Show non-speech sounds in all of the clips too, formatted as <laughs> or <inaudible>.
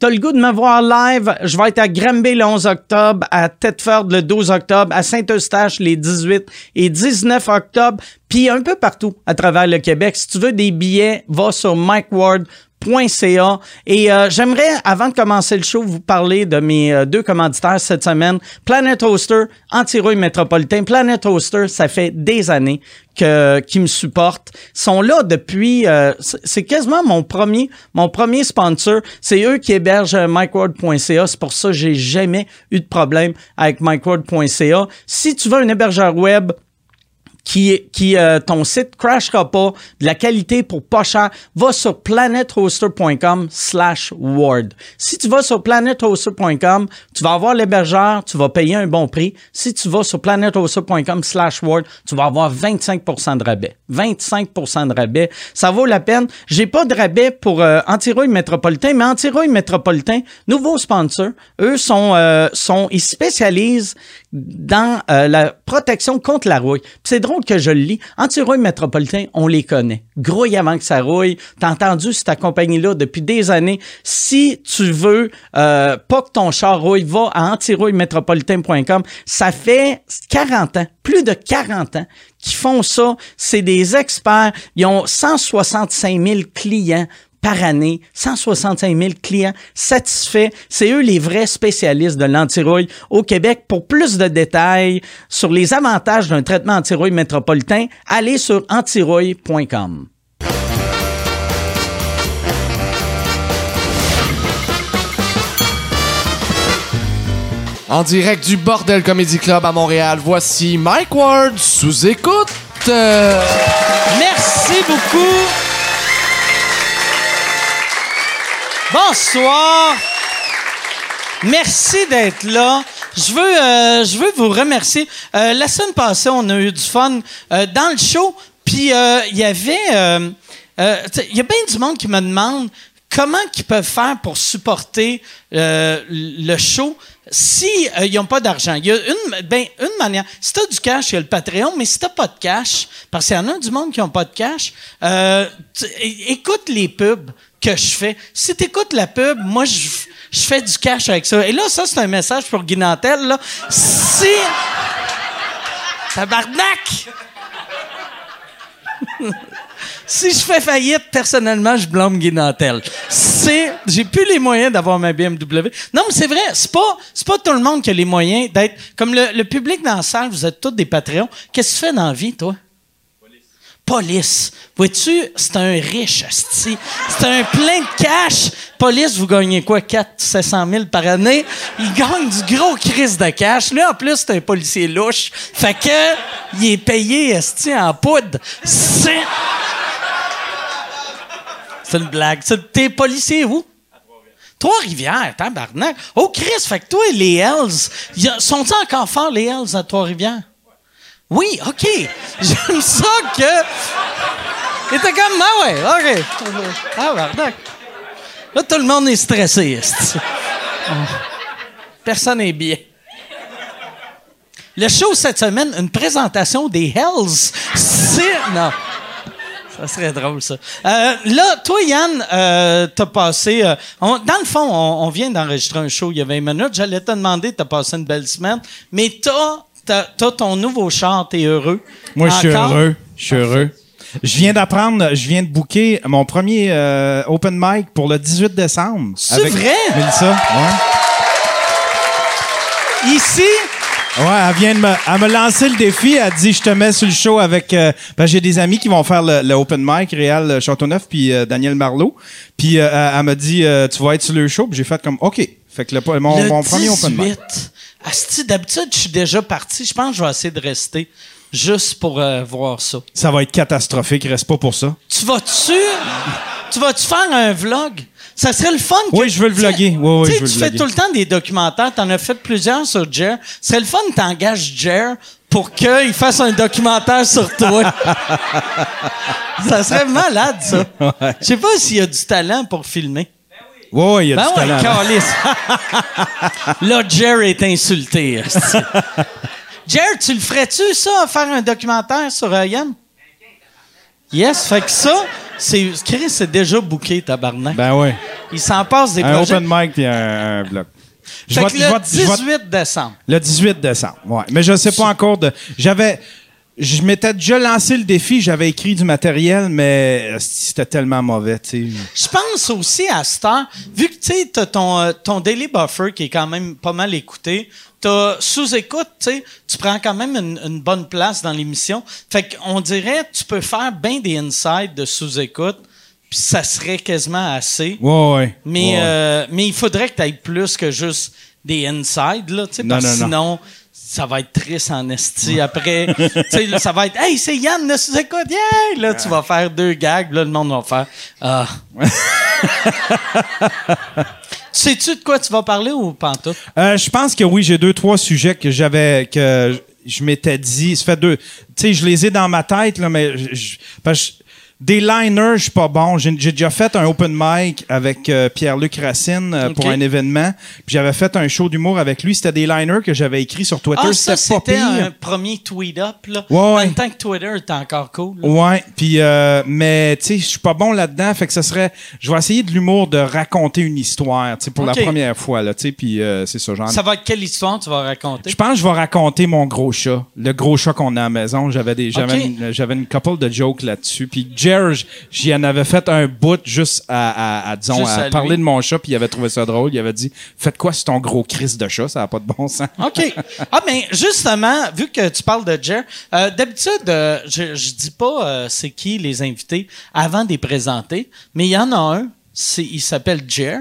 t'as le goût de me voir live, je vais être à Granby le 11 octobre, à Thetford le 12 octobre, à Saint-Eustache les 18 et 19 octobre, puis un peu partout à travers le Québec. Si tu veux des billets, va sur mikeward.ca. Et euh, j'aimerais, avant de commencer le show, vous parler de mes euh, deux commanditaires cette semaine. Planet Hoster, Antirouille Métropolitain. Planet Hoster, ça fait des années que, qui me supportent. Ils sont là depuis... euh, c'est quasiment mon premier, mon premier sponsor. C'est eux qui hébergent mikeward.ca. C'est pour ça que j'ai jamais eu de problème avec mikeward.ca. Si tu veux un hébergeur web qui, qui euh, ton site crashera pas, de la qualité pour pas cher, va sur planethoster.com slash ward. Si tu vas sur planethoster.com, tu vas avoir l'hébergeur, tu vas payer un bon prix. Si tu vas sur planethoster.com slash ward, tu vas avoir 25% de rabais. 25% de rabais. Ça vaut la peine. J'ai pas de rabais pour euh, Antirouille Métropolitain, mais Antirouille Métropolitain, nouveau sponsor, eux sont, euh, sont ils se spécialisent dans euh, la protection contre la rouille. C'est drôle que je lis. Antirouille Métropolitain, on les connaît. Grouille avant que ça rouille. T'as entendu cette compagnie-là depuis des années. Si tu veux euh, pas que ton char rouille, va à antirouillemétropolitain.com. Ça fait 40 ans, plus de 40 ans qui font ça. C'est des experts. Ils ont 165 000 clients par année, 165 000 clients satisfaits. C'est eux les vrais spécialistes de l'antirouille au Québec. Pour plus de détails sur les avantages d'un traitement antirouille métropolitain, allez sur antirouille.com. En direct du Bordel Comedy Club à Montréal, voici Mike Ward sous écoute. Euh, Merci beaucoup. Bonsoir. Merci d'être là. Je veux, euh, je veux vous remercier. Euh, la semaine passée, on a eu du fun euh, dans le show. Puis euh, il y avait, euh, euh, il y a bien du monde qui me demande comment ils peuvent faire pour supporter le show si euh, ils n'ont pas d'argent. Il y a une, ben, une manière. Si tu as du cash, il y a le Patreon, mais si tu pas de cash, parce qu'il y en a du monde qui n'ont pas de cash, écoute les pubs que je fais. Si tu écoutes la pub, moi, je, je fais du cash avec ça. Et là, ça, c'est un message pour Guy Nantel, là. Si... <laughs> Tabarnak! si je fais faillite, personnellement, je blâme Guy Nantel. C'est, j'ai plus les moyens d'avoir ma BMW. Non, mais c'est vrai, c'est pas, c'est pas tout le monde qui a les moyens d'être, comme le, le public dans la salle, vous êtes tous des Patreons. Qu'est-ce que tu fais dans la vie, toi? Police. Vois-tu, c'est un riche. C'est un plein de cash. Police, vous gagnez quoi? 400, 700 000 par année? Il gagne du gros crise de cash. Lui, en plus, c'est un policier louche. Fait que, il est payé, asti, en poudre. C'est... C'est une blague. T'es policier où? Trois-Rivières, tabarnak. Oh, Chris, fait que toi, les Hells, sont-ils encore forts, les Hells, à Trois-Rivières? Oui, OK. <laughs> J'aime ça que. Il était comme, ah ouais, OK. Ah, bardac. Là, tout le monde est stressé. Personne n'est bien. Le show cette semaine, une présentation des Hells. C'est. Non. Ça serait drôle, ça. Euh, là, toi, Yann, euh, t'as passé. euh, on- dans le fond, on, on vient d'enregistrer un show il y a 20 minutes. J'allais te demander, t'as passé une belle semaine, mais t'as, t'as, ton nouveau char, t'es heureux. Moi, je suis Encore? heureux. Je suis heureux. Je viens d'apprendre, je viens de booker mon premier euh, open mic pour le 18 décembre. C'est avec vrai? Mélissa. Ouais. Ici, Ouais, elle vient de me, elle me lancer le défi. Elle dit, je te mets sur le show avec. euh, ben, j'ai des amis qui vont faire le, le open mic, Réal Châteauneuf puis euh, Daniel Marlot. Puis euh, elle, elle m'a dit, euh, tu vas être sur le show. Puis j'ai fait comme, ok. Fait que le, mon, le mon premier 18. open mic. Asti, d'habitude, je suis déjà parti. Je pense que je vais essayer de rester juste pour euh, voir ça. Ça va être catastrophique. Reste pas pour ça. Tu vas-tu. tu vas-tu faire un vlog? Ça serait le fun que. Oui, je veux le vlogger. Oui, oui, tu sais, je veux tu le fais vlogger. tout le temps des documentaires. T'en as fait plusieurs sur Jer. Ce serait le fun que t'engages Jer pour qu'il fasse un documentaire sur toi. <laughs> ça serait malade, ça. Je sais pas s'il y a du talent pour filmer. Ouais, ouais, il y a Ben du ouais, talent. calice. <laughs> Là, Jer est insulté. esti. Jer, tu le ferais-tu, ça, faire un documentaire sur euh, Yann? Yes, fait que ça, c'est. Chris, c'est déjà booké, tabarnak. Ben ouais. Il s'en passe des Un projets. open mic puis un, un bloc. Je Fait que je le je vais- 18 décembre. Le 18 décembre, ouais. Mais je sais pas encore de. J'avais. Je m'étais déjà lancé le défi, j'avais écrit du matériel, mais euh, c'était tellement mauvais, tu sais. Je pense aussi à cette heure, vu que tu sais, ton, euh, ton Daily Buffer qui est quand même pas mal écouté, t'as sous-écoute, tu sais, tu prends quand même une, une bonne place dans l'émission. Fait qu'on dirait, tu peux faire bien des insides de sous-écoute, puis ça serait quasiment assez. Ouais, ouais. Mais, Ouais. euh, mais il faudrait que tu aies plus que juste des insides, là, tu sais, parce que non, non. Ça va être triste en esti. Après, <laughs> là, ça va être Hey, c'est Yann de sous-écoute, yeah! Là, tu vas faire deux gags, là, le monde va faire Ah. <laughs> Sais-tu de quoi tu vas parler ou pantoute? Euh, je pense que oui, j'ai deux, trois sujets que j'avais, que je m'étais dit. Ça fait deux. Tu sais, je les ai dans ma tête, là, mais je- je- parce que je- des liners, je suis pas bon. J'ai déjà fait un open mic avec euh, Pierre-Luc Racine euh, pour un événement. Puis j'avais fait un show d'humour avec lui. C'était des liners que j'avais écrits sur Twitter. Ah, ça, C'était pas c'était pire. un premier tweet-up, là. Ouais, En ouais. même temps que Twitter était encore cool. là. Ouais, puis euh, mais tu sais, je suis pas bon là-dedans, fait que ce serait je vais essayer de l'humour de raconter une histoire, tu sais pour la première fois là, tu sais puis euh, c'est ça genre. Ça va être quelle histoire tu vas raconter? Je pense que je vais raconter mon gros chat, le gros chat qu'on a à la maison. J'avais des, j'avais, une, j'avais une couple de jokes là-dessus. Puis Jer, j'y en avais fait un bout juste à, à, à, disons, Juste à, parler de mon chat. Puis il avait trouvé ça drôle. Il avait dit, faites quoi sur ton gros Chris de chat, ça a pas de bon sens. OK. Ah, mais justement, vu que tu parles de Jer, euh, d'habitude, euh, je, je dis pas euh, c'est qui les invités avant de les présenter, mais il y en a un, c'est, il s'appelle Jer.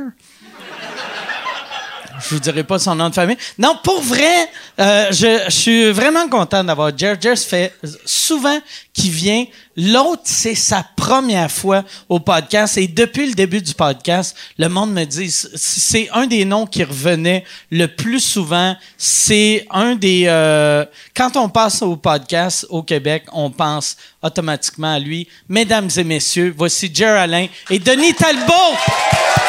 Je vous dirai pas son nom de famille. Non, pour vrai, euh, je, je suis vraiment content d'avoir Jer. Jer, fait souvent qu'il vient. L'autre, c'est sa première fois au podcast. Et depuis le début du podcast, le monde me dit, c'est un des noms qui revenait le plus souvent. C'est un des... euh, quand on passe au podcast au Québec, on pense automatiquement à lui. Mesdames et messieurs, voici Jer Alain et Denis Talbot.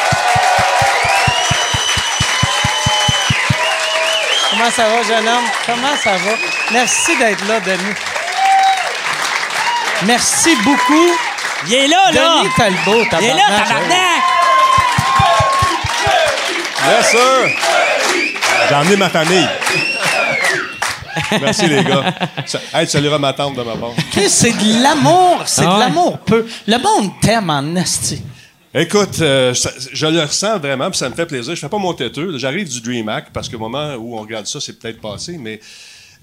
Comment ça va, jeune homme? Comment ça va? Merci d'être là, Denis. Merci beaucoup. Il est là, là! Denis Talbot, Il est là, tabarnak! Yes, sir! J'ai emmené ma famille. Merci, les gars. Ça- Hey, tu salueras ma tante de ma part. Chris, C'est de l'amour. C'est Ah de ouais. l'amour peu. Le monde t'aime en esti. Écoute, euh, je le ressens vraiment, puis ça me fait plaisir. Je fais pas mon têteux. J'arrive du DreamHack, parce qu'au moment où on regarde ça, c'est peut-être passé, mais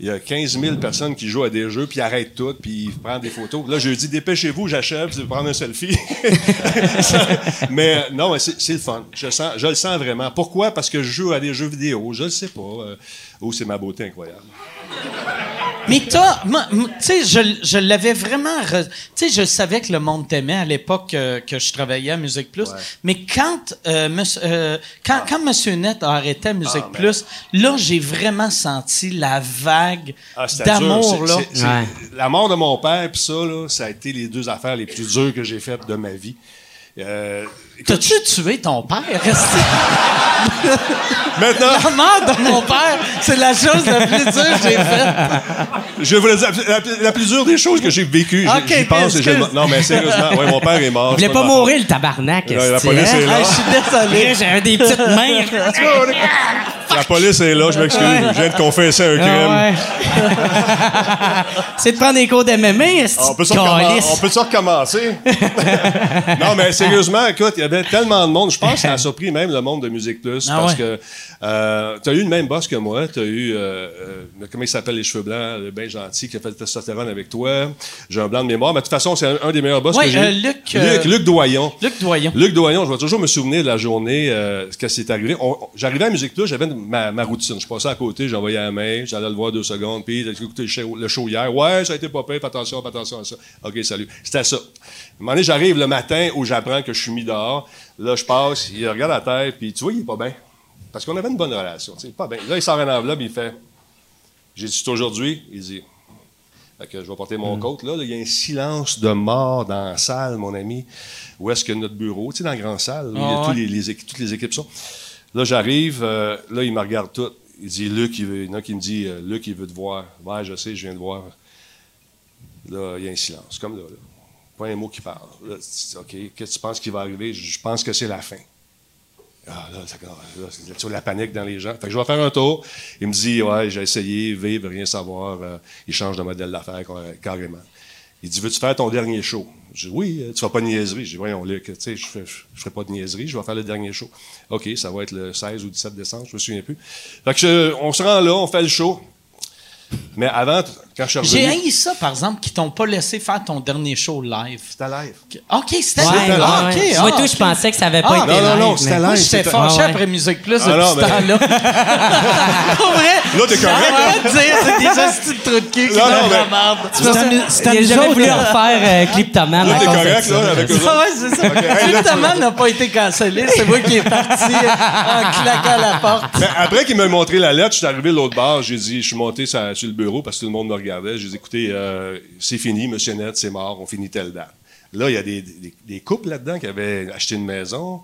il y a 15 000 personnes qui jouent à des jeux, puis arrêtent tout, puis ils prennent des photos. Là, je dis, dépêchez-vous, j'achève, je vais prendre un selfie. <laughs> mais non, c'est le fun. Je, le sens vraiment. Pourquoi? Parce que je joue à des jeux vidéo. Je le sais pas. Oh, c'est ma beauté incroyable. Mais toi, tu sais, je, je l'avais vraiment. re- Tu sais, je savais que le monde t'aimait à l'époque euh, que je travaillais à Musique Plus. Mais quand, euh, monsieur, euh, quand, quand Monsieur Net a arrêté à Musique Ah, mais- Plus, là, j'ai vraiment senti la vague Ah, d'amour, là. C'est- c'est- Ouais. La mort de mon père, puis ça, là, ça a été les deux affaires les plus dures que j'ai faites de ma vie. Euh, T'as-tu tué ton père? <laughs> maintenant, la mort de mon père, c'est la chose la plus dure que j'ai faite. je le dire, la, la plus dure des choses que j'ai vécues, j'y- Ok, j'y pense. et je- excuse. non, mais sérieusement, ouais, mon père est mort. Il voulait pas mourir, le tabarnak. La police hein? est là. Ah, je suis désolé. J'avais des petites mains. <laughs> <laughs> La police est là, je m'excuse. Je viens de confesser un crime. Ah ouais. C'est de prendre des cours d'MMA, esti, On on peut ça recommencer? non, mais sérieusement, écoute, il y avait tellement de monde. Je pense que ça a <laughs> surpris même le monde de Musique Plus. Ah parce ouais. que euh, tu as eu le même boss que moi. Tu as eu, euh, euh, comment il s'appelle, les cheveux blancs, le bien gentil, qui a fait le testostérone avec toi. J'ai un blanc de mémoire. Mais de toute façon, c'est un, un des meilleurs boss Ouais, que j'ai euh, eu. Luc, Luc, Luc Doyon. Luc Doyon. Luc Doyon, je vais toujours me souvenir de la journée, ce qui s'est arrivé. J'arrivais à Musique Plus, j'avais ma, ma routine. Je passais à côté, j'envoyais la main, j'allais le voir deux secondes, puis j'ai écouté le show, le show hier. Ouais, ça a été pas pire, fais attention, fais attention à ça. OK, salut. C'était ça. À un moment donné, j'arrive le matin où j'apprends que je suis mis dehors. Là, je passe, il regarde la terre, puis tu vois, il est pas bien. Parce qu'on avait une bonne relation, tu sais, pas bien. Là, il sort une enveloppe, il fait J'ai dit, c'est aujourd'hui Il dit fait que je vais porter mon coat. Là, il y a un silence de mort dans la salle, mon ami. Où est-ce que notre bureau? Tu sais, dans la grande salle, où il y a Ah tous ouais. les, les équi- toutes les équipes sont. Là, j'arrive, euh, là, il me regarde tout. Il dit, Luc, il, veut, il y en a qui me dit, euh, Luc, il veut te voir. Ouais, je sais, je viens de voir. Là, il y a un silence, comme là. là. Pas un mot qui parle. Là, OK, qu'est-ce que tu penses qui va arriver? Je pense que c'est la fin. Ah, là, là, vois la panique dans les gens. Fait que je vais faire un tour. Il me dit, ouais, j'ai essayé, vivre, rien savoir. euh, il change de modèle d'affaires car- carrément. Il dit, veux-tu faire ton dernier show? Je dis, oui, euh, tu vas pas de niaiserie. Je dis, voyons, Luc, tu sais, je je ferai pas de niaiserie, je vais faire le dernier show. OK, ça va être le 16 ou 17 décembre, je me souviens plus. Fait que on se rend là, on fait le show. Mais avant, quand je suis J'ai revenu... haï ça, par exemple, qui t'ont pas laissé faire ton dernier show live. C'était live. OK, c'était Ouais, live. ouais, Ah, ouais. OK, Moi, ah, tout, je pensais que ça avait pas Ah, été non, non, live, non, mais- c'était Moi, live. j'étais c'était- fâché Ah, ouais. après Musique Plus Ah, depuis non, ce mais- temps-là. <laughs> Pour vrai? Là, t'es correct, là? Arrête de dire, c'est des hosties de trous de cul qui Non, non, mais- la merde. A nous jamais voulu là. refaire euh, Cliptoman Là, à t'es correct, là, avec eux autres. Ah ouais, c'est ça. là, Cliptoman n'a pas été cancellé. C'est moi qui est parti en claquant la porte. Mais après qu'il m'a montré la lettre, je suis arrivé de l'autre bar, j'ai dit, je suis monté sur, sur le bureau parce que tout le monde me regardait. J'ai dit, écoutez, euh, c'est fini, Monsieur Net, c'est mort, on finit telle date. Là, il y a des, des- des couples là-dedans qui avaient acheté une maison.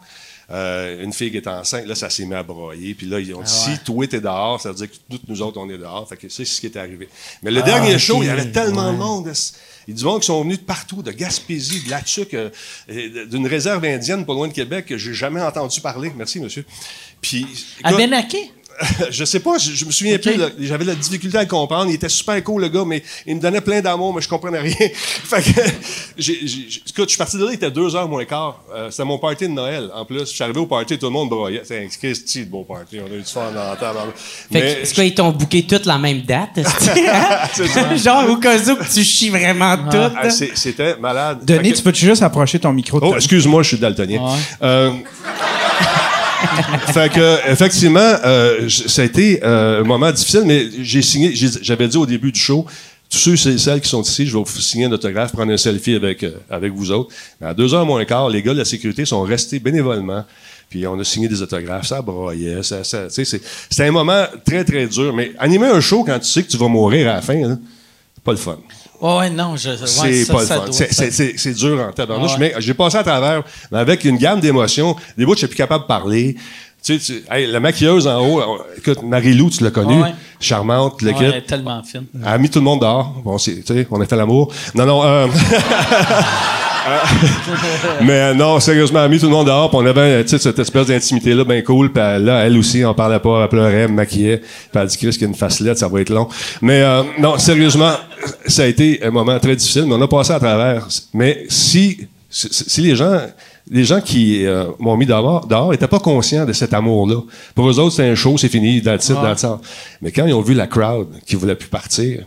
Euh, une fille qui est enceinte, là, ça s'est mis à broyer. Puis là, ils ont dit, si toi, t'es dehors, ça veut dire que toutes nous autres, on est dehors. Fait que c'est ce qui est arrivé. Mais le dernier show, il y avait tellement de monde. Il y a du monde qui sont venus de partout, de Gaspésie, de La Tuque, euh, d'une réserve indienne pas loin de Québec que j'ai jamais entendu parler. Merci, monsieur. Puis, À Benaké? <laughs> je sais pas, je, je me souviens plus. là. J'avais la difficulté à le comprendre. Il était super cool, le gars, mais il me donnait plein d'amour, mais je comprenais rien. <laughs> fait que, j'ai, j'ai- écoute, je suis parti de là, il était deux heures moins quart. Euh, c'était mon party de Noël. En plus, je suis arrivé au party, tout le monde broyait. C'est un Christy de beau party. On a eu du fun dans la table. Fait Mais, que, c'est quoi, ils t'ont booké toutes la même date? <laughs> ça. Genre, au cas où tu chies vraiment toutes. Ah, c'est- c'était malade. Denis, que- tu peux-tu juste approcher ton micro de Oh, excuse-moi, je suis daltonien. Euh, fait que, effectivement, euh, ça a été euh, un moment difficile, mais j'ai signé, j'avais dit au début du show, tous ceux et celles qui sont ici, je vais vous signer un autographe, prendre un selfie avec, euh, avec vous autres. Mais à deux heures moins quart, les gars de la sécurité sont restés bénévolement. Puis on a signé des autographes, ça broyait, ça, ça, c'était un moment très, très dur. Mais animer un show quand tu sais que tu vas mourir à la fin, c'est pas le fun. Ouais, ouais, non, je. ouais, C'est ça, pas le ça fun. doit- C'est- ça- dur en tabarnouche, Ouais. mais j'ai passé à travers mais avec une gamme d'émotions. Des bouts, je suis plus capable de parler. Tu sais, tu- hey, la maquilleuse en haut, on- écoute, Marie-Lou, tu l'as connue, Ouais. charmante, le Ouais, elle est tellement fine. Elle a mis tout le monde dehors. Bon, c'est- tu sais, on a fait l'amour. Non, non. euh, euh, <laughs> <laughs> <laughs> mais euh, non, sérieusement, elle a mis tout le monde dehors. Puis on avait sais, cette espèce d'intimité-là, bien cool. Puis là, elle aussi, on parlait pas, elle pleurait, elle me maquillait. Puis elle dit, Chris, qu'il y a une facelette, ça va être long. Mais euh, non, sérieusement, ça a été un moment très difficile, mais on a passé à travers. Mais si, si, les gens... Les gens qui euh, m'ont mis dehors, dehors étaient pas conscients de cet amour-là. Pour eux autres, c'était un show, c'est fini, dans le titre, dans le sens. Mais quand ils ont vu la crowd qui voulait plus partir,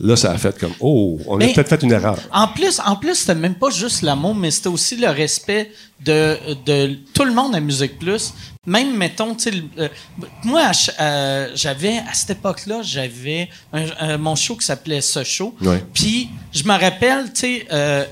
là, ça a fait comme, oh, on a peut-être fait une erreur. En plus, en plus, c'était même pas juste l'amour, mais c'était aussi le respect de, de tout le monde à Musique Plus. Même, mettons, tu euh, moi, euh, j'avais, à cette époque-là, j'avais mon show qui s'appelait Ce Show. Ouais. Puis, je me rappelle, tu sais, euh,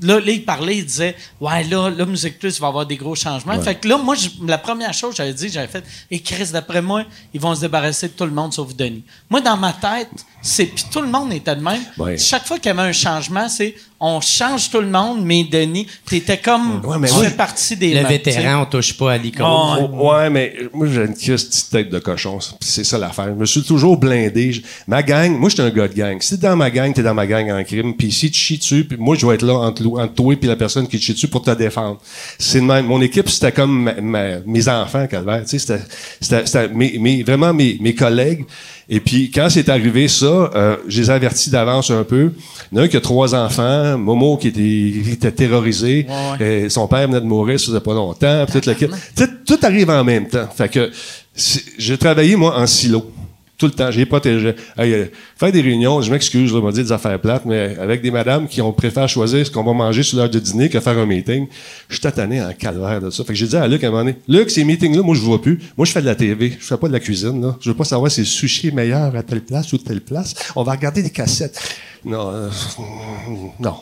Là, là, il parlait, il disait Ouais, là, là, Musique Plus va avoir des gros changements. Fait que là, moi, je- la première chose que j'avais dit, j'avais fait Et Chris, d'après moi, ils vont se débarrasser de tout le monde sauf Denis. Moi, dans ma tête, c'est. Puis tout le monde était de même. Ouais. Chaque fois qu'il y avait un changement, c'est on change tout le monde, mais Denis, t'étais comme. Ouais, mais tu moi, fais partie des Le vétéran, on touche pas à l'icône. Ouais. Oh, ouais, mais moi, j'ai une petite tête de cochon. Puis C'est ça l'affaire. Je me suis toujours blindé. Je- Ma gang, moi, j'étais un gars de gang. Si t'es dans ma gang, t'es dans ma gang en crime. Puis si tu chies dessus, puis moi, je vais être là entre, toi et la personne qui te chie dessus pour te défendre. C'est de même. Mon équipe, c'était comme ma- ma- mes enfants, Calvaire. Tu sais, c'était- c'était c'était mes, mes- vraiment mes, mes collègues. Et puis, quand c'est arrivé ça, euh, je les ai avertis d'avance un peu. Il y en a un qui a trois enfants, Momo qui était, qui était terrorisé, Euh, son père venait de mourir, ça faisait pas longtemps, puis tout le sais, Tout arrive en même temps. Fait que j'ai travaillé, moi, en silo. Tout le temps, j'ai protégé. Hey, euh, faire des réunions, je m'excuse, je vais dire des affaires plates, mais avec des madames qui ont préféré choisir ce qu'on va manger sur l'heure de dîner que faire un meeting, je suis tatané en calvaire de ça. Fait que j'ai dit à Luc à un moment donné, Luc, ces meetings-là, moi, je vois plus. Moi, je fais de la TV. Je fais pas de la cuisine, là. Je veux pas savoir si le sushi est meilleur à telle place ou telle place. On va regarder des cassettes. Non, euh, non.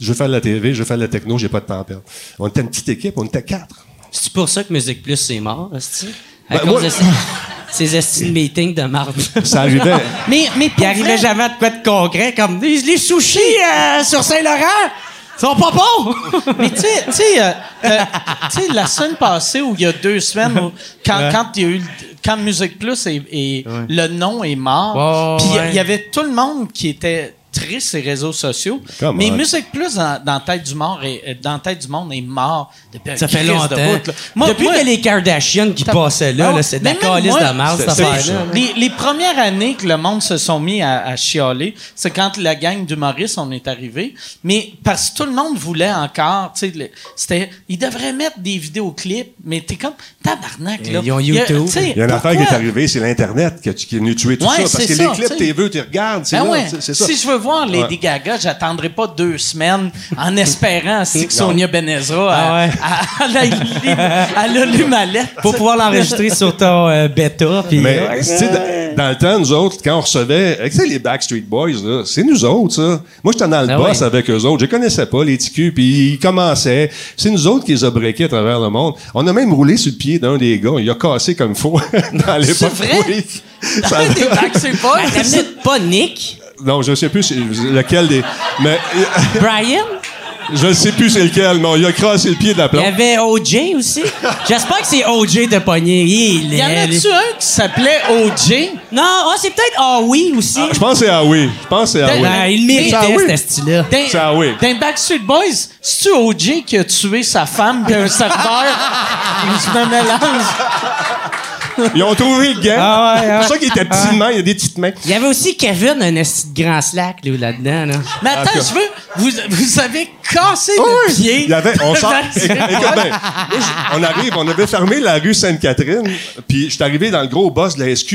Je veux faire de la TV, je veux faire de la techno, j'ai pas de temps à perdre. On était une petite équipe, on était quatre. C'est pour ça que Musique Plus, c'est mort, est À Ben, moi- de <laughs> ces, ces esti de meetings de marde. Ça arrivait. <laughs> Mais, mais Il arrivait vrai- jamais à de quoi de concret, comme les, les sushis euh, sur Saint-Laurent sont pas bons! <laughs> Mais tu sais, tu sais, euh, euh, tu sais, la semaine passée ou il y a deux semaines, où- quand, quand il y a eu, quand Musique Plus et, et le nom est mort, puis ouais. il y avait tout le monde qui était triste ces réseaux sociaux. Come mais on. Musique Plus dans, dans Tête du Monde est, dans Tête du Monde est mort depuis Ça fait longtemps. de. Moi- Depuis moi- que les Kardashians qui passaient là, Ah, là, c'est de la calice de marde, cette affaire-là. Les, les premières années que le monde se sont mis à, à chialer, c'est quand la gang d'humoristes on est arrivé. Mais parce que tout le monde voulait encore, tu sais, c'était, ils devraient mettre des vidéoclips, mais t'es comme tabarnak là. Ils ont Il y a- YouTube. Il y a une affaire qui est arrivée, c'est l'Internet qui, a- est venu tuer tout Ouais, ça. Parce que ça, les clips, t'es veux, tu regardes, c'est Ben ouais. ça. Si je veux voir Lady Ouais. Gaga, j'attendrai pas deux semaines en espérant <laughs> ainsi que. Sonia Benezra Ah ouais. a, a- elle a- elle a lu ma lettre. Pour pouvoir l'enregistrer sur ton euh, bêta. puis- Mais, Ouais. tu sais, dans, dans le temps, nous autres, quand on recevait, tu sais, les Backstreet Boys, là, c'est nous autres, ça. Moi, j'étais dans le Ah boss ouais. avec eux autres. Je connaissais pas, les TQ, puis ils commençaient. C'est nous autres qui les a breakés à travers le monde. On a même roulé sur le pied d'un des gars. Il a cassé comme faux <laughs> dans l'époque. vrai? Oui. Ça- des Backstreet Boys? Pas Nick, non, je sais plus c'est- lequel des. Mais <laughs> Brian? je ne sais plus c'est lequel, mais il a cassé le pied de la Il y plante. avait OJ aussi. J'espère que c'est OJ de pogné. Il Y en a-tu un qui s'appelait OJ? Non, ah, c'est peut-être Ah oui aussi. Je pense que c'est ah oui. Je pense que c'est ah oui. Ben, il méritait, Ah oui. ce style-là. C'est ah oui. dans Backstreet Boys, c'est-tu OJ qui a tué sa femme puis un serveur? <laughs> je me mélange. Ils ont trouvé le gars. Ah ouais, C'est ah. pour ça qu'il était petit de main, il a des petites mains. Il y avait aussi Kevin, un esti de grand slack là, là-dedans. Là. Mais attends, Ah, je veux... Vous, vous avez cassé Oui, le oui. pied. Il y avait, on <laughs> sort, bien, moi, je- on arrive, on avait fermé la rue Sainte-Catherine, puis je suis arrivé dans le gros boss de la SQ,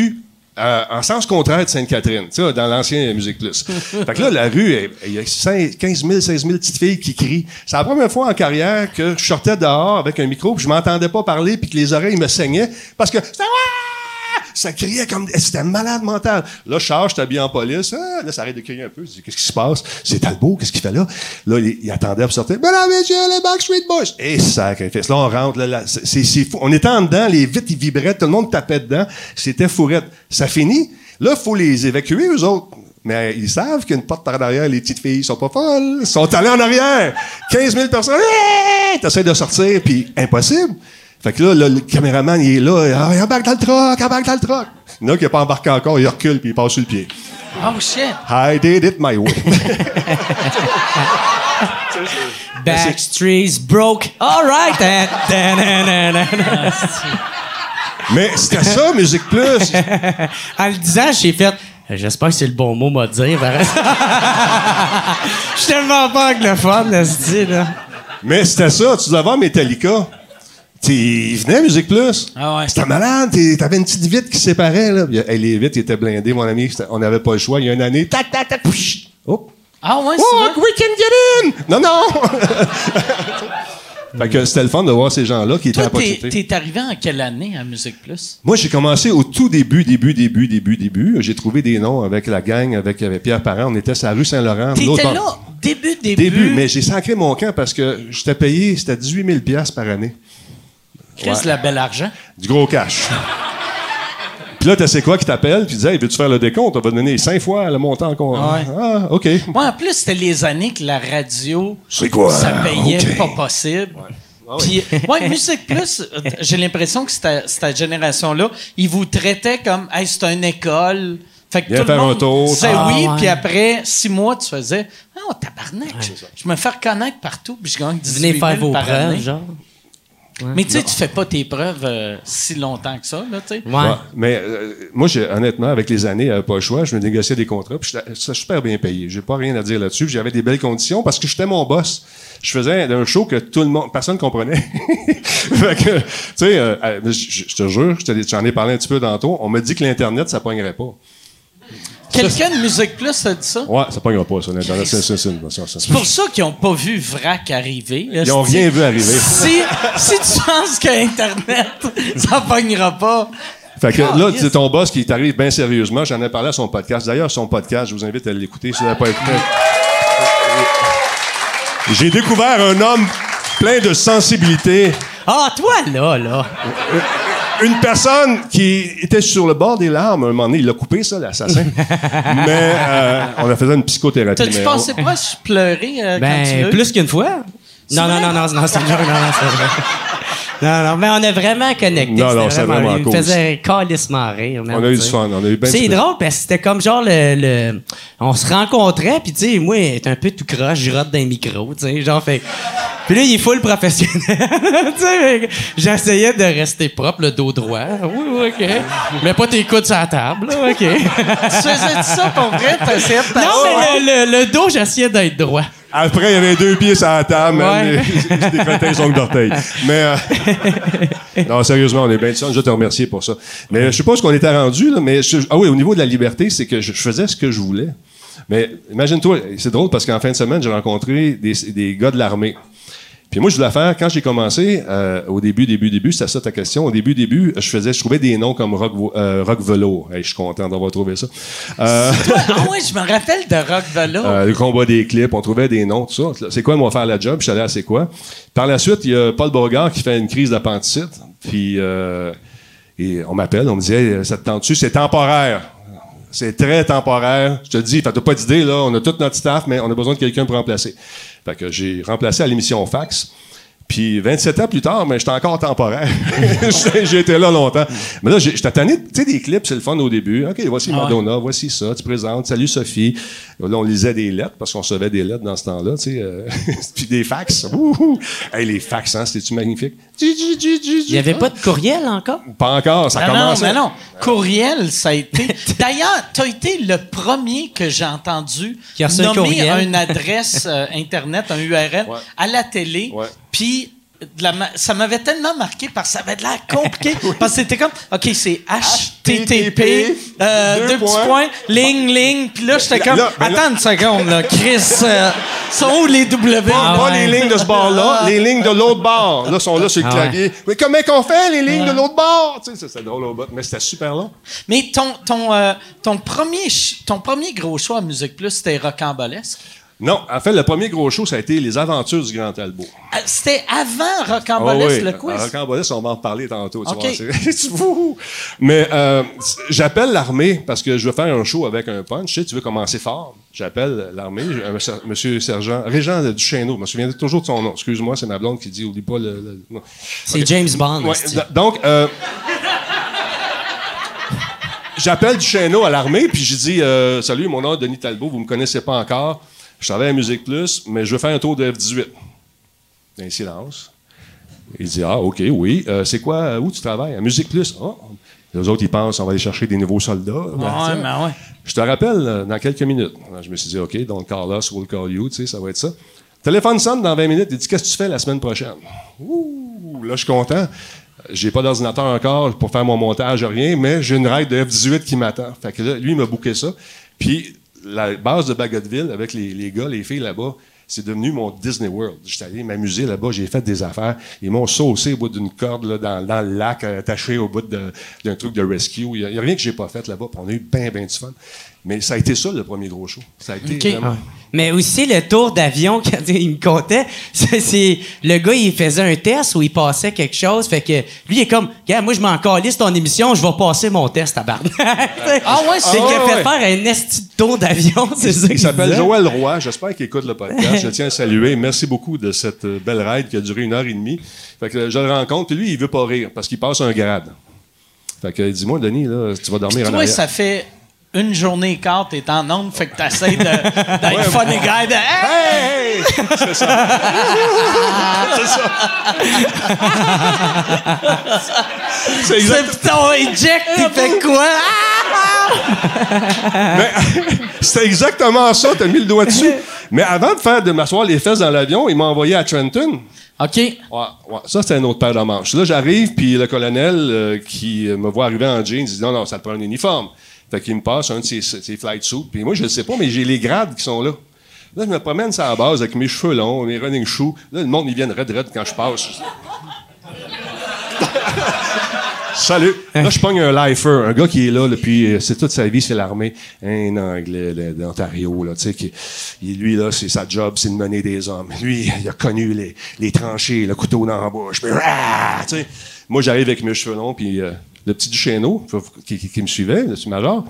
euh, en sens contraire de Sainte-Catherine, tu sais, dans l'ancien Musique Plus. <laughs> fait que là, la rue, il y a 5 15 000, 16 000 petites filles qui crient. C'est la première fois en carrière que je sortais dehors avec un micro, puis je m'entendais pas parler, puis que les oreilles me saignaient, parce que c'était! Ça criait comme c'était malade mental. Là, charge, j'étais habillé en police. Ah, là, ça arrête de crier un peu. Je dis, qu'est-ce qui se passe? C'est Talbot, qu'est-ce qu'il fait là? Là, il, il attendait pour sortir. Mesdames et messieurs, les Backstreet Boys. Et sacrifice. Là, on rentre. Là, là, c'est, fou. On était en dedans, les vitres, ils vibraient, tout le monde tapait dedans. C'était fourrette. Ça finit. Là, faut les évacuer, eux autres. Mais ils savent qu'il y a une porte par derrière, les petites filles sont pas folles. Ils sont allés en arrière. 15 000 personnes. Hey! T'essaies de sortir, puis impossible. Fait que là, là, le caméraman, il est là. Ah, il embarque dans le truck, embarque dans le truck. Il y en a qui n'a pas embarqué encore, il recule, puis il passe sur le pied. Oh shit. I did it my way. <laughs> Backstreet's broke. All right. <laughs> Mais c'était ça, Musique Plus. <laughs> en le disant, j'ai fait. J'espère que c'est le bon mot, m'a dire. Je suis tellement pas anglophone, là, ce dit, là. Mais c'était ça, tu devais voir Metallica. T'sais, il venait à Musique Plus. Ah ouais. C'était malade. T'avais une petite vitre qui séparait. Là. Puis, hey, les vitres étaient blindées, mon ami. On n'avait pas le choix. Il y a une année. Tac, tac. pouch. Oh. Ah ouais, Oh, vrai? we can get in! Non, non! <laughs> fait que c'était le fun de voir ces gens-là qui étaient à Toi, t'es, proximité. t'es arrivé en quelle année à Musique Plus? Moi, j'ai commencé au tout début, début, début, début, début. J'ai trouvé des noms avec la gang, avec, avec Pierre Parent. On était sur la rue Saint-Laurent. T'étais là, début, début. Début, mais j'ai sacré mon camp parce que j'étais payé, c'était 18 000 piastres par année. Chris, la belle argent. Du gros cash. Puis là, tu sais quoi qui t'appelle, puis tu dis, hey, veux-tu faire le décompte? On va te donner cinq fois le montant qu'on. Ah ouais. Ah, OK. Moi, en plus, c'était les années que la radio, C'est quoi? ça payait pas possible. Puis, ouais, Musique Plus, j'ai l'impression que cette, cette génération-là, ils vous traitaient comme, hey, c'est une école. Fait que Viens tout le faire un monde tour. disait Ah, oui, ouais. puis après six mois, tu faisais, oh, tabarnak, je me fais reconnaître partout, puis je gagne 18 Venez 000 faire vos par preuves, année. Mais tu sais, tu fais pas tes preuves euh, si longtemps que ça, là, tu sais. Ouais. Ouais, mais euh, moi, j'ai, honnêtement, avec les années, euh, pas le choix. Je me négociais des contrats, puis j'étais j'étais super bien payé. J'ai pas rien à dire là-dessus. puis J'avais des belles conditions parce que j'étais mon boss. Je faisais un show que tout le monde, personne comprenait. <laughs> fait que, tu sais, euh, je je te jure, je j'en ai parlé un petit peu tantôt. On m'a dit que l'internet, ça pognerait pas. Quelqu'un de Musique Plus a dit ça? Ouais, ça pognera pas, ça. C'est, pour ça qu'ils n'ont pas vu Vrac arriver. Ils ont rien vu arriver. Si, si tu penses qu'Internet, <laughs> ça pognera pas. Fait que là, c'est ton boss qui t'arrive bien sérieusement. J'en ai parlé à son podcast. D'ailleurs, son podcast, je vous invite à l'écouter si vous n'avez pas écouté. J'ai découvert un homme plein de sensibilité. Ah, toi, là, là. Une personne qui était sur le bord des larmes. À un moment donné, il l'a coupé, ça, l'assassin. <laughs> Mais euh, on a fait une psychothérapie. T'as-tu pensé on- proche pleurer euh, quand tu Ben, plus qu'une fois. Non, non, non, non, non, c'est non, non, c'est vrai. Non, non, mais on a vraiment connecté. Non, non, c'est vraiment cool. faisait calissement rire. man, On a eu du fun, on a eu ben C'est du fun. drôle parce que c'était comme genre le, le- On se rencontrait, puis tu sais, moi, j'étais un peu tout croche, je rote dans les micros, tu sais, genre, fait. Puis là, il est full professionnel. <laughs> tu sais, j'essayais de rester propre, le dos droit. Oui, oui, OK. Mais pas tes coudes sur la table, là, OK. Tu faisais ça pour vrai? T'essayais de non, mais le, le- le dos, j'essayais d'être droit. Après, il y avait deux pieds sur la table, Ouais. se décrotait les ongles d'orteil. Mais, euh, <laughs> non, sérieusement, on est bien de. Je te remercier pour ça. Mais je ce qu'on était rendu, là, mais je- ah oui, au niveau de la liberté, c'est que je, je faisais ce que je voulais. Mais imagine-toi, c'est drôle parce qu'en fin de semaine, j'ai rencontré des, des gars de l'armée. Puis moi, je voulais faire, quand j'ai commencé, euh, au début, début, début, c'était ça ta question. Au début, début, je faisais, je trouvais des noms comme Rock, euh, Rock Velour. Hey, je suis content d'avoir trouvé ça. Euh, <laughs> Ah oui, je me rappelle de Rock Velo. euh, le combat des clips, on trouvait des noms, tout ça. C'est quoi, moi, faire la job? Je suis allé à C'est quoi? Par la suite, il y a Paul Beauregard qui fait une crise d'appendicite. Puis, euh, et on m'appelle, on me dit, hey, ça te tente-tu? C'est temporaire. C'est très temporaire. Je te dis, t'as pas d'idée, là. On a tout notre staff, mais on a besoin de quelqu'un pour remplacer. Fait que j'ai remplacé à l'émission Fax. Puis 27 ans plus tard, mais j'étais encore temporaire. <laughs> J'étais- j'ai été là longtemps. Mais là, j'étais tanné. Tu sais, des clips, c'est le fun au début. OK, voici Madonna, voici ça. Tu présentes. Salut Sophie. Là, on lisait des lettres parce qu'on recevait des lettres dans ce temps-là. Tu sais, euh, <laughs> puis des fax. Wouhou! Hey, les fax, hein, c'était-tu magnifique? Il y avait pas de courriel encore? Pas encore, ça non, commence. mais non. Courriel, ça a été. <laughs> D'ailleurs, tu as été le premier que j'ai entendu Qui a un nommer courriel. une adresse euh, Internet, un URL, Ouais. à la télé. Puis. De la ma- ça m'avait tellement marqué parce que ça avait de l'air compliqué. <laughs> parce que c'était comme, OK, c'est HTTP, euh, deux deux, petits points. ligne, ligne. Puis là, j'étais comme, là, mais là- attends une seconde, là, Chris, euh, sont où les W? Pas, Ah ouais. les lignes de ce bord-là, les lignes de l'autre bord. Là, sont là sur le Ah ouais. clavier. Mais comment qu'on fait, les lignes de l'autre bord? Tu sais, drôle au bout, mais c'était super long. Mais ton, ton, euh, ton, premier, ton premier gros choix à Musique Plus, c'était Rocambolesque? Non, en fait, le premier gros show, ça a été Les Aventures du Grand Talbot. Euh, C'était avant Ah Rocambolesque, oui. le quiz? À Rocambolesque, on va en reparler tantôt. Tu OK. vois, c'est- <laughs> c'est fou. Mais euh, j'appelle l'armée parce que je veux faire un show avec un punch. Tu sais, tu veux commencer fort. J'appelle l'armée, monsieur sergent, Régent Duchesneau. Je me souviens toujours de son nom. Excuse-moi, c'est ma blonde qui dit, oublie pas le... le-. C'est James Bond. Ouais, donc, euh, j'appelle Duchesneau à l'armée, puis je dis euh, Salut, mon nom est Denis Talbot, vous me connaissez pas encore. Je travaille à Musique Plus, mais je veux faire un tour de F-18. Un silence. Il dit Ah, OK, oui. Euh, c'est quoi, euh, où tu travailles? À Musique Plus. Ah. Les autres, ils pensent on va aller chercher des nouveaux soldats. Ben, Ouais, tiens. mais ouais. Je te rappelle euh, dans quelques minutes. Je me suis dit, OK, donc Carlos will call you, tu sais, ça va être ça. Téléphone sonne dans 20 minutes. Il dit, qu'est-ce que tu fais la semaine prochaine? Ouh, là, je suis content. J'ai pas d'ordinateur encore pour faire mon montage, rien, mais j'ai une règle de F-18 qui m'attend. Fait que là, lui, il m'a booké ça. Puis, la base de Bagotville, avec les, les gars, les filles là-bas, c'est devenu mon Disney World. J'étais allé m'amuser là-bas, j'ai fait des affaires. Ils m'ont saucé au bout d'une corde là, dans, dans le lac, euh, attaché au bout d'un truc de rescue. Il n'y a, rien que j'ai pas fait là-bas. On a eu bien, bien du fun. Mais ça a été ça, le premier gros show. Ça a été vraiment- Mais aussi le tour d'avion, <laughs> quand il me comptait, c'est, le gars, il faisait un test où il passait quelque chose. Fait que lui, il est comme, Gars, moi, je m'en calisse ton émission, je vais passer mon test à barbe. <laughs> ah ouais, c'est qu'il a fait ouais. faire un esti de tour d'avion, <laughs> c'est ça Il s'appelle. Joël Roy. J'espère qu'il écoute le podcast. Je tiens à saluer. Merci beaucoup de cette euh, belle ride qui a duré une heure et demie. Fait que je le rencontre. Puis lui, il veut pas rire parce qu'il passe un grade. Fait que dis-moi, Denis, là, tu vas dormir en Toi, arrière. ça fait une journée et quart, t'es en onde, fait que t'essayes de- d'être funny guy. De, Hey! Hey, hey! C'est ça. C'est ça. C'est exact- C'est ton eject, il fait quoi? Mais c'était exactement ça, t'as mis le doigt dessus. Mais avant de faire de m'asseoir les fesses dans l'avion, il m'a envoyé à Trenton. OK. Ouais, ouais. Ça, c'était un autre paire de manches. Là, j'arrive, puis le colonel euh, qui euh, me voit arriver en jeans, il dit non, non, ça te prend un uniforme. Fait qu'il me passe un de ses, ses flight suits. Puis moi, je ne sais pas, mais j'ai les grades qui sont là. Là, je me promène sur la base avec mes cheveux longs, mes running shoes. Là, le monde, ils viennent red red quand je passe. <laughs> Salut. Là, je pogne un lifer, un gars qui est là depuis, euh, c'est toute sa vie, c'est l'armée. Un Anglais d'Ontario, là, tu sais, lui, là, c'est sa job, c'est de mener des hommes. Lui, il a connu les, les tranchées, le couteau dans la bouche. Moi, j'arrive avec mes cheveux longs, puis euh, le petit Duchesneau, qui, qui- me suivait, le major,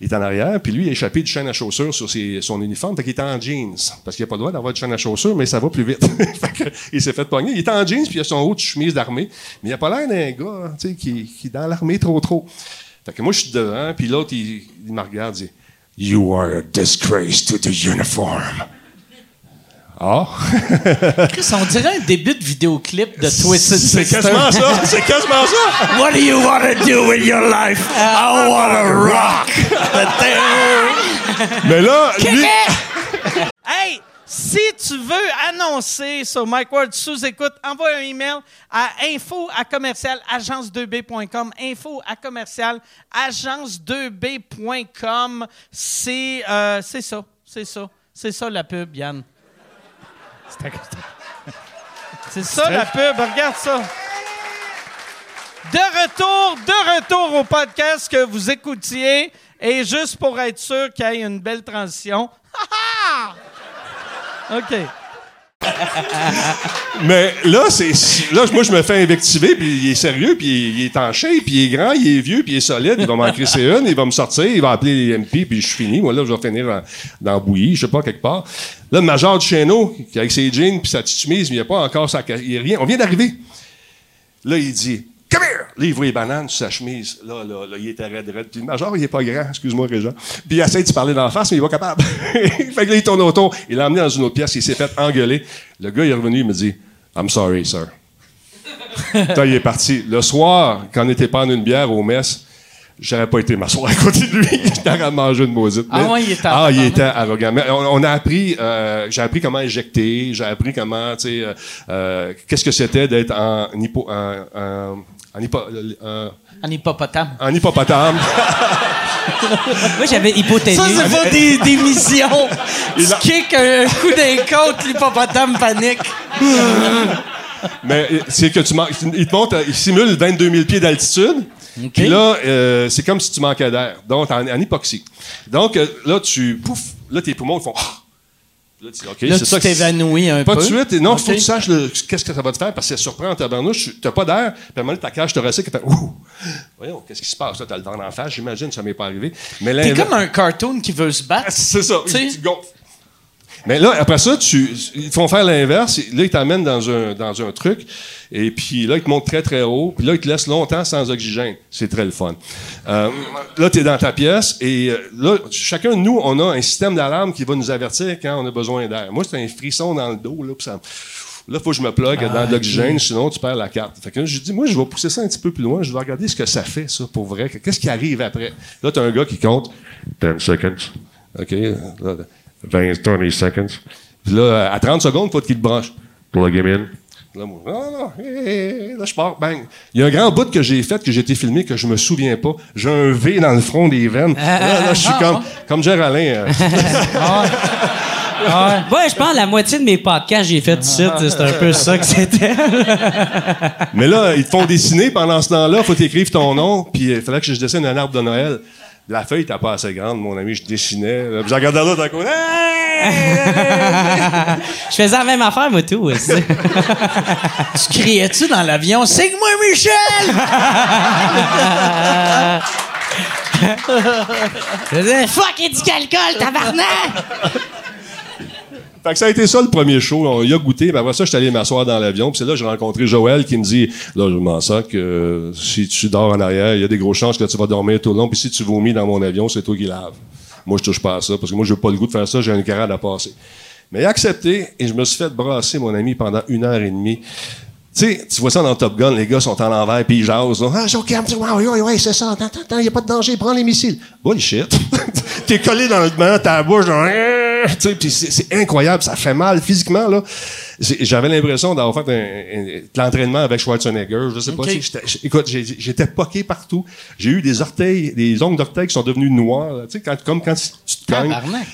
Il est en arrière, puis lui, il a échappé du chaîne à chaussures sur son uniforme, fait qu'il était en jeans. Parce qu'il n'a pas le droit d'avoir du chaîne à chaussures, mais ça va plus vite. <laughs> fait il s'est fait pogner. Il était en jeans, puis il a son haut de chemise d'armée. Mais il n'a pas l'air d'un gars, sais, qui, est dans l'armée trop trop. Que moi, je suis devant, puis l'autre, il, il me regarde, il dit You are a disgrace to the uniform. Ah, <laughs> Chris, on dirait un début de vidéoclip de Twisted c'est Sister. quasiment ça, <laughs> c'est quasiment ça. What do you want to do with your life? I want to rock. Mais là, lui, <laughs> hey, si tu veux annoncer sur Mike Ward sous écoute, envoie un email à info à commercial agence2b.com. Info à commercial agence2b.com. C'est euh, c'est ça, c'est ça, c'est ça la pub, Yann. C'est ça la pub, regarde ça. De retour, de retour au podcast que vous écoutiez. Et juste pour être sûr qu'il y ait une belle transition. <laughs> OK. <laughs> Mais là, c'est là, moi, je me fais invectiver, puis il est sérieux, puis il, il est en shape, puis il est grand, il est vieux, puis il est solide. Il va m'en crisser <laughs> une, il va me sortir, il va appeler les MP, puis je suis fini. Moi, là, je vais finir dans, dans bouillie, je sais pas, quelque part. Là, le major du Cheno, qui avec ses jeans, puis sa petite chemise, mais il n'y a pas encore sa... Il a rien. On vient d'arriver. Là, il dit... Come here! Là, il voit les bananes sur sa chemise. Là, là, là, il était raide, raide. Puis le major, il est pas grand, excuse-moi, Régent. Puis il essaie de se parler d'en face, mais il va capable. <laughs> fait que là, il tourne autour. Il l'a emmené dans une autre pièce, il s'est fait engueuler. Le gars, il est revenu, il me dit I'm sorry, sir. <laughs> Là, il est parti. Le soir, quand on était pas en une bière au mess, j'aurais pas été m'asseoir à côté de lui. <laughs> J'aurais mangé une maudite. Ah ouais, il était Ah, il arrogant. était arrogant. Mais on, on a appris, euh, j'ai appris comment injecter, j'ai appris comment, tu sais, euh, euh, qu'est-ce que c'était d'être en hypo, en, en- en hypo- euh, hippopotame. en hippopotame. <laughs> Moi, j'avais hypothénie. Ça, c'est pas des, des missions. <laughs> Il a- Tu kick un coup d'un côte, l'hippopotame panique. Mais c'est que tu manques. Il te monte, il simule 22 000 pieds d'altitude. Puis là, euh, c'est comme si tu manquais d'air. Donc, en, en hypoxie. Donc, euh, là, tu. Pouf! Là, tes poumons, ils font. Ah! Là, tu Là, tu ça t'évanouis un Pas peu. de suite. Et non, il faut que tu saches qu'est-ce que ça va te faire parce que ça surprend en tabarnouche. Tu n'as pas d'air. Puis à un moment donné, ta cage fait Ouh! Voyons, qu'est-ce qui se passe là? Tu as le vent d'en face, j'imagine, ça m'est pas arrivé. Mais T'es l'inverse- comme un cartoon qui veut se battre. <laughs> c'est ça. Tu gonfles. Mais là, après ça, tu, ils te font faire l'inverse. Là, ils t'amènent dans un, dans un truc. Et puis là, ils te montent très, très haut. Puis là, ils te laissent longtemps sans oxygène. C'est très le fun. Euh, là, tu es dans ta pièce. Et euh, là, chacun de nous, on a un système d'alarme qui va nous avertir quand on a besoin d'air. Moi, c'est un frisson dans le dos. Là, puis ça, Là, faut que je me plug dans de l'oxygène, sinon tu perds la carte. Fait que là, je dis, moi, je vais pousser ça un petit peu plus loin, je vais regarder ce que ça fait, ça, pour vrai. Qu'est-ce qui arrive après? Là, tu as un gars qui compte 10 seconds. OK? Là, 20, 30 seconds. Puis là, à 30 secondes, faut qu'il te branche. Plug him in. Là, moi, non, non, hé, hé, là, je pars, bang. Il y a un grand bout que j'ai fait, que j'ai été filmé, que je me souviens pas. J'ai un V dans le front des veines. Là, là, je suis comme, comme Géraldin. <laughs> euh, Ouais, je pense la moitié de mes podcasts, j'ai fait du site. C'est un peu ça que c'était. Mais là, ils te font dessiner pendant ce temps-là, faut t'écrire ton nom, puis il fallait que je dessine un arbre de Noël. La feuille n'était pas assez grande, mon ami, je dessinais. là, puis Je regardais là d'un coup. Je faisais la même affaire, moi, tout. aussi. <laughs> Tu criais-tu dans l'avion? Signe-moi Michel! <laughs> Je faisais fuck et du alcool, tabarnak! Fait que ça a été ça le premier show. On y a goûté. Ben après ça, je suis allé m'asseoir dans l'avion. Puis c'est là j'ai rencontré Joël qui me dit Là, je m'en sens que euh, si tu dors en arrière, il y a des grosses chances que tu vas dormir tout le long. Puis si tu vomis dans mon avion, c'est toi qui laves. Moi, je touche pas à ça parce que moi, j'ai pas le goût de faire ça. J'ai une carade à passer. Mais accepté et je me suis fait brasser, mon ami, pendant une heure et demie. Tu sais, tu vois ça dans Top Gun, les gars sont en l'envers puis ils jasent. là. Ah, Joe Cam, oui, oui, oui, c'est ça. Attends, attends, il n'y a pas de danger, prends les missiles. Bullshit. <laughs> T'es collé dans le banc, ta bouche, genre, tu sais, puis c'est incroyable, ça fait mal physiquement, là. J'avais l'impression d'avoir fait un, un- de l'entraînement avec Schwarzenegger. Je sais pas Ok. si j'étais- j'- écoute, j'ai- j'étais poqué partout. J'ai eu des orteils, des ongles d'orteils qui sont devenus noirs, là. tu sais, quand, comme quand tu te cognes.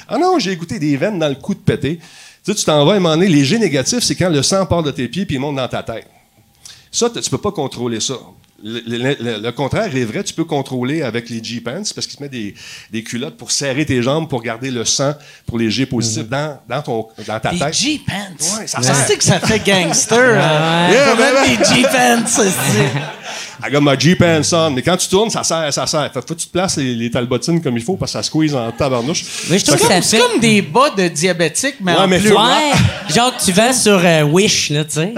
Ah non, j'ai écouté des veines dans le cou de pété. Tu sais, tu t'en vas à un moment donné, les G négatifs, c'est quand le sang part de tes pieds puis il monte dans ta tête. Ça, tu peux pas contrôler ça. Le, le- le- le contraire est vrai, tu peux contrôler avec les G-pants parce qu'ils te mettent des, des culottes pour serrer tes jambes pour garder le sang pour les G positifs dans, dans, ton, dans ta tête. G-pants? Ouais, ça sert. c'est que ça fait gangster. hein? <laughs> Yeah, ben, des G-pants, ça, c'est- <laughs> I got my Jeep and son. Mais quand tu tournes, ça serre, ça serre. Fait que faut que tu te places les, les talbotines comme il faut parce que ça squeeze en tabarnouche. Mais je trouve que ça C'est fait. comme des bas de diabétique, mais Ouais, en mais plus. Ouais, genre que tu vas sur euh, Wish, là, tu sais.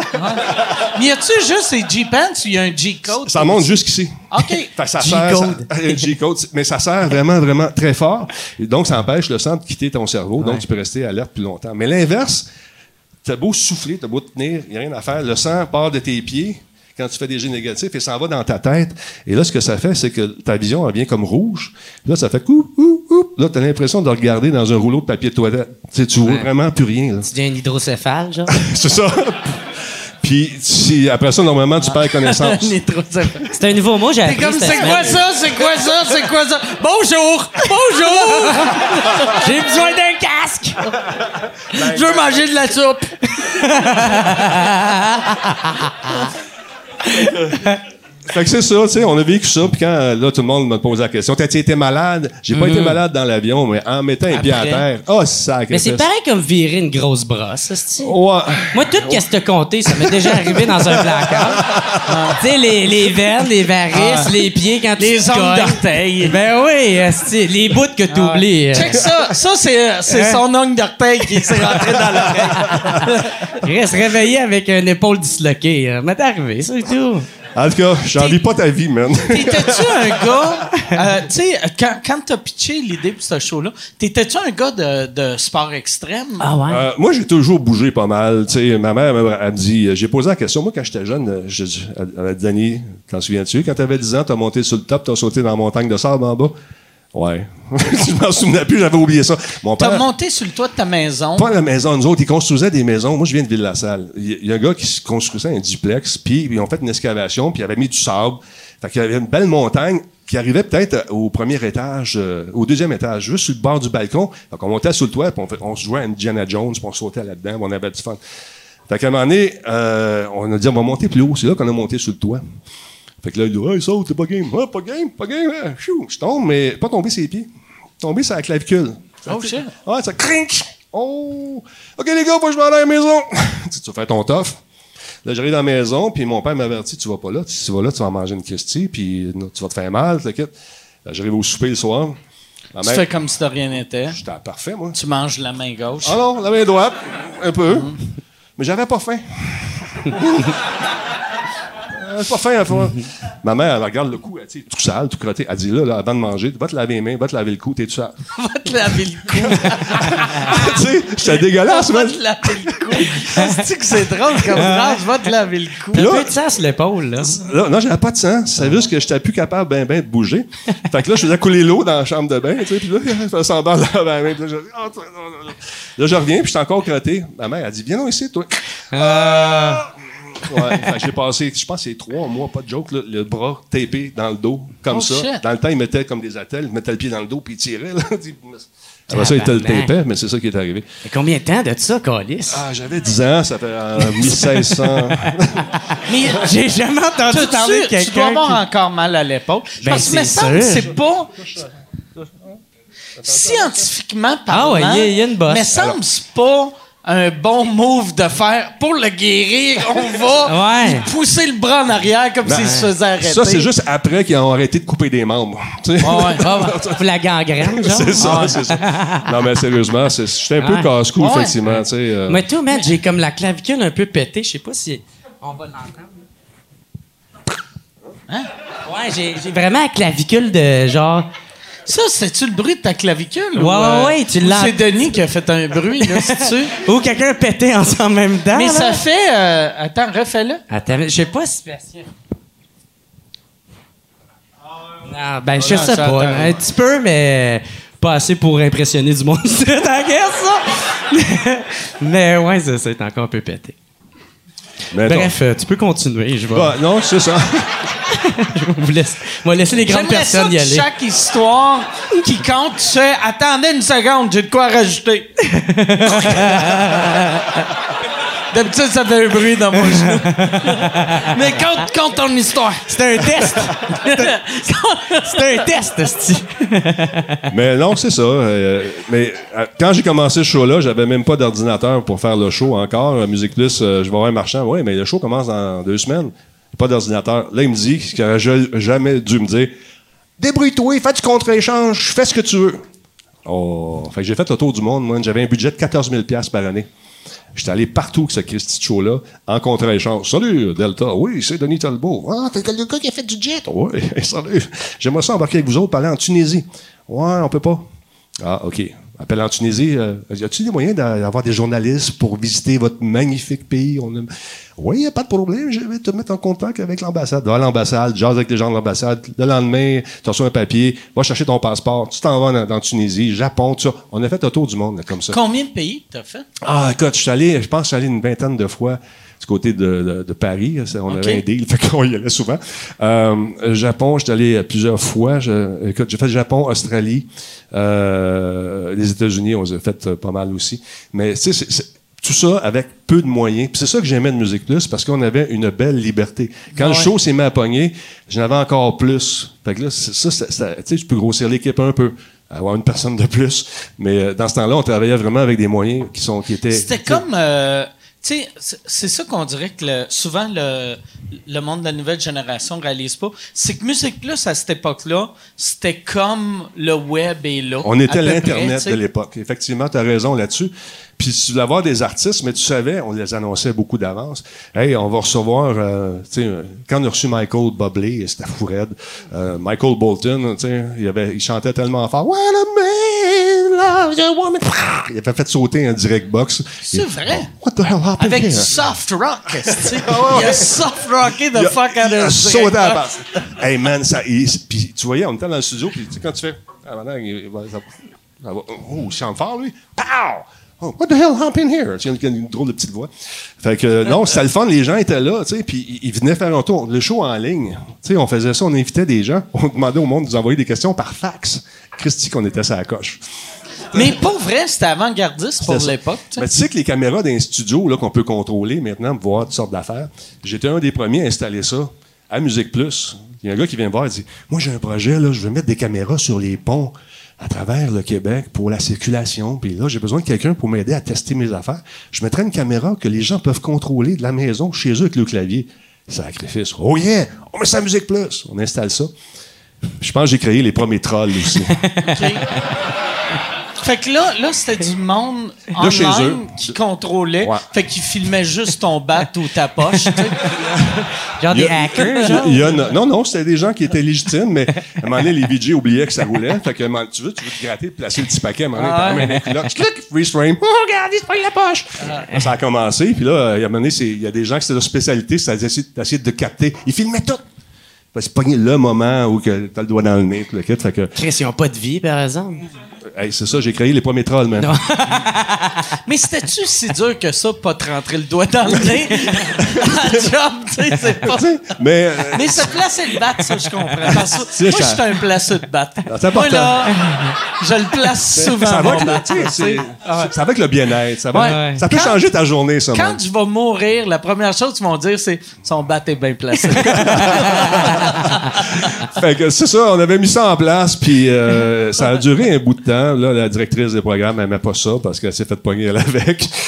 Mais y a-tu juste les G-Pants ou y a un G-Code? Ça monte jusqu'ici. OK. Fait que ça G-code. sert, ça- <laughs> un G-code, mais ça sert vraiment, vraiment très fort. Et donc, ça empêche le sang de quitter ton cerveau. Donc, tu peux rester alerte plus longtemps. Mais l'inverse, t'as beau souffler, t'as beau tenir, il n'y a rien à faire. Le sang part de tes pieds quand tu fais des jets négatifs et s'en va dans ta tête. Et là, ce que ça fait, c'est que ta vision elle devient comme rouge. Là, ça fait coup, coup, coup. Là, t'as l'impression de regarder dans un rouleau de papier de toilette. Tu sais, tu vois vraiment plus rien. là. Tu deviens un hydrocéphale, genre. <laughs> C'est ça. Puis, si, après ça, normalement, tu perds connaissance. <laughs> C'est un nouveau mot, j'ai appris comme, c'est quoi ça? C'est quoi ça? C'est quoi ça? Bonjour! Bonjour! <laughs> J'ai besoin d'un casque! Je veux manger de la soupe. like, <laughs> Fait que c'est ça, tu sais, on a vécu ça, puis quand euh, là, tout le monde me pose la question, t'as-tu été malade? J'ai pas été malade dans l'avion, mais en mettant un pied à terre, oh, sac. Mais c'est pareil comme virer une grosse brosse, ça, c'est-tu? Ouais. Moi, tout ce que compté, ça m'est déjà arrivé dans un placard. tu sais, les, les veines, les varices, les pieds quand tu Les ongles d'orteil. Ben oui, les bouts que t'oublies. euh. Check ça. Ça, c'est, c'est Hein? son ongle d'orteil qui s'est rentré dans l'oreille. Il <laughs> reste réveillé avec une épaule disloquée. euh. Mais t'es arrivé, c'est tout. En tout cas, j'envie pas ta vie, man. <laughs> T'étais-tu un gars, euh, tu sais, quand, quand t'as pitché l'idée pour ce show-là, t'étais-tu un gars de, de sport extrême? Ah ouais? Euh, moi, j'ai toujours bougé pas mal. Tu sais, ma mère elle, elle me dit, euh, j'ai posé la question. Moi, quand j'étais jeune, euh, je, elle elle m'a dit, Danny, t'en souviens-tu? Quand t'avais 10 ans, t'as monté sur le top, t'as sauté dans la montagne de sable en bas. Ouais. <laughs> je m'en souvenais plus, j'avais oublié ça. Mon T'as père. monté sur le toit de ta maison. Pas la maison, nous autres, ils construisaient des maisons. Moi, je viens de Ville-la-Salle. Il y a- il y a un gars qui construisait un duplex, puis ils ont fait une excavation, puis ils avaient mis du sable. Fait qu'il y avait une belle montagne qui arrivait peut-être euh, au premier étage, euh, au deuxième étage, juste sur le bord du balcon. Donc, on montait sur le toit, puis on, se jouait à Indiana Jones, puis on sautait là-dedans, on avait du fun. Fait qu'à un moment donné, euh, on a dit, on va monter plus haut. C'est là qu'on a monté sur le toit. Fait que là, il dit, hey, saute, t'es pas game. Ah, pas game, pas game. hein. Chou. Je tombe, mais pas tomber ses pieds. Tomber sur la clavicule. Oh, shit. Ah, ça crinque. Oh. OK, les gars, faut que je vais aller à la maison. <laughs> tu vas faire ton tough. Là, j'arrive dans la maison, puis mon père m'avertit, tu vas pas là. Si tu vas là, tu vas manger une Christie, puis tu vas te faire mal, tu quittes. Là, J'arrive au souper le soir. Ma Tu mère, fais comme si de rien n'était. j'étais parfait, moi. Tu manges la main gauche. Ah non, la main droite, un peu. Mais j'avais pas faim. <laughs> Euh, pas faim à fois. <laughs> Ma mère, elle regarde le cou, elle dit, tout sale, tout crotté. Elle dit, là, là, avant de manger, va te laver les mains, va te laver le cou, t'es tout sale. <laughs> Va te laver le cou. <laughs> tu sais, j'étais dégueulasse, Va te laver le cou. C'est que c'est drôle comme phrase. Va te laver le cou? T'as peu de sang sur l'épaule, là. Là, non, j'avais pas de sang. C'est juste que j'étais plus capable ben ben de bouger. fait que là, je faisais couler l'eau dans la chambre de bain, tu sais, puis là, je faisais semblant de laver la main, puis là, je, Ah, non, non, non. là, je reviens, puis j'étais encore crotté. Ma mère, elle dit, viens donc ici, toi. Ouais, fait que j'ai passé, je pense que c'est trois mois, pas de joke, là, le bras tapé dans le dos, comme Oh, ça. shit. Dans le temps, ils mettaient comme des attelles, ils mettaient le pied dans le dos, puis ils tiraient, là. <laughs> Après ça, ils te le tapaient, mais c'est ça qui est arrivé. Mais combien de temps de ça, Calis? Ah, j'avais 10 ans, ça fait en 1600. <laughs> Mais J'ai jamais entendu T'as-tu- parler de tu dois quelqu'un avoir qui... encore mal à l'épaule. Ben, Parce que me c'est semble que sûr. c'est pas. Scientifiquement parlant. Ah ouais, il y a- il y a une bosse. Mais semble que c'est pas un bon move de faire pour le guérir. On va <laughs> Ouais. pousser le bras en arrière comme s'il se faisait arrêter. ça, c'est juste après qu'ils ont arrêté de couper des membres. tu sais. Ah ouais. Ah la gangrène, <laughs> genre? C'est ça, c'est ça. Non, mais sérieusement, c'est- j'étais un peu casse-cou, Ouais. effectivement. tu sais, euh. Mais tout, man, j'ai comme la clavicule un peu pétée. Je sais pas si on va l'entendre. Hein? Ouais, j'ai j'ai vraiment la clavicule de genre. Ça, c'est-tu le bruit de ta clavicule? Ouais, ou, euh, ouais, ouais, tu ou l'as- C'est Denis qui a fait un bruit, là, c'est-tu? <laughs> Ou quelqu'un a pété en <laughs> en même temps. Mais là? ça fait. euh, attends, refais-le. Attends, je sais pas si. Non, ben, je Ah, non, sais ça pas. Un petit peu, mais pas assez pour impressionner du monde. <laughs> C'est ta guess, ça? mais ouais, ça, c'est encore un peu pété. mais. Bref, euh, tu peux continuer. Je vais, Bah, non, c'est ça. <laughs> je vais vous laisser, les grandes ça personnes y aller. chaque histoire qui compte, tu fais Attendez une seconde, j'ai de quoi rajouter. <laughs> D'habitude, ça fait un bruit dans mon genou. <laughs> Mais compte, compte ton histoire. C'était un test. C'était un test, esti. mais non, c'est ça. euh, mais euh, quand j'ai commencé ce show-là, j'avais même pas d'ordinateur pour faire le show encore. Musique Plus, euh, je vais voir un marchand. Oui, mais le show commence dans deux semaines. Pas d'ordinateur. Là, il me dit ce qu'il aurait ja- jamais dû me dire Débrouille-toi, fais du contre-échange, fais ce que tu veux. Oh, fait que j'ai fait le tour du monde, moi. J'avais un budget de 14 000 par année. J'étais allé partout avec ce Christy show-là, en contre-échange. Salut, Delta. Oui, c'est Denis Talbot. Ah, t'es le gars qui a fait du jet? Oui, <laughs> salut. J'aimerais ça embarquer avec vous autres, parler en Tunisie. Ouais, on peut pas. Ah, OK. Appelle en Tunisie. Euh, y a-t-il des moyens d'avoir des journalistes pour visiter votre magnifique pays? On aime- Oui, y a pas de problème. Je vais te mettre en contact avec l'ambassade. Va à l'ambassade, jase avec les gens de l'ambassade. Le lendemain, tu reçois un papier, va chercher ton passeport. Tu t'en vas dans, dans Tunisie, Japon, tout ça. On a fait le tour du monde, là, comme ça. Combien de pays t'as fait? Ah, écoute, je suis allé, je pense que je suis allé une vingtaine de fois du côté de, de- de Paris. Ça, On avait un deal, <laughs> fait qu'on y allait souvent. Euh, Japon, je suis allé plusieurs fois. Je- écoute, j'ai fait Japon, Australie, euh, les États-Unis, on les a fait euh, pas mal aussi. Mais tu sais, tout ça avec peu de moyens. Puis c'est ça que j'aimais de Musique Plus, parce qu'on avait une belle liberté. Quand le show s'est mis à pogner, j'en avais encore plus. Fait que là, ça, ça- ça- tu sais, je peux grossir l'équipe un peu, avoir une personne de plus. Mais euh, dans ce temps-là, on travaillait vraiment avec des moyens qui sont qui étaient. C'était comme. euh, sais, c'est- ça qu'on dirait que le- souvent le, le monde de la nouvelle génération réalise pas. C'est que Musique Plus, à cette époque-là, c'était comme le web est là. On était l'Internet de l'époque. Effectivement, tu as raison là-dessus. Puis tu voulais avoir des artistes, mais tu savais, on les annonçait beaucoup d'avance. Hey, on va recevoir, euh, tu sais, euh, quand on a reçu Michael Bublé, c'était fou raide. Euh, Michael Bolton, tu sais, il, avait, il chantait tellement fort. When a man loves a woman. Il avait fait sauter un direct box. C'est vrai? What the hell happened Avec du here? soft rock, sais. <laughs> Il a soft rocké the fuck out Il a of sauté à la base. Hey man, ça, il- puis tu voyais, on était dans le studio, puis tu sais, quand tu fais. Ah, maintenant, il va- ça- ça va- oh, il chante fort, lui. Pow! Oh, what the hell happened here? Tu a une drôle de petite voix. Fait que, non, c'était le fun, les gens étaient là, tu sais, puis ils- ils venaient faire un tour. Le show en ligne, tu sais, on faisait ça, on invitait des gens, on demandait au monde de nous envoyer des questions par fax. Christy, qu'on était sa coche. Mais pas vrai, c'était avant-gardiste pour l'époque. tu sais. Mais tu sais que les caméras d'un studio là, qu'on peut contrôler maintenant pour voir toutes sortes d'affaires, j'étais un des premiers à installer ça à Musique Plus. Il y a un gars qui vient me voir et dit Moi, j'ai un projet, là, je veux mettre des caméras sur les ponts à travers le Québec pour la circulation. Puis là, j'ai besoin de quelqu'un pour m'aider à tester mes affaires. Je mettrais une caméra que les gens peuvent contrôler de la maison chez eux avec le clavier. Sacrifice. Oh yeah! On met ça à Musique Plus. On installe ça. Je pense que j'ai créé les premiers trolls aussi. <laughs> Fait que là, là c'était du monde De chez eux. qui contrôlait. Ouais. Fait qu'il filmait juste ton bat ou ta poche. Genre des hackers, genre? Il y a- non, non, c'était des gens qui étaient légitimes, mais à un moment donné, les VJ oubliaient que ça roulait. Fait que, tu veux, tu veux te gratter, placer le petit paquet, à un moment donné, Ah t'as ouais. même un clic, freeze frame. Oh, regarde, il se pogne la poche. Là, ça a commencé, puis là, il y a un moment donné, il y a des gens qui c'était leur spécialité, c'est d'essayer d'essayer de capter. Ils filmaient tout. Fait que C'est pogné le moment où que t'as le doigt dans le nez, tout le kit. Fait que, Chris, ils ont pas de vie, par exemple. Hey, c'est ça, j'ai créé les premiers trolls, man. <laughs> Mais c'était-tu si dur que ça, pas te rentrer le doigt dans le nez? <laughs> job, tu sais, c'est pas. Mais, euh, Mais se placer de batte, ça, je comprends. Parce moi, je suis un placeux de c'est Moi, là, je le place souvent, ça va avec le, bat. avec le bien-être. Ça, va- Ouais. ça peut Quand- changer ta journée, ça. Quand je vais mourir, la première chose qu'ils vont dire, c'est son bat est bien placé. <laughs> Fait que c'est ça, on avait mis ça en place, puis euh, ça a duré un bout de temps. Là, la directrice des programmes n'aimait pas ça parce qu'elle s'est fait pogner elle avec. <laughs>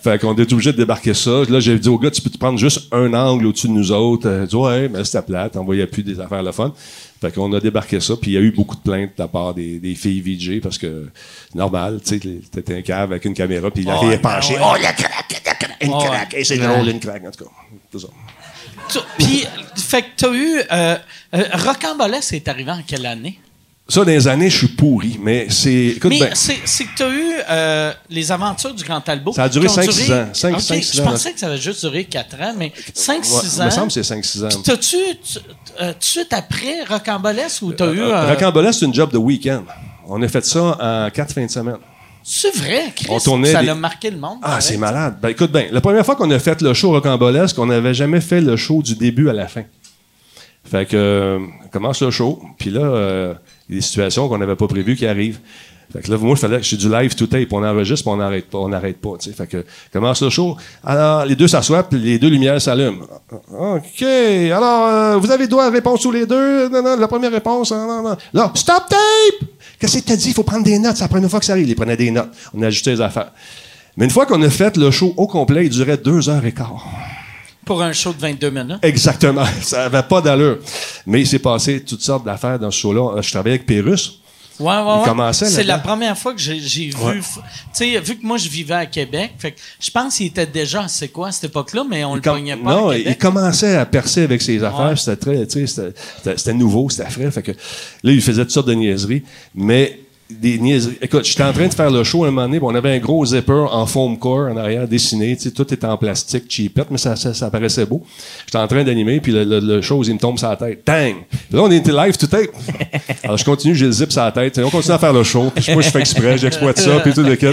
Fait qu'on est obligé de débarquer ça. Là, j'ai dit au gars, tu peux te prendre juste un angle au-dessus de nous autres. Elle dit, ouais, mais c'était plate, on voyait plus des affaires le fun. Fait qu'on a débarqué ça, puis il y a eu beaucoup de plaintes de la part des, des filles VJ parce que, normal, tu sais, t'étais un cave avec une caméra, puis la fille est penchée. Oh, la craque, la craque, une craque, et c'est drôle, une craque, en tout cas. C'est ça. Tu- Puis, fait que t'as eu. Euh, euh, Rocambolesque est arrivé en quelle année? Ça, dans les années, je suis pourri, mais c'est. Écoute, Mais ben, c'est que tu as eu euh, les aventures du Grand Talbot. Ça a duré qui ont 5-6 duré- ans. 5, Ok, 5, 6 Je ans, pensais que ça avait juste duré 4 ans, mais 5-6 Ouais, ans. Il me semble que c'est 5-6 ans. T'as-tu, tu- euh, tout de suite après Rocambolesque ou t'as eu. Euh, Rocambolesque, c'est une job de week-end. On a fait ça en quatre fins de semaine. C'est vrai, Chris, On tournait ça des- a marqué le monde. Ah, c'est malade. Ben, écoute bien, la première fois qu'on a fait le show Rocambolesque, on n'avait jamais fait le show du début à la fin. Fait que, euh, on commence le show, puis là, euh, il y a des situations qu'on n'avait pas prévues qui arrivent. Fait que là, moi, il fallait que je suis du live to tape, on enregistre, on n'arrête pas, on n'arrête pas, tu sais. Fait que, commence le show. Alors, les deux s'assoient, puis les deux lumières s'allument. OK. Alors, euh, vous avez droit à réponse tous les deux? Non, non, la première réponse, non, non, non. Là, stop tape! Qu'est-ce que t'as dit? Il faut prendre des notes. C'est la première fois que ça arrive. Ils prenaient des notes. On a ajusté les affaires. Mais une fois qu'on a fait le show au complet, il durait deux heures et quart. Pour un show de 22 minutes. Exactement. <laughs> Ça avait pas d'allure. Mais il s'est passé toutes sortes d'affaires dans ce show-là. Je travaillais avec Pérus. Ouais, ouais, Il ouais. C'est la première fois que j'ai vu. Tu sais, vu que moi, je vivais à Québec, fait que je pense qu'il était déjà, c'est quoi, à cette époque-là, mais on le Com- pognait pas. non, à il commençait à percer avec ses affaires. C'était très, tu sais, c'était nouveau, c'était frais. Fait que là, il faisait toutes sortes de niaiseries. Mais des niaiseries. Écoute, j'étais en train de faire le show un moment donné, puis on avait un gros zipper en foam core en arrière dessiné. Tu sais, tout était en plastique, cheapette, mais ça, ça, ça paraissait beau. J'étais en train d'animer, puis le, le, le chose, il me tombe sur la tête. Dang! Puis là, on était live tout tape. Alors, je continue, j'ai le zip sur la tête. On continue à faire le show. Puis moi, je fais exprès, j'exploite ça, puis tout le kit.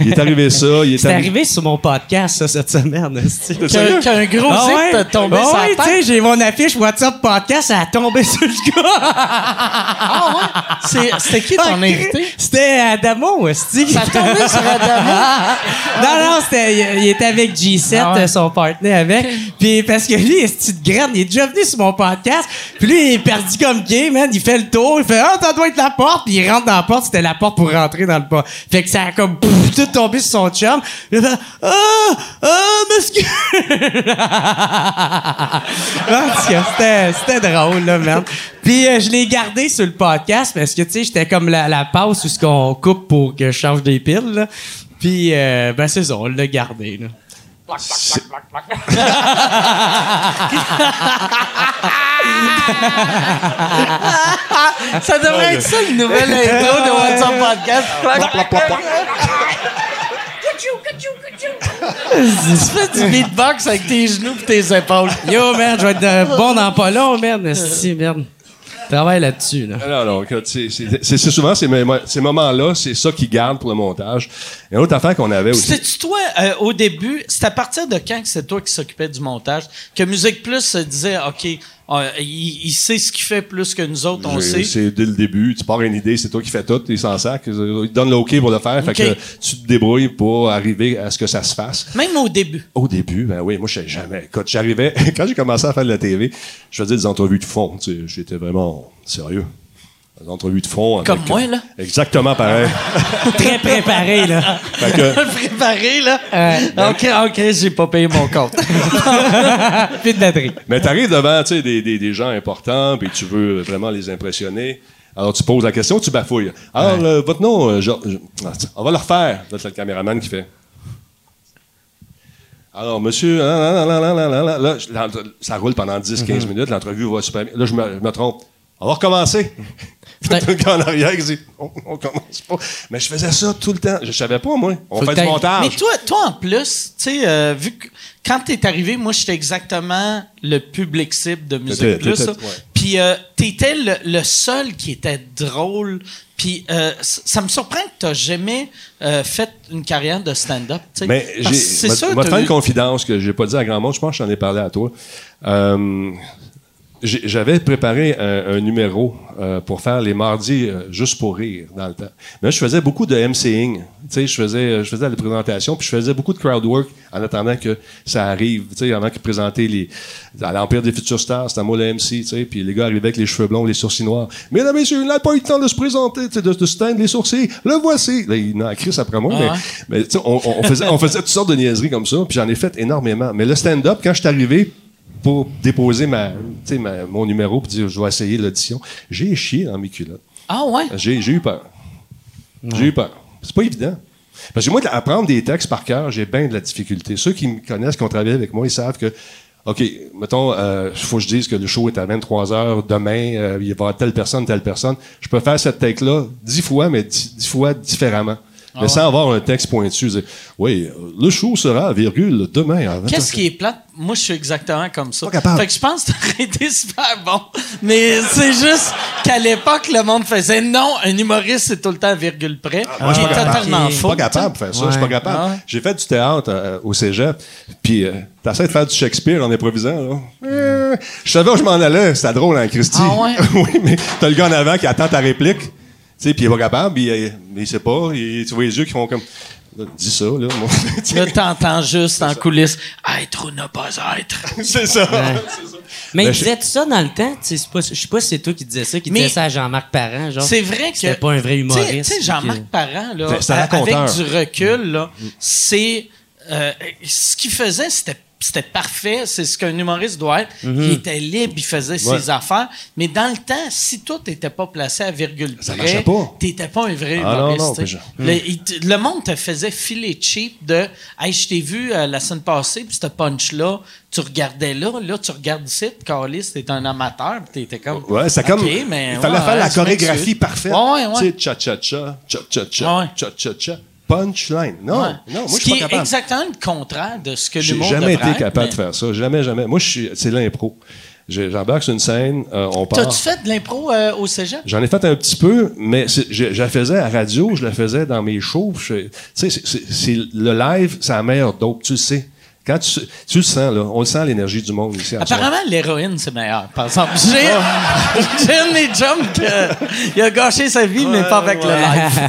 Il est arrivé ça. Il est C'est arri- arrivé sur mon podcast, ça, cette semaine. Qu'un qu'un gros Ah zip ouais? t'a tombé Ah sur la ouais, tête. tu sais, j'ai mon affiche WhatsApp podcast, ça a tombé sur le gars. Ah ouais? C'est- C'était qui ton invité? C'était Adamo, esti. Ça tombé sur Adamo? <laughs> non, non, c'était, il, était avec G7, Ah ouais. son partenaire avec. Puis parce que lui, esti de graine, il est déjà venu sur mon podcast. Puis lui, il est perdu comme gay, man. Il fait le tour, il fait « Ah, ça doit être la porte. » Puis il rentre dans la porte, c'était la porte pour rentrer dans le pas. Fait que ça a comme tout tombé sur son chum. Il a fait « Ah! Ah, monsieur! <laughs> » En tout cas, c'était, c'était drôle, là, man. Puis euh, je l'ai gardé sur le podcast parce que, tu sais, j'étais comme la, la pause où ce qu'on coupe pour que je change des piles, là. Puis, euh, ben, c'est ça, on l'a gardé, là. Ça devrait être ça, le nouvel <laughs> intro de WhatsApp Podcast. tu fais du beatbox avec tes genoux et tes épaules. Yo, man, je vais être euh, bon dans pas long, man. Si, merde. Travaille là-dessus, là. Non, non, écoute, c'est- souvent ces, mo- ces moments-là, c'est ça qui garde pour le montage. Et une autre affaire qu'on avait aussi. C'était-tu toi, euh, au début, c'est à partir de quand que c'est toi qui s'occupais du montage, que Musique Plus se disait, OK, euh, il, il sait ce qu'il fait plus que nous autres, on sait. C'est dès le début, tu pars une idée, c'est toi qui fais tout, t'es sans sac, ils te donnent l'OK pour le faire, fait que tu te débrouilles pour arriver à ce que ça se fasse. Même au début. Au début, ben oui, moi je savais jamais. Écoute, j'arrivais, <laughs> quand j'ai commencé à faire de la TV, je faisais des entrevues de fond, tu sais, j'étais vraiment sérieux. Des entrevues de fond. avec- Comme moi, là. Exactement pareil. <laughs> Très préparé, là. fait que, <laughs> Préparé, là. OK, OK, j'ai pas payé mon compte. <laughs> Plus de batterie. Mais t'arrives devant tu sais, des, des, des gens importants, puis tu veux vraiment les impressionner. Alors tu poses la question, tu bafouilles. Alors, euh, votre nom, euh, ah, tiens, on va le refaire. Là, c'est le caméraman qui fait. Alors, monsieur, hein, hein, là, je- l'entre- ça roule pendant 10-15 minutes, l'entrevue va super bien. Là, je me, je me trompe. On va recommencer. Tout le gars en arrière qui dit, on, on commence pas. Mais je faisais ça tout le temps. Je savais pas, moi. On Faut fait du montage. Mais toi, toi, en plus, tu sais, euh, vu que quand t'es arrivé, moi, j'étais exactement le public cible de Musique T'étais- Plus. t'étais- là. ouais. Puis euh, t'étais le, le seul qui était drôle. Puis euh, ça me surprend que t'as jamais euh, fait une carrière de stand-up. Mais Parce j'ai. que c'est ça. va te t'as faire une confidence que j'ai pas dit à grand monde. Je pense que j'en ai parlé à toi. Euh, J'avais préparé un, un numéro euh, pour faire les mardis euh, juste pour rire dans le temps. Mais là, je faisais beaucoup de MCing. Je faisais, je faisais la présentation, puis je faisais beaucoup de crowd work en attendant que ça arrive. Tu avant qu'ils présentaient les à l'Empire des futurs stars, c'était moi le MC. Tu puis les gars arrivaient avec les cheveux blonds, les sourcils noirs. Mesdames et messieurs, il n'a pas eu le temps de se présenter, de, de se teindre les sourcils. Le voici. Là, il en crise après moi, Ah mais sais, on, on faisait, on faisait toutes sortes de niaiseries comme ça, puis j'en ai fait énormément. Mais le stand-up, quand je suis arrivé pour déposer ma, tu sais, ma- mon numéro puis dire je vais essayer l'audition, j'ai chié dans mes culottes. Ah ouais? J'ai j'ai eu peur. J'ai eu peur. C'est pas évident. Parce que moi, apprendre des textes par cœur, j'ai bien de la difficulté. Ceux qui me connaissent, qui ont travaillé avec moi, ils savent que, OK, mettons, il faut que je dise que le show est à 23 heures demain, euh, il va y avoir telle personne, telle personne. Je peux faire cette take-là dix fois, mais dix, dix fois différemment. Ah mais sans avoir un texte pointu. Oui, le show sera, virgule, demain à 20 Qu'est-ce qui est plate? Moi, je suis exactement comme ça. Pas capable. Fait que je pense que t'aurais été super bon. Mais c'est juste qu'à l'époque, le monde faisait non, un humoriste, c'est tout le temps à virgule près. moi, qui est pas capable. totalement Ok. Je suis faux. pas capable de faire ça. Je suis pas capable. Ah. J'ai fait du théâtre euh, au cégep, puis euh, t'essaies de faire du Shakespeare en improvisant. Là. Euh, je savais où je m'en allais. C'était drôle, hein, Christy? Ah ouais? <laughs> oui, mais t'as le gars en avant qui attend ta réplique, sais, puis il est pas capable, puis il, il sait pas. il- tu vois les yeux qui font comme... Là, dis ça, là. Tu Là, t'entends juste en coulisses être ou ne pas être. <laughs> <laughs> c'est ça. Mais Ben, il disait tout ça dans le temps. tu sais, c'est pas- Je sais pas si c'est toi qui disais ça, qui Mais- disait ça à Jean-Marc Parent. genre. C'est vrai que. C'était pas un vrai Tu humoriste. Tu sais, Jean-Marc que- Parent, là, a- avec du recul, là, c'est. euh, ce qu'il faisait, c'était c'était parfait. C'est ce qu'un humoriste doit être. Mhm. Il était libre, il faisait ses affaires. Mais dans le temps, si toi, t'étais pas placé à virgule près, t'étais pas un vrai Ah, humoriste. non, je- le, il te- le monde te faisait filer cheap de « Hey, je t'ai vu euh, la semaine passée, puis ce punch-là, tu regardais là, là, tu regardes ici, Carlis, t'es un amateur, puis t'étais comme... Ouais, c'est OK, comme. mais il fallait ouais, faire la chorégraphie parfaite. Ouais, ouais, Tu sais, cha-cha-cha, cha-cha-cha, cha-cha-cha. Punchline. Non, Ouais. non, moi, Ce je suis qui pas est capable. exactement le contraire de ce que J'ai l'humour jamais devrait été capable de faire ça. Jamais, jamais. Moi, je suis, c'est l'impro. J'ai- J'embarque sur une scène, euh, on part. T'as-tu fait de l'impro euh, au cégep? J'en ai fait un petit peu, mais je, je la faisais à radio, je la faisais dans mes shows. Tu sais, c'est- le live, c'est la meilleure dope, tu le sais. Quand tu, tu le sens, là, on le sent l'énergie du monde ici. Apparemment, l'héroïne, c'est meilleur, par exemple. J'ai <laughs> un mes il a gâché sa vie, mais pas avec le live.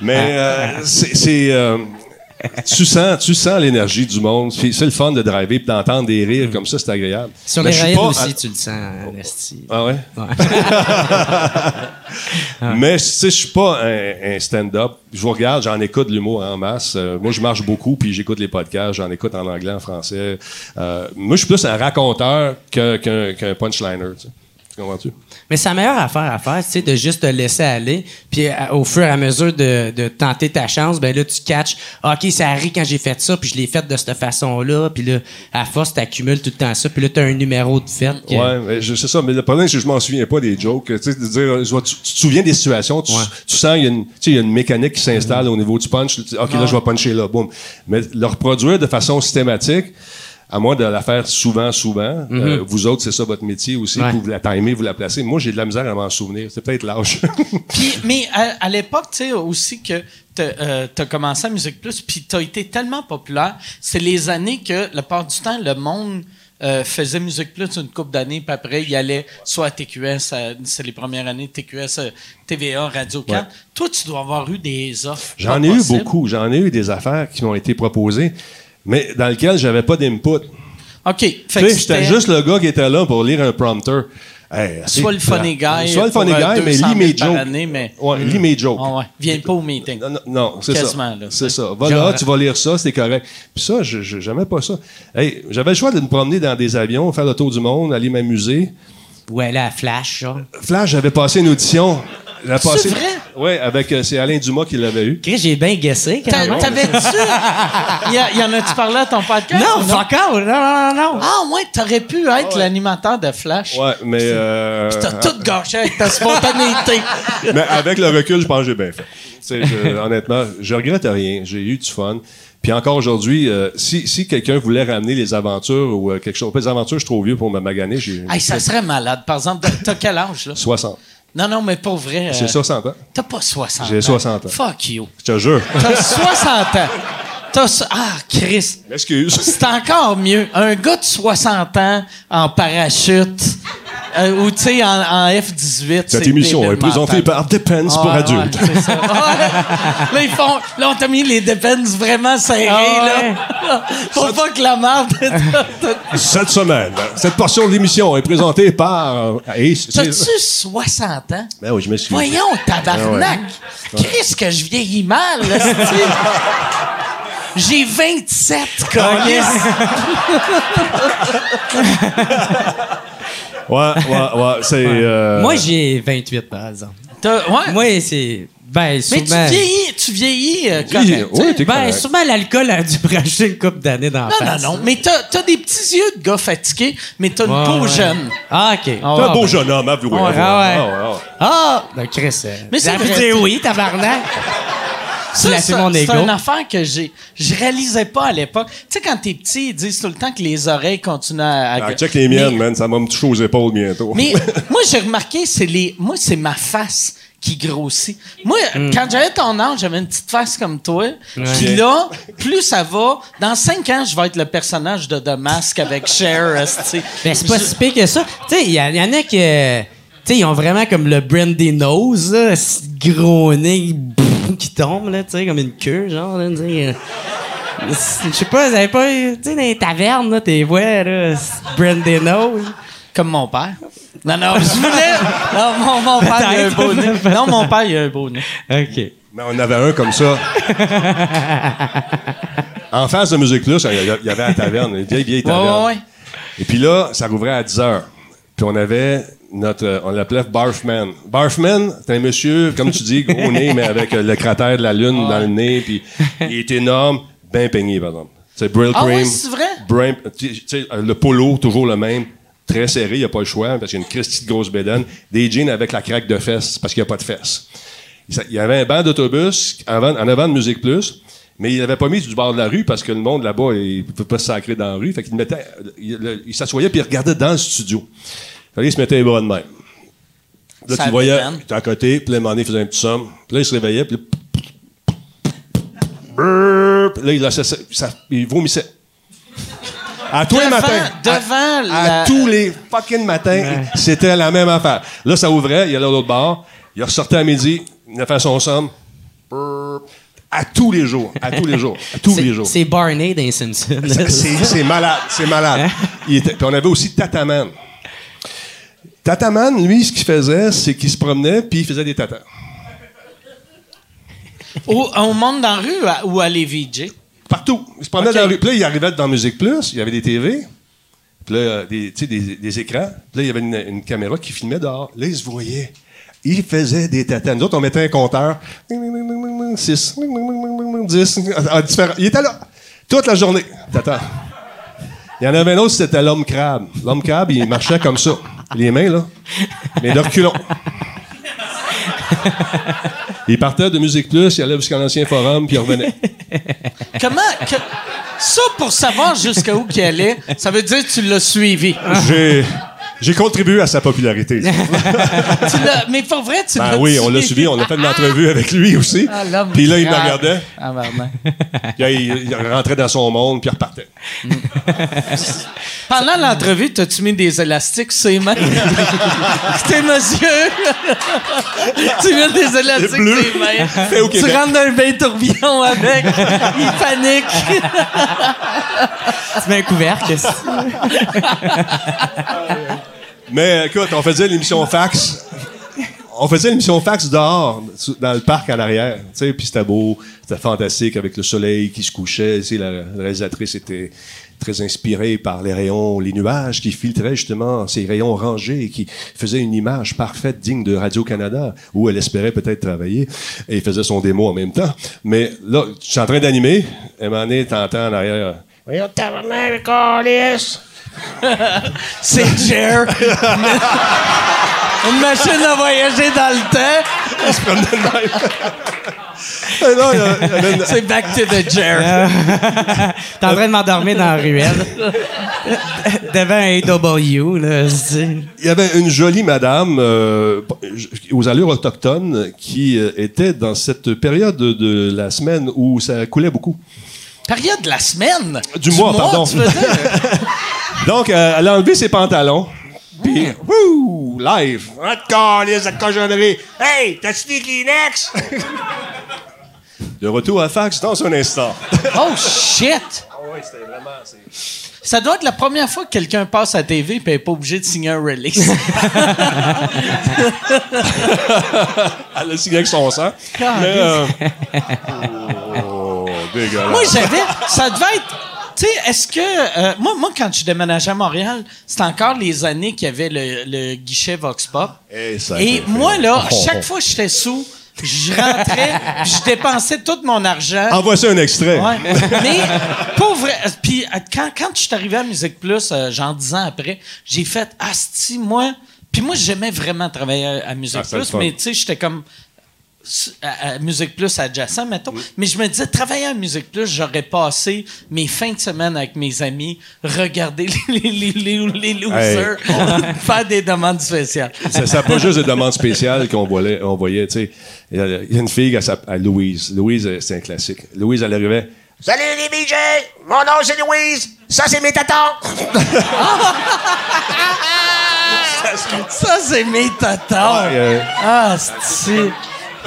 Mais euh, c'est. Tu sens, tu sens l'énergie du monde. C'est le fun de driver puis d'entendre des rires comme ça, c'est agréable. Sur Mais les rails aussi, à- tu le sens, Esti. Ah ouais? <laughs> Mais tu sais, je suis pas un, un stand-up. Je vous regarde, j'en écoute de l'humour en masse. Euh, moi, je marche beaucoup, puis j'écoute les podcasts, j'en écoute en anglais, en français. Euh, moi, je suis plus un raconteur qu'un punchliner. Tu sais. Tu comprends-tu? Mais c'est la meilleure affaire à faire, tu sais, de juste te laisser aller. Puis euh, au fur et à mesure de, de tenter ta chance, ben là, tu catches, OK, ça arrive quand j'ai fait ça, puis je l'ai fait de cette façon-là. Puis là, à force, t'accumules tout le temps ça. Puis là, t'as un numéro de fait. que- Ouais, c'est ça. Mais le problème, c'est que je m'en souviens pas des jokes. Tu sais, de dire, je vois, tu, tu te souviens des situations, tu, Ouais. tu sens qu'il y, a une- tu sais, il y a une mécanique qui s'installe au niveau du punch. Tu dis, OK, là, je vais puncher là. Boum. Mais le reproduire de façon systématique, à moins de la faire souvent, souvent, euh, vous autres, c'est ça votre métier aussi, Ouais. vous la timez, vous la placez. Moi, j'ai de la misère à m'en souvenir. C'est peut-être l'âge. <laughs> Mais à, à l'époque, tu sais, aussi que t'as euh, t'as commencé à Musique Plus, puis t'as été tellement populaire, c'est les années que, la part du temps, le monde euh, faisait Musique Plus une couple d'années, puis après, il allait soit à TQS, c'est les premières années de TQS, euh, TVA, Radio 4. Ouais. Toi, tu dois avoir eu des offres. J'en ai eu beaucoup. J'en ai eu des affaires qui m'ont été proposées, mais dans lesquelles j'avais pas d'input. OK. Fait Tu sais, j'étais juste le gars qui était là pour lire un prompter. Hey, soit le funny guy. Soit le funny euh, guy, mais 200 lis 000 mes jokes. année, mais... Ouais, lis mes jokes. Ouais. Viens pas au meeting. Non, c'est ça. C'est ça. Va là, tu vas lire ça, c'est correct. Puis ça, je j'aimais pas ça. Hey, j'avais le choix de me promener dans des avions, faire le tour du monde, aller m'amuser. Ouais, là, à Flash, genre. Flash, j'avais passé une audition. C'est vrai? Ouais, avec euh, c'est Alain Dumas qui l'avait eu. Chris, j'ai bien guessé, quand même. T'avais-tu... <laughs> y, a- y en a-tu parlé à ton podcast? Non, ou fuck out! Non, non, non, non. Ah, ouais, t'aurais pu être l'animateur de Flash. Ouais, mais euh, T'as tout gâché avec ta spontanéité. <laughs> mais avec le recul, je pense que j'ai bien fait. Je- <laughs> honnêtement, je regrette rien. J'ai eu du fun. Puis encore aujourd'hui, euh, si, si quelqu'un voulait ramener les aventures ou euh, quelque chose, pas les aventures, je suis trop vieux pour me maganer. J'ai hey, ça serait malade. Par exemple, t'as quel âge, là? 60. Non, non, mais pour vrai. euh, J'ai 60 ans. T'as pas 60 J'ai ans. 60 ans. Fuck you. Je te jure. T'as 60 ans. <laughs> T'as... Ah, Chris. Excuse. <laughs> C'est encore mieux. Un gars de 60 ans en parachute euh, ou, tu sais, en, en F-18. Cette émission est présentée par Depends pour Ouais, adultes. ouais, c'est ça. Ouais. Là, ils font. Là, on t'a mis les depends vraiment serrés, Ah là. <laughs> Faut pas que la marde. <laughs> Cette semaine, cette portion de l'émission est présentée par. Hey, c'est- T'as-tu 60 ans? Ben oui, je me suis. Voyons, tabarnak! Qu'est-ce que je vieillis mal, là? J'ai 27, câlisse. Ouais, ouais, ouais. C'est. euh, Moi, j'ai 28, par exemple. T'as- Ouais. Moi, c'est. Ben, Mais tu vieillis, tu vieillis euh, Oui, correct, tu sais. oui, t'es Ben, correct. souvent, l'alcool a dû me <laughs> racheter une coupe d'années dans la Non, non, face. non. Mais t'as, t'as des petits yeux de gars fatigués, mais t'as une Ouais, peau ouais. jeune. Ah, OK. T'es un beau jeune homme, avouez. Ouais, avouez. ah ouais. Ah ouais, ouais. Ah! Ben, Chris. euh, Mais c'est pu vrai. dire oui, tabarnak. Ça, c'est, une affaire que j'ai, je réalisais pas à l'époque. Tu sais, quand t'es petit, ils disent tout le temps que les oreilles continuent à... à- Ah, check les miennes, mais, man. Ça va me toucher aux épaules bientôt. mais <laughs> moi, j'ai remarqué, c'est les, moi, c'est ma face qui grossit. Moi, Hmm. quand j'avais ton âge, j'avais une petite face comme toi. Puis là, plus ça va, dans cinq ans, je vais être le personnage de The Mask avec Cher. <laughs> Ben, c'est pas si pire que ça. Tu sais, il y, en a qui. euh, Tu sais, ils ont vraiment comme le brandy nose, là, gros nez qui tombe, là, tu sais, comme une queue, genre, là, tu sais, c'est- Je sais pas, vous avez pas. Tu sais, dans les tavernes, là, t'es vois, là, nose. Comme mon père. Non, non, je voulais. Non, mon, mon père, il a un beau nez. Non, mon père, il a un beau nez. OK. Mais on avait un comme ça. <laughs> En face de Musique Plus, il y avait la taverne, une vieille, vieille Ouais, taverne. ouais, ouais. Et puis là, ça rouvrait à 10 heures. Puis on avait notre, euh, on l'appelait Barfman. Barfman, c'est un monsieur, comme tu dis, gros nez, mais avec euh, le cratère de la lune dans le nez, puis il est énorme, bien peigné, par exemple. C'est Brill Ah Cream. ouais, c'est vrai? Brim- tu sais, euh, le polo, toujours le même. Très serré, il n'y a pas le choix, parce qu'il y a une Christie de grosse bédaine. Des jeans avec la craque de fesses, parce qu'il n'y a pas de fesses. Il y avait un banc d'autobus avant- en avant de Musique Plus, mais il n'avait pas mis du bord de la rue parce que le monde là-bas, il ne peut pas se sacrer dans la rue. Fait qu'il mettait, il s'assoyait puis il regardait dans le studio. Fallait qu'il se mettait les bras de même. Là, Ça tu voyais, il était à côté, puis là, à un moment donné, il faisait un petit somme. Puis là, il se réveillait, puis là, puis là, il, lâchait ça- ça- il vomissait. À tous les matins. devant à, la- à tous les fucking matins, c'était la même affaire. Là, ça ouvrait, il allait à l'autre bord, il ressortait à midi, il a fait son somme. À tous les jours, à tous les jours, à tous C'est- les jours. C'est Barney dans les Simpsons. C'est c'est malade, c'est malade. Il était- puis on avait aussi Tataman. Tataman, lui, ce qu'il faisait, c'est qu'il se promenait puis il faisait des tatas. Au, on monte dans la rue à- ou à Lévis, Jay? Partout. Il se promenait dans la rue. Puis là, il arrivait dans Musique Plus, il y avait des TV, puis là, des, des, des écrans. Puis là, il y avait une, une caméra qui filmait dehors. Là, il se voyait. Il faisait des tatas. Nous autres, on mettait un compteur. 6, 10. en différents- Il était là. Toute la journée. Tata. Il y en avait un autre, c'était l'homme crabe. L'homme crabe, il marchait comme ça. Les mains, là. Mais de reculons. Il partait de Musique Plus, il allait jusqu'à l'ancien forum, puis il revenait. Comment. que- ça, pour savoir jusqu'à où qu'il allait, ça veut dire que tu l'as suivi. J'ai, j'ai contribué à sa popularité. <laughs> Tu l'as- mais pour vrai, tu l'as Ben oui, on l'a suivi, on a fait une entrevue avec lui aussi. Ah, l'homme puis là, il me regardait, Ah, vraiment. puis là, il, il rentrait dans son monde, puis il repartait. <laughs> Pendant l'entrevue, t'as-tu mis des élastiques sur les mains? <laughs> C'était monsieur! tu mets des élastiques sur les mains. Fait au tu rentres dans un bain tourbillon avec. Il panique. Tu mets un couvercle. Mais écoute, on faisait l'émission fax. On faisait l'émission fax dehors, dans le parc en arrière. Tu sais, puis c'était beau, c'était fantastique avec le soleil qui se couchait. La, la réalisatrice était très inspirée par les rayons, les nuages qui filtraient justement ces rayons rangés et qui faisaient une image parfaite digne de Radio-Canada où elle espérait peut-être travailler et faisait son démo en même temps. Mais là, je suis en train d'animer. Et à donné, t'entends en arrière. <laughs> C'est Jer. <laughs> Une machine à voyager dans le temps. <laughs> Il une- C'est back to the Jer. T'es en train de m'endormir dans la ruelle. Devant un AW, là. Il y avait une jolie madame euh, aux allures autochtones qui euh, était dans cette période de la semaine où ça coulait beaucoup. Période de la semaine? Du mois, pardon. tu veux dire? Donc, euh, elle a enlevé ses pantalons. Puis, wouh, live. Ah, câlisse de cochonnerie. Hey, t'as-tu des Kleenex? De retour à fax dans un instant. Oh shit! Ça doit être la première fois que quelqu'un passe à la TV et n'est pas obligé de signer un release. <laughs> Elle a signé avec son sang. Mais, euh, <laughs> oh, dégueulasse. moi, j'avais. Ça devait être. Tu sais, est-ce que. euh, moi, moi, quand je déménageais à Montréal, c'était encore les années qu'il y avait le, le guichet Vox Pop. Eh, ça Et moi, là, Oh. chaque fois que j'étais sous, je rentrais, puis je dépensais tout mon argent. Envoie ça un extrait. Ouais. Mais, pour vrai, puis euh, quand, quand je suis arrivé à Musique Plus, euh, genre dix ans après, j'ai fait, asti, moi, puis moi, j'aimais vraiment travailler à, à Musique Ah, Plus, mais tu sais, j'étais comme à, à Musique Plus adjacent, mettons. Mais je me disais, travailler à Musique Plus, j'aurais passé mes fins de semaine avec mes amis, regarder <laughs> les, les, les, les losers, <laughs> faire des demandes spéciales. Ça n'a pas juste des demandes spéciales qu'on voyait, on voyait tu sais. Il y a une fille, s'appelle Louise. Louise, euh, c'est un classique. Louise, elle arrivait. Salut les BJ! Mon nom c'est Louise! Ça c'est mes tatons! <laughs> Ça, c'est mes tatons. euh, Ah, c'est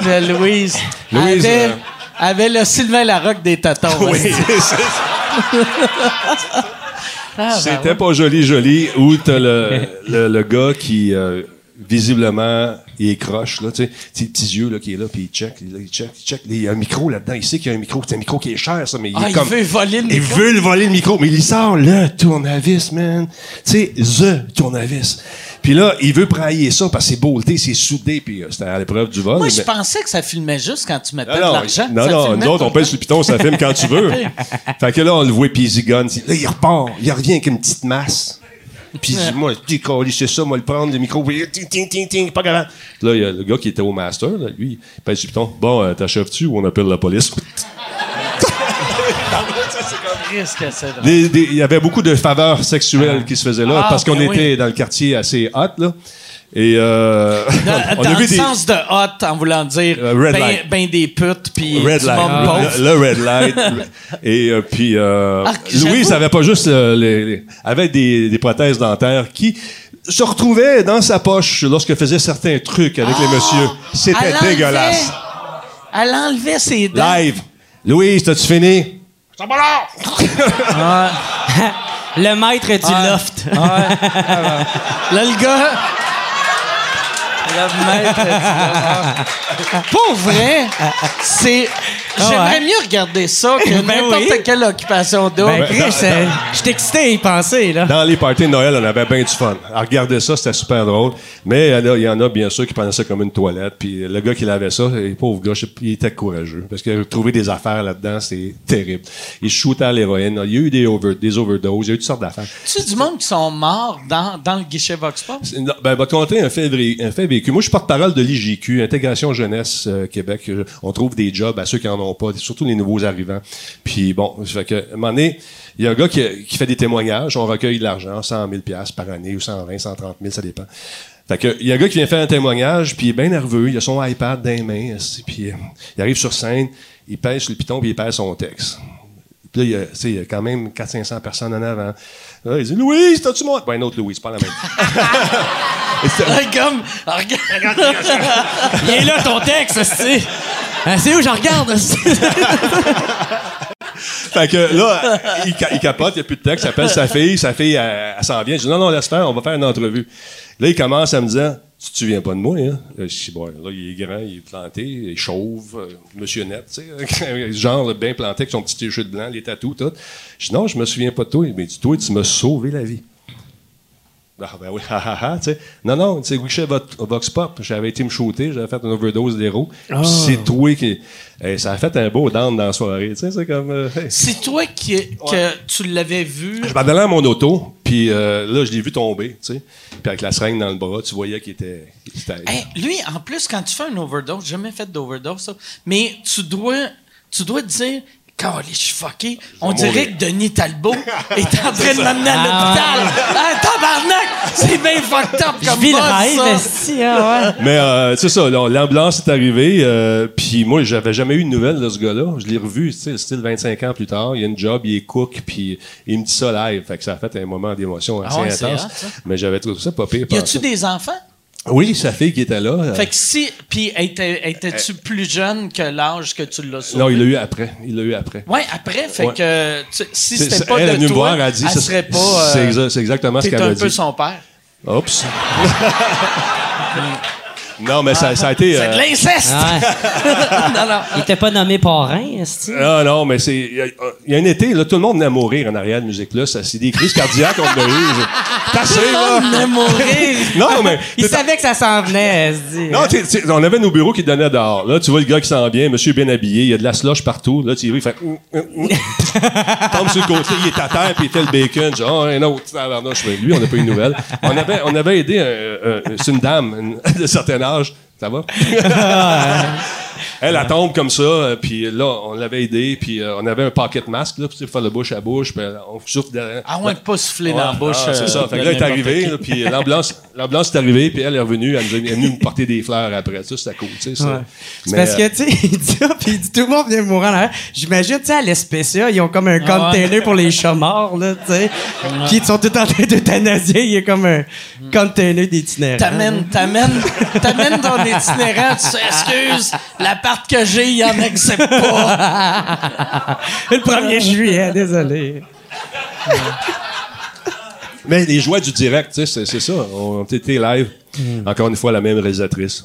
de Louise. Louise, avait, euh, avait le Sylvain Larocque des tatons. oui, Ah, ben c'était pas joli, joli. Où t'as le, le, le gars qui, euh, visiblement, il est croche, là, tu sais, petits yeux, là, qui est là, puis il check, il, il check, il check. Il y a un micro là-dedans, il sait qu'il y a un micro. C'est un micro qui est cher, ça, mais il Ah, est il comme... veut voler le Il micro. veut le voler le micro, mais il sort le tournevis, man. Tu sais, the tournevis. Puis là, il veut brailler ça parce que c'est beauté, c'est soudé, puis euh, c'était à l'épreuve du vol. Moi, je mais- pensais que ça filmait juste quand tu mettais non, de non, l'argent. non, Ça non, filmait nous autres, on pèse sur le piton, ça filme quand tu veux. <laughs> fait que là, on le voit Peasy Gun. Là, il repart. Il revient avec une petite masse. Puis il dit, moi, Caliste, c'est ça, moi, le prendre, le micro, puis ting, ting, ting, ting, pas grave. Là, il y a le gars qui était au master, là, lui, il pèse sur le piton. Bon, euh, t'achèves-tu ou on appelle la police? Qu'est-ce que c'est drôle. Des- des- Il y avait beaucoup de faveurs sexuelles qui se faisaient là Ah, parce qu'on ben était oui. dans le quartier assez hot, là. Et euh, Dans, <laughs> on dans a vu le des sens de hot, en voulant dire Euh, red ben, light. ben des putes puis red du light, le, le red light. <laughs> Et euh, puis euh, Ah, Louise avait pas juste euh, les, les- avait des, des prothèses dentaires qui se retrouvaient dans sa poche lorsqu'elle faisait certains trucs avec les messieurs. C'était Ah! Elle enlevait- dégueulasse. Elle enlevait ses dents. Live. Louise, t'as-tu fini? <laughs> Le maître du loft. <laughs> Là, le gars. Le maître. dit, Pour vrai, c'est. J'aimerais ouais? mieux regarder ça que <laughs> Ben n'importe oui. quelle occupation d'eau. Ben, Chris, euh, je suis excité à y penser, là. Dans les parties de Noël, on avait bien du fun. À regarder ça, c'était super drôle. Mais il y en a- il y, en a, bien sûr, qui prenaient ça comme une toilette. Puis le gars qui lavait ça, le pauvre gars, je sais- il était courageux. Parce que trouver des affaires là-dedans, c'est terrible. Il shootait à l'héroïne. Il y a eu des, over- des overdoses. Il y a eu toutes sortes d'affaires. Tu sais, du monde qui sont morts dans, dans le guichet Vox Pop? Non, Ben, va te conter un fait, vrai- un fait vécu. Moi, je suis porte-parole de l'IGQ, Intégration Jeunesse euh, Québec. Euh, On trouve des jobs à ceux qui en ont pas, surtout les nouveaux arrivants. Puis bon, ça fait que, à un moment donné, il y a un gars qui, qui fait des témoignages. On recueille de l'argent, 100 000 par année ou 120, 130 000, ça dépend. Fait que, il y a un gars qui vient faire un témoignage, puis il est bien nerveux, il a son iPad dans les mains, puis euh, il arrive sur scène, il pèse sur le piton, puis il pèse son texte. Puis là, il y a, tu sais, il y a quand même 400-500 personnes en avant. Là, il dit Louise, t'as-tu moi? Ben, un autre Louise, pas la même. <laughs> Comme, regarde. Il est là, ton texte, c'est. C'est où j'en regarde? <laughs> Fait que là, il, ca- il capote, il n'y a plus de texte, il appelle sa fille, sa fille, elle, s'en vient. Je dis, non, non, laisse faire, on va faire une entrevue. Là, il commence à me dire, tu te souviens pas de moi, hein? Là, je il est grand, il est planté, il est chauve, euh, monsieur net, tu sais, <laughs> genre bien planté avec son petit t-shirt blanc, les tatous, tout. Je dis, non, je me souviens pas de toi. Mais dis, toi, tu m'as sauvé la vie. Ah, ben oui, ha, ha, ha, tu sais. Non, non, tu sais, Guichet Vo- Vox Pop, j'avais été me shooter, j'avais fait une overdose d'héros. Puis C'est toi qui. eh, ça a fait un beau down dans la soirée, tu sais, c'est comme. euh, hey. C'est toi qui, que tu l'avais vu? Je m'en allais à mon auto, puis euh, là, je l'ai vu tomber, tu sais. Puis avec la seringue dans le bras, tu voyais qu'il était. était- Hey, lui, en plus, quand tu fais un overdose, j'ai jamais fait d'overdose, ça, mais tu dois, tu dois te dire, quand je suis fucké, on mourir. dirait que Denis Talbot <laughs> est en train de m'amener à Ah, l'hôpital. Ah, tabarnak! C'est bien fucked up Je comme vis le buzz, rêve, ça. esti, ah, ouais. Mais euh, c'est ça, l'ambulance est arrivée, euh, puis moi, j'avais jamais eu de nouvelles de ce gars-là. Je l'ai revu, tu sais, style 25 ans plus tard. Il a une job, il est cook, puis il me dit ça live. Fait que ça a fait un moment d'émotion assez Ah ouais, c'est intense. hot. Mais j'avais trouvé ça pas pire. Y a-tu des enfants? Oui, sa fille qui était là. euh, Fait que si. Puis, étais-tu plus jeune que l'âge que tu l'as sauvé? non, il l'a eu après. Il l'a eu après. Ouais, après, fait Ouais. que tu- si C'est- c'était c'est- pas elle est de venue me toi, voir, elle a dit, elle serait pas. euh, c'est exa- c'est exactement ce qu'elle un a peu dit. son père. Oups. <laughs> non, mais ça, ça a été. C'est de euh, l'inceste! Ouais. <laughs> non, non. Il était pas nommé parrain, esti. Ah non, mais c'est. Il y, a- il y a un été, là, tout le monde venait à mourir en arrière de musique là. Ça, c'est des crises cardiaques qu'on a eues. T'as assez, là! On venait mourir. <laughs> Non, mais. Il savait que ça s'en venait, esti. Non, t'sais, t'sais, on avait nos bureaux qui donnaient dehors. Là, tu vois le gars qui s'en vient, monsieur bien habillé, il y a de la slush partout. Là, tu vas, il fait. Tombe sur le côté, il est à terre, puis il fait le bacon. Genre, oh, un autre. lui, on n'a pas eu de nouvelles. On avait, on avait aidé c'est une dame une- <laughs> de certain âge. Ça va? <laughs> <laughs> Elle, elle tombe comme ça, euh, puis là, on l'avait aidé, puis euh, on avait un pocket masque, là, pour faire le bouche à bouche, puis euh, on souffle derrière. Ah ouais, pas souffler dans la Ouais, bouche. ah, c'est euh, ça. Fait que de là, elle est arrivée, qui. là, puis l'ambulance, l'ambulance est arrivée, puis elle est revenue, elle nous a elle est venue nous porter des fleurs après. Ça, c'était cool, tu sais. ça. Ouais. C'est Mais, parce euh, que, tu sais, <laughs> il dit ça, puis il dit tout le monde vient mourir en arrière. J'imagine, tu sais, à l'Espécia, ils ont comme un Ah ouais. container pour les chats morts, là, tu sais. Puis ils sont tous en train d'euthanasier. Il y a comme un container d'itinérants. T'amènes, t'amènes, t'amènes ton itinérant, tu sais, excuse, l'appart que j'ai, il en accepte pas. <laughs> Le 1er juillet, désolé. Mais les joies du direct, tu sais, c'est, c'est ça. On était live. Encore une fois, la même réalisatrice.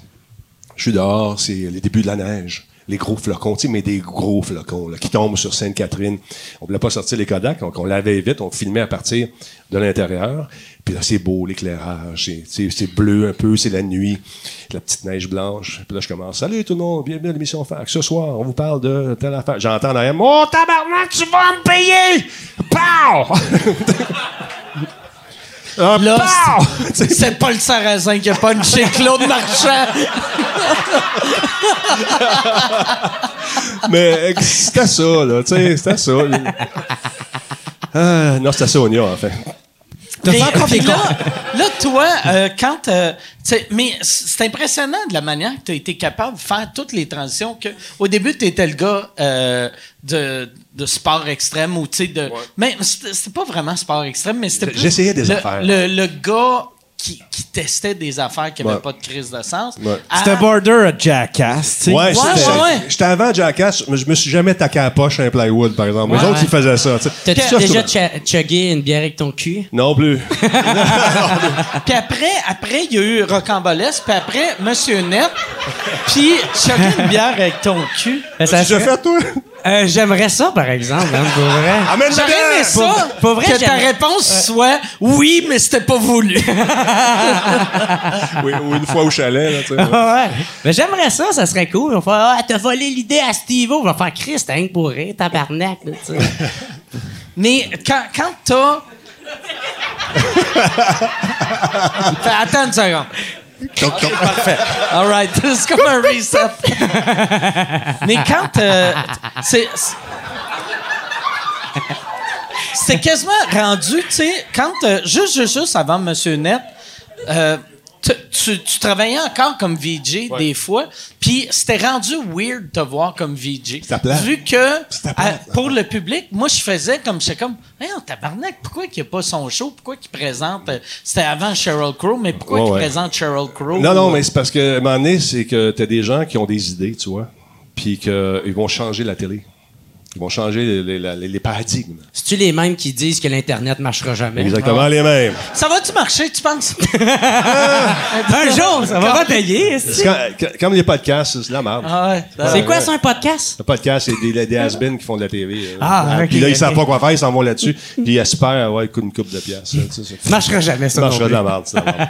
Je suis dehors, c'est les débuts de la neige. Les gros flocons, mais des gros flocons là, qui tombent sur Sainte-Catherine. On voulait pas sortir les Kodak, donc on lavait vite, on filmait à partir de l'intérieur. Puis là, c'est beau, l'éclairage, c'est- bleu un peu, c'est la nuit, la petite neige blanche. Puis là, je commence, salut tout le monde, bienvenue à l'émission Fax. Ce soir, on vous parle de telle affaire. J'entends derrière, oh tabarnak, tu vas me payer! Pow! <laughs> Ah, Là, c'est- le <laughs> sarrasin qui a punché Claude Marchand. Mais euh, c'était ça, là, c'était ça. <laughs> Ah, non, c'était Sonia, en fait. T'as encore des là, <laughs> là, toi, euh, quand. euh, tu sais, mais c'est impressionnant de la manière que tu as été capable de faire toutes les transitions. Que, au début, tu étais le gars euh, de, de sport extrême ou tu sais, de. Mais c'était c'était pas vraiment sport extrême, mais c'était plus. J'essayais des le, affaires. Le, le gars qui, qui testait des affaires qui n'avaient Ouais. pas de crise de sens. Ouais. à- C'était border à Jackass, tu sais. Ouais, Ouais, j'étais- ouais, ouais. j'étais avant Jackass, mais je me suis jamais taqué à la poche un plywood, par exemple. Les autres, ouais. ils faisaient ça. T'as-tu déjà chuggé une bière avec ton cul? Non plus. <laughs> Puis après, après, il y a eu Rocambolesque, puis après, Monsieur Net, puis chacun une bière avec ton cul. Ben, ça Tu fait, toi? Euh, J'aimerais ça, par exemple, hein, pour vrai. Amène la J'aurais aimé ça, Pour- pour vrai, que ta réponse soit oui, mais c'était pas voulu. Oui, ou une fois au chalet, là, tu sais. <laughs> ouais. Mais j'aimerais ça, ça serait cool. On va faire, ah, t'as volé l'idée à Steve-O. On va faire Christ, hein, pour rire, tabarnak, là, tu sais. <laughs> mais quand, quand t'as. Attends une seconde. Parfait. All right. <laughs> C'est comme un reset. <laughs> Mais quand. euh, c'est. c'est- C'était quasiment rendu, tu sais, quand. euh, juste, juste, juste avant Monsieur Net, euh, tu, tu- tu travaillais encore comme VJ des fois, puis c'était rendu weird de te voir comme VJ. Vu que, à- pour le public, moi, je faisais comme, j'étais comme, hey, tabarnak, pourquoi qu'il n'y a pas son show? Pourquoi qu'il présente, euh, c'était avant Sheryl Crow, mais pourquoi Ouais, qu'il ouais. présente Sheryl Crow? Non, non, mais c'est parce que, à un moment donné, c'est que t'as des gens qui ont des idées, tu vois, puis qu'ils vont changer la télé. Ils vont changer les, les- les- les paradigmes. C'est-tu les mêmes qui disent que l'Internet marchera jamais? Exactement les mêmes. Ça va-tu marcher, tu penses? <laughs> Un jour, ça va quand- Comme les podcasts, c'est la merde. Ah ouais. C'est quoi, ça, un podcast? Le podcast, c'est des, des qui font de la TV. euh. Ah, ok, Puis là, ils savent pas quoi faire, ils s'en vont là-dessus. Puis ils espèrent avoir une coupe de pièces. sais, Ça marchera jamais, ça. Ça marchera de la merde, c'est de la merde.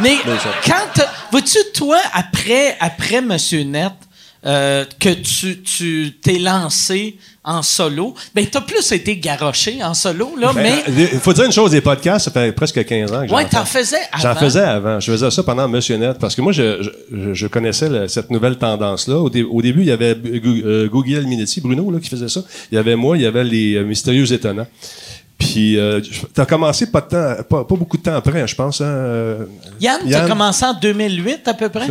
Mais ça. quand t'as- vois-tu toi après après Monsieur Net euh, que tu tu t'es lancé en solo, ben t'as plus été garoché en solo là, mais Ben, Il faut dire une chose, des podcasts, ça fait presque 15 ans que j'en ouais t'en fais. faisais avant. J'en faisais avant. Je faisais ça pendant Monsieur Net parce que moi, je, je, je connaissais le- cette nouvelle tendance-là. Au, dé- au début, il y avait euh, Google Minetti, Bruno, là, qui faisait ça. Il y avait moi, il y avait les euh, Mystérieux Étonnants. Puis, euh, t'as commencé pas de temps, pas, pas beaucoup de temps après, je pense. Hein, euh, Yann, t'as Yann? commencé en 2008 à peu près?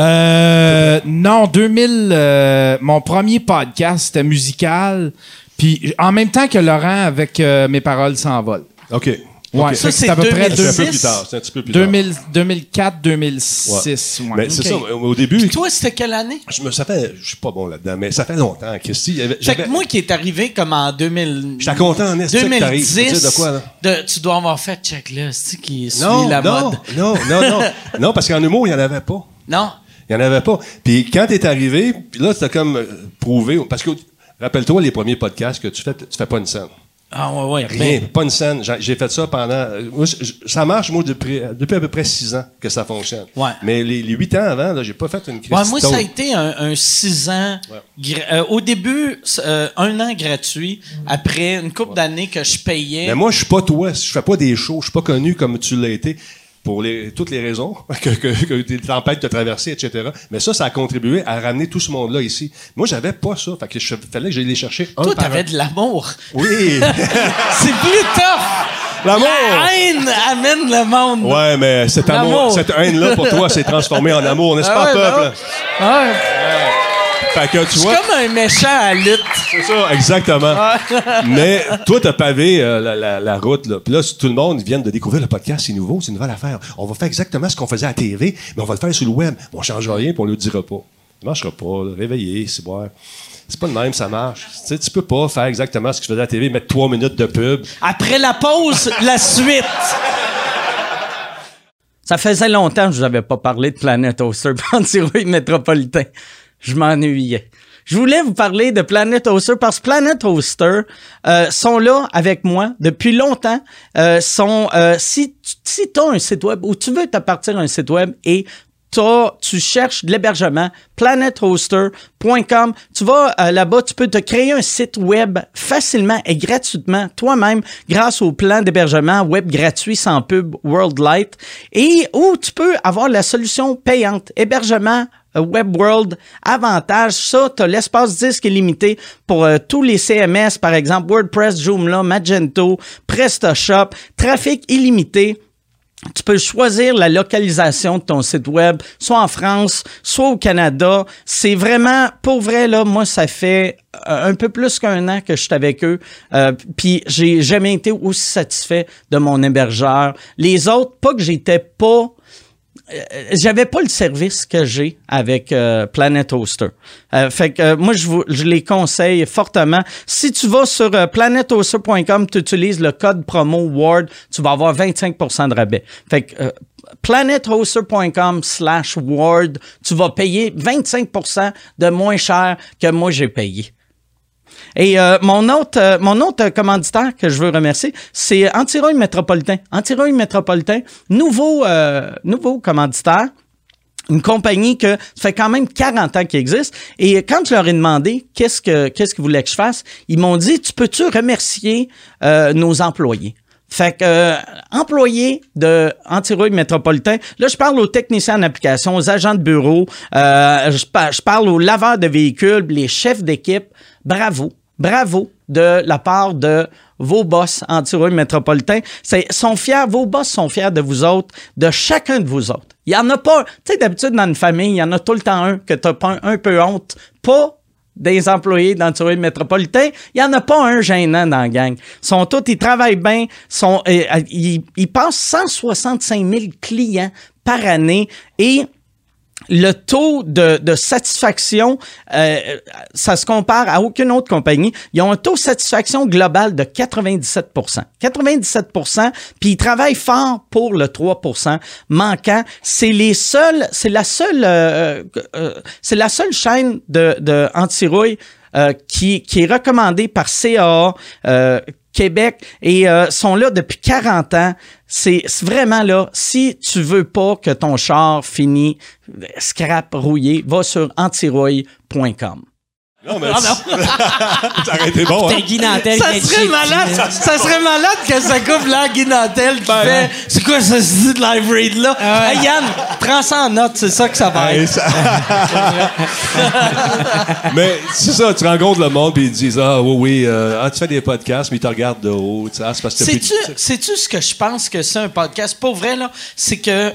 Euh, non, 2000, euh, mon premier podcast, c'était musical. Puis en même temps que Laurent avec euh, Mes paroles s'envolent. OK. Ouais. Ça, fait que c'est à peu près un peu 2006. plus tard. C'est un petit peu plus tard. 2000, 2004, 2006. ouais. Mais c'est ça, au début, Toi, c'était quelle année? je me, ça fait, je suis pas bon là-dedans, mais ça fait longtemps, Christy. avait- Fait que moi qui est arrivé comme en 2000... J'étais content en que t'arrives. 2010, Tu sais de quoi, là? de- tu dois avoir fait check là, qui suit Non, la non, mode. non, non, non, <laughs> non, parce qu'en humour, il n'y en avait pas. Non? Il n'y en avait pas. Puis quand t'es arrivé, puis là, c'était comme euh, prouvé. Parce que, rappelle-toi, les premiers podcasts que tu fais, tu fais pas une scène. Ah ouais ouais. Rien, ben, pas une scène. J'ai fait ça pendant. euh, moi, ça marche, moi, depuis, depuis à peu près six ans que ça fonctionne. Ouais. Mais les, les huit ans avant, là, j'ai pas fait une crise. Ouais, moi, ça a été un, un six ans. euh, au début, euh, un an gratuit. Après une couple d'années que je payais. Mais moi, je suis pas toi. Je fais pas des shows. Je suis pas connu comme tu l'as été pour les, toutes les raisons <laughs> que, que, que des tempêtes t'ont traversées, etc. Mais ça, ça a contribué à ramener tout ce monde-là ici. Moi, j'avais pas ça. Fait que je fallait que j'aille les chercher un Toi, t'avais de l'amour. Oui! <laughs> C'est plus tough. L'amour! La haine amène le monde. Ouais, mais cet amour, cette haine-là pour toi s'est transformée en amour, n'est-ce Ah pas, ouais, peuple? ben ouais. Fait que tu C'est vois, comme un méchant à lutte. c'est ça, exactement. <laughs> mais toi, t'as pavé euh, la, la- la route, là. Puis là, tout le monde vient de découvrir le podcast, c'est nouveau, c'est une nouvelle affaire. On va faire exactement ce qu'on faisait à la TV, mais on va le faire sur le web. On changera rien, puis on ne le dira pas. Ça marchera pas, là. Réveillez, c'est boire. C'est pas de même, ça marche. Tu sais, tu peux pas faire exactement ce que tu faisais à la TV, mettre trois minutes de pub. Après la pause, la suite. Ça faisait longtemps que je vous avais pas parlé de Planet Oster <laughs> Antirouille métropolitain. Je m'ennuyais. Je voulais vous parler de Planet Oster parce que Planet Oster euh, sont là avec moi depuis longtemps. Euh, sont euh, si si as un site web ou tu veux te partir un site web et t'as- tu cherches de l'hébergement, planethoster.com. Tu vas euh, là-bas, tu peux te créer un site web facilement et gratuitement toi-même grâce au plan d'hébergement web gratuit sans pub WorldLight et où tu peux avoir la solution payante, hébergement Web World Avantage, ça, tu l'espace disque illimité pour euh, tous les CMS, par exemple WordPress, Joomla, Magento, PrestaShop, trafic illimité. Tu peux choisir la localisation de ton site web, soit en France, soit au Canada. C'est vraiment, pour vrai, là, moi, ça fait euh, un peu plus qu'un an que je suis avec eux. Euh, Puis j'ai jamais été aussi satisfait de mon hébergeur. Les autres, pas que j'étais pas j'avais pas le service que j'ai avec euh, Planet Hoster. Euh, fait que euh, moi je vous je les conseille fortement. Si tu vas sur euh, planethoster.com, tu utilises le code promo Ward, tu vas avoir 25% de rabais. Fait que euh, planethoster.com slash Ward, tu vas payer 25% de moins cher que moi j'ai payé. Et euh, mon autre euh, mon autre commanditaire que je veux remercier, c'est Antirouille Métropolitain. Antirouille Métropolitain, nouveau euh, nouveau commanditaire une compagnie que ça fait quand même 40 ans qu'il existe. Et quand je leur ai demandé qu'est-ce que qu'est-ce qu'ils voulaient que je fasse, ils m'ont dit tu peux-tu remercier nos employés. Fait que employés de Antirouille Métropolitain, là je parle aux techniciens en application, aux agents de bureau, je, je parle aux laveurs de véhicules, les chefs d'équipe. Bravo, bravo de la part de vos boss Antirouille Métropolitain. C'est sont fiers, vos boss sont fiers de vous autres, de chacun de vous autres. Il y en a pas, tu sais d'habitude dans une famille, il y en a tout le temps un que t'as pas un, peu honte, pas des employés d'Antirouille Métropolitain, il y en a pas un gênant dans la gang. Ils sont tous, ils travaillent bien, sont, euh, ils, ils passent 165 000 clients par année et le taux de, de satisfaction, euh, ça se compare à aucune autre compagnie. Ils ont un taux de satisfaction global de 97% 97% puis ils travaillent fort pour le 3% manquant. C'est les seuls, c'est la seule, euh, euh, c'est la seule chaîne de, de anti-rouille euh, qui, qui est recommandée par CAA euh, Québec et euh, sont là depuis 40 ans. C'est vraiment là, si tu veux pas que ton char finisse scrap rouillé, va sur antirouille.com. Non, mais <laughs> ça aurait été bon, hein? Guy Nantel Ça qui serait malade, ça, ça serait malade que ça coupe là, Guy Nantel qui fait C'est quoi ce style de live read là? Hey, Yann, prends ça en note, c'est ça que ça va Hey, être. ça- <laughs> mais c'est ça, tu rencontres le monde puis ils te disent Ah oui, oui, euh, ah, tu fais des podcasts, mais ils te regardent de haut. Ah, c'est parce que t'as plus Sais-tu de- sais-tu ce que je pense que c'est un podcast? Pour vrai, là, c'est que euh,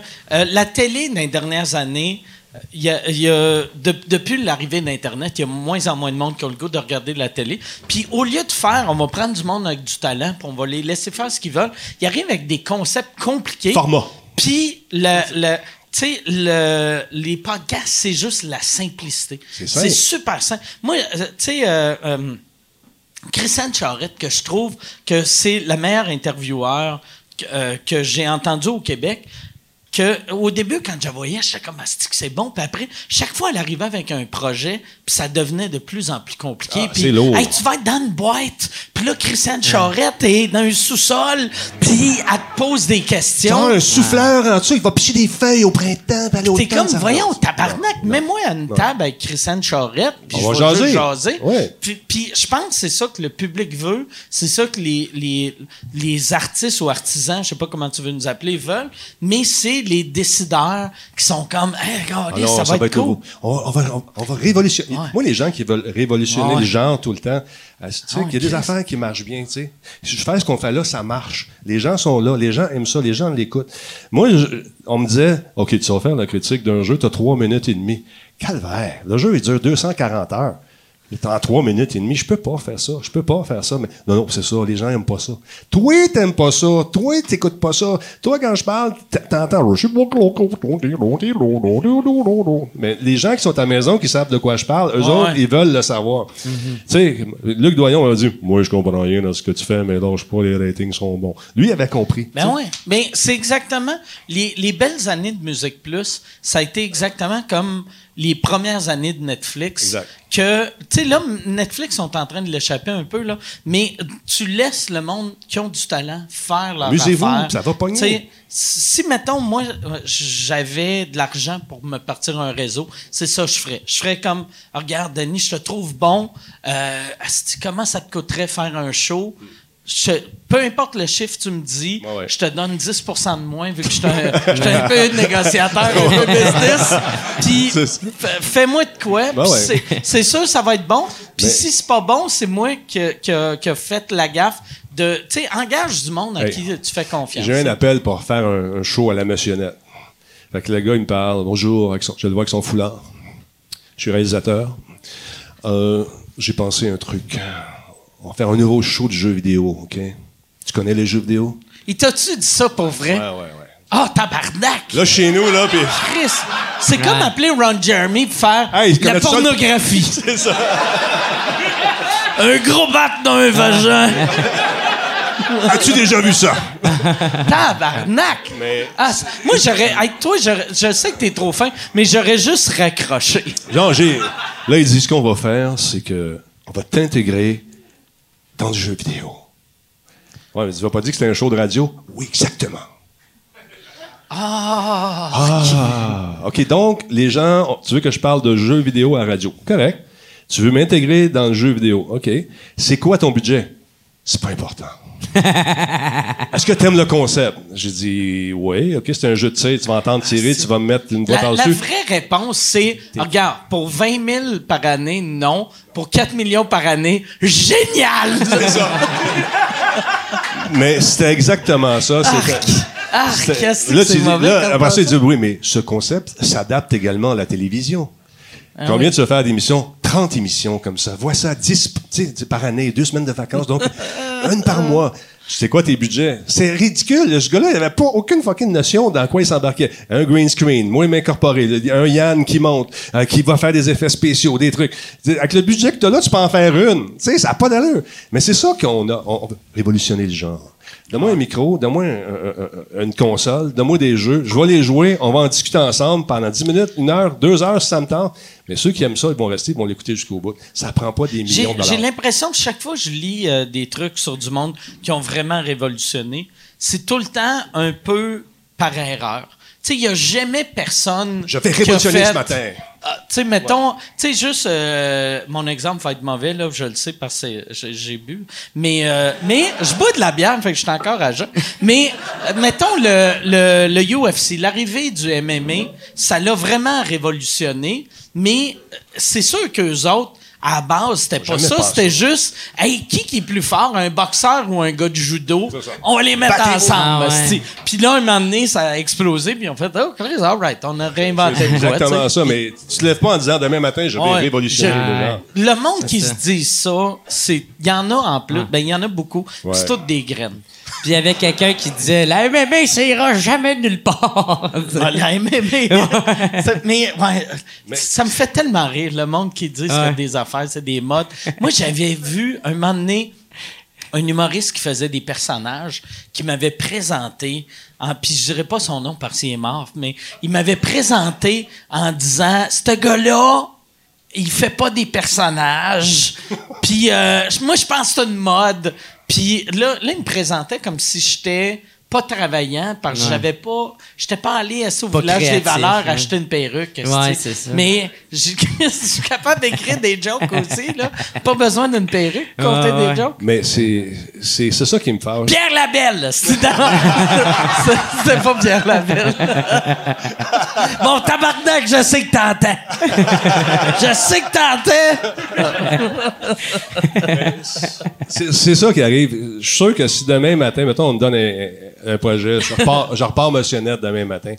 la télé, dans les dernières années, euh, il y a, il y a- de- depuis l'arrivée d'Internet, il y a moins en moins de monde qui ont le goût de regarder de la télé. Puis au lieu de faire, on va prendre du monde avec du talent, puis on va les laisser faire ce qu'ils veulent, ils arrivent avec des concepts compliqués. Format. Puis le, le- tu sais, le- les podcasts, c'est juste la simplicité. C'est simple. C'est super simple. Moi, euh, tu sais, euh, euh, Christiane Charette, que je trouve que c'est la meilleure intervieweur que, euh, que j'ai entendu au Québec. Que, au début, quand je voyais, j'étais comme, Asti que c'est bon? Puis après, chaque fois, elle arrivait avec un projet, puis ça devenait de plus en plus compliqué. Ah, puis, c'est lourd. Hey, tu vas être dans une boîte. Puis là, Christiane Charette est dans un sous-sol, puis elle te pose des questions. Genre un souffleur en dessous, il va picher des feuilles au printemps, puis aller au T'es comme, ça voyons, tabarnak, mets-moi à une table avec Christiane Charette, puis je va vais jaser. jaser. Ouais. Puis, puis je pense que c'est ça que le public veut, c'est ça que les, les, les artistes ou artisans, je sais pas comment tu veux nous appeler, veulent, mais c'est les décideurs qui sont comme, hey, regardez, Ah non, ça, va être cool. On, on va, on, on va révolutionner. Ouais. Moi, les gens qui veulent révolutionner Ouais. le genre tout le temps, euh, tu sais, Ah, qu'il y a des affaires qui marchent bien, tu sais. Si je fais ce qu'on fait là, ça marche. Les gens sont là, les gens aiment ça, les gens l'écoutent. Moi, je- on me disait, OK, tu vas faire la critique d'un jeu, tu as trois minutes et demie. Calvaire. Le jeu, il dure 240 heures. En trois minutes et demie, je peux pas faire ça. Je peux pas faire ça. Mais non, non, c'est ça. Les gens aiment pas ça. Toi, t'aimes pas ça. Toi, t'écoutes pas ça. Toi, quand je parle, t'entends. Mais les gens qui sont à la maison, qui savent de quoi je parle, eux autres, ils veulent le savoir. Tu sais, Luc Doyon m'a dit, moi, je comprends rien dans ce que tu fais, mais lâche pas, les ratings sont bons. Lui, il avait compris. Ben ouais. Mais c'est exactement. Les, les belles années de Musique Plus, ça a été exactement comme les premières années de Netflix. Exact. Que, tu sais, là, Netflix sont en train de l'échapper un peu, là. Mais tu laisses le monde qui ont du talent faire leur Amusez-vous, affaire. ça va pogner. Si, mettons, moi, j'avais de l'argent pour me partir un réseau, c'est ça que je ferais. Je ferais comme, regarde, Denis, je te trouve bon. Euh, comment ça te coûterait faire un show? Je- peu importe le chiffre que tu me dis, Ouais, ouais. je te donne 10% de moins vu que je suis un, un peu négociateur, <laughs> un peu business. Puis fais-moi de quoi. Ben ouais. c'est- sûr, ça va être bon. Puis si c'est pas bon, c'est moi qui qui a- qui a fait la gaffe de. Tu sais, engage du monde à Hey, qui tu fais confiance. J'ai un appel pour faire un, un show à la Motionnette. Fait que le gars, il me parle. Bonjour, avec son- je le vois avec son foulard. Je suis réalisateur. Euh, J'ai pensé un truc. On va faire un nouveau show de jeux vidéo, OK? Tu connais les jeux vidéo? Il t'a-tu dit ça pour vrai? ouais, ouais. Ah, tabarnak! Là, chez nous, là, puis... Chris! C'est comme appeler Ron Jeremy pour faire Hey, la ça, pornographie. <laughs> C'est ça. un gros bat dans un vagin. <laughs> As-tu déjà vu ça? Tabarnak! Mais- Ah, moi, j'aurais. Avec toi, j'aurais- je sais que t'es trop fin, mais j'aurais juste raccroché. Genre, j'ai... Là, il dit, ce qu'on va faire, c'est que on va t'intégrer dans le jeu vidéo. Ouais, mais tu vas pas dire que c'est un show de radio? Oui, exactement. Ah. OK, donc, les gens, tu veux que je parle de jeux vidéo à radio? Correct. Tu veux m'intégrer dans le jeu vidéo? OK. C'est quoi ton budget? C'est pas important. <laughs> Est-ce que tu aimes le concept? J'ai dit, oui, OK, c'est un jeu de tir, tu vas entendre tirer, tu vas me mettre une voix La, la par-dessus. vraie réponse, c'est regarde, pour 20 000 par année, non. Pour 4 millions par année, génial! <laughs> Mais c'était exactement ça. Ah, qu'est-ce là, que c'est mauvais là, après ça, il dit, oui, mais ce concept s'adapte également à la télévision. Ah Combien tu vas faire d'émissions? 30 émissions comme ça. Vois ça, 10 tu sais, par année, deux semaines de vacances, donc <laughs> <laughs> une par mois. C'est quoi tes budgets? C'est ridicule. Ce gars-là, il avait pas aucune fucking notion dans quoi il s'embarquait. Un green screen, moi, incorporé, un Yann qui monte, euh, qui va faire des effets spéciaux, des trucs. Avec le budget que tu as là, tu peux en faire une. Tu sais, ça n'a pas d'allure. Mais c'est ça qu'on a. On, on veut révolutionner le genre. Donne-moi un micro, donne-moi un- un- un- une console, donne-moi des jeux. Je vais les jouer, on va en discuter ensemble pendant 10 minutes, une heure, deux heures si ça me tente. Mais ceux qui aiment ça, ils vont rester, ils vont l'écouter jusqu'au bout. Ça prend pas des J'ai millions de j'ai dollars. l'impression que chaque fois que je lis euh, des trucs sur du monde qui ont vraiment révolutionné, c'est tout le temps un peu par erreur. Tu sais, il n'y a jamais personne. Je vais révolutionner fait- ce matin. Ah, tu sais, mettons, tu sais, juste, euh, mon exemple va être mauvais, là, je le sais parce que j'ai- j'ai bu. Mais, euh, mais je bois de la bière, fait que je suis encore à jeun. Mais, euh, mettons, le, le, le UFC, l'arrivée du MMA, ça l'a vraiment révolutionné. Mais euh, c'est sûr qu'eux autres, à la base, c'était pas ça. C'était juste, hey, qui qui est plus fort, un boxeur ou un gars de judo? On va les mettre ensemble. Ah. Puis là, un moment donné, ça a explosé, puis on fait, oh, Chris, all right, on a réinventé C'est le quoi, exactement ça, mais tu te lèves pas en disant demain matin, je vais Ouais. révolutionner Je- le genre. Le monde qui se dit ça, c'est il y en a en plus, ben il y en a beaucoup. Ouais. C'est toutes des graines. Puis il y avait quelqu'un qui disait La MMA, ça ira jamais nulle part. Ah, la MMA. <laughs> Ça- mais, ouais, ça me fait tellement rire le monde qui dit que Ouais. c'est des affaires, c'est des modes. Moi, j'avais vu un moment donné un humoriste qui faisait des personnages qui m'avait présenté, en, puis je dirais pas son nom parce qu'il est mort, mais il m'avait présenté en disant, ce gars-là, il fait pas des personnages. <laughs> Puis euh, moi, je pense que c'est une mode. Puis là, là, il me présentait comme si j'étais pas travaillant parce que j'avais pas j'étais pas allé assez au Pas village des créatif, valeurs hein. acheter une perruque Ouais, c'est ça. mais <laughs> je suis capable d'écrire des jokes aussi là pas besoin d'une perruque pour compter ouais. des jokes Mais c'est, c'est, c'est ça qui me fâche. Pierre Labelle c'est dans- <laughs> C'est- c'est pas Pierre Labelle <laughs> bon tabarnak je sais que t'entends je sais que t'entends C'est, c'est ça qui arrive. Je suis sûr que si demain matin, mettons, on me donne un, un projet, je repars, je repars motionnette demain matin.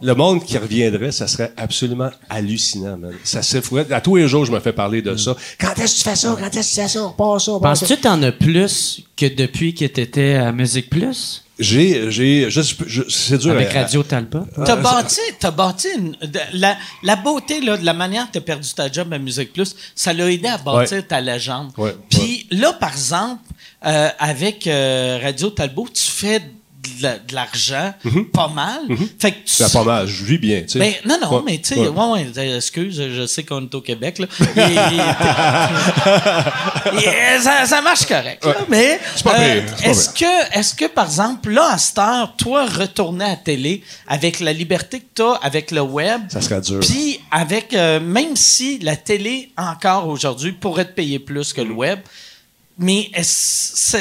Le monde qui reviendrait, ça serait absolument hallucinant, man. Ça serait fou. À tous les jours, je me fais parler de ça. Quand est-ce que tu fais ça? Quand est-ce que tu fais ça? Pas ça, pas ça. Penses-tu que t'en as plus que depuis que t'étais à Musique Plus? J'ai, j'ai, je, je- c'est dur. Avec à- Radio Talbot? T'as bâti, t'as bâti une- de- la, la beauté là, de la manière que t'as perdu ta job à Musique Plus, ça l'a aidé à bâtir Ouais. ta légende. Ouais, Puis là, par exemple, euh, avec euh, Radio Talbot, tu fais de, la- de l'argent pas mal. Fait que tu pas mal. Je vis bien, tu sais. ben, non, non, Ouais, mais tu sais, ouais. ouais, ouais, excuse, je sais qu'on est au Québec, là. Il- <laughs> <laughs> ça, ça marche correct, là, mais. euh, est-ce que, est-ce que, par exemple, là, à cette heure, toi, retourner à la télé, avec la liberté que tu as, avec le web, Ça serait dur. puis avec, euh, même si la télé, encore aujourd'hui, pourrait te payer plus que le web, mais ça,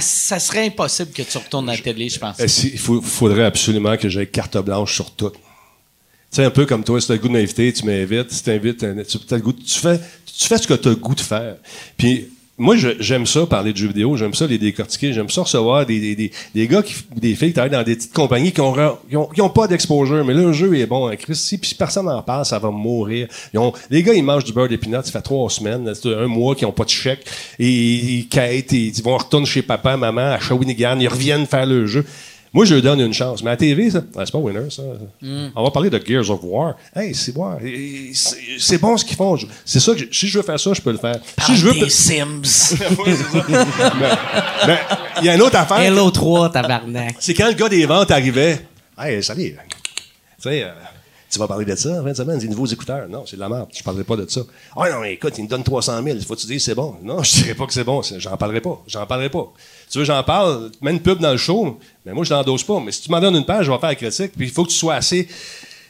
ça serait impossible que tu retournes à la télé, je pense. Il faudrait absolument que j'aie carte blanche sur tout? Tu sais, un peu comme toi, si tu as le goût de m'inviter, tu m'invites. Si tu invites, tu, t'as le goût de- tu, fais, tu fais ce que tu as le goût de faire. Puis moi, j'aime ça, parler de jeux vidéo, j'aime ça les décortiquer, j'aime ça recevoir des, des, des, des gars qui, des filles qui travaillent dans des petites compagnies qui ont, qui ont, qui ont pas d'exposure, mais là, le jeu est bon, hein, Chris. Si, si personne n'en parle, ça va mourir. Ils ont, les gars, ils mangent du beurre d'épinards, ça fait trois semaines, un mois qu'ils ont pas de chèque, et ils quittent, et ils vont retourner chez papa, maman, à Shawinigan, ils reviennent faire le jeu. Moi, je leur donne une chance. Mais à la TV, ça, ah, c'est pas winner, ça. On va parler de Gears of War. Hey, c'est bon. C'est bon ce qu'ils font. C'est ça que je- si je veux faire ça, je peux le faire. Si je veux. des Sims. <laughs> Mais- mais il y a une autre affaire. Hello 3, tabarnak. C'est quand le gars des ventes arrivait. Hey, salut. Tu sais, euh, tu vas parler de ça en fin de semaine, des nouveaux écouteurs. Non, c'est de la merde. Je parlerai pas de ça. Ah non, mais écoute, il me donne 300 000. Faut que tu dises c'est bon. Non, je dirais pas que c'est bon. J'en parlerai pas. J'en parlerai pas. Tu veux, j'en parle, mets une pub dans le show, mais moi, je l'endosse pas. Mais si tu m'en donnes une page, je vais faire la critique. Puis il faut que tu sois assez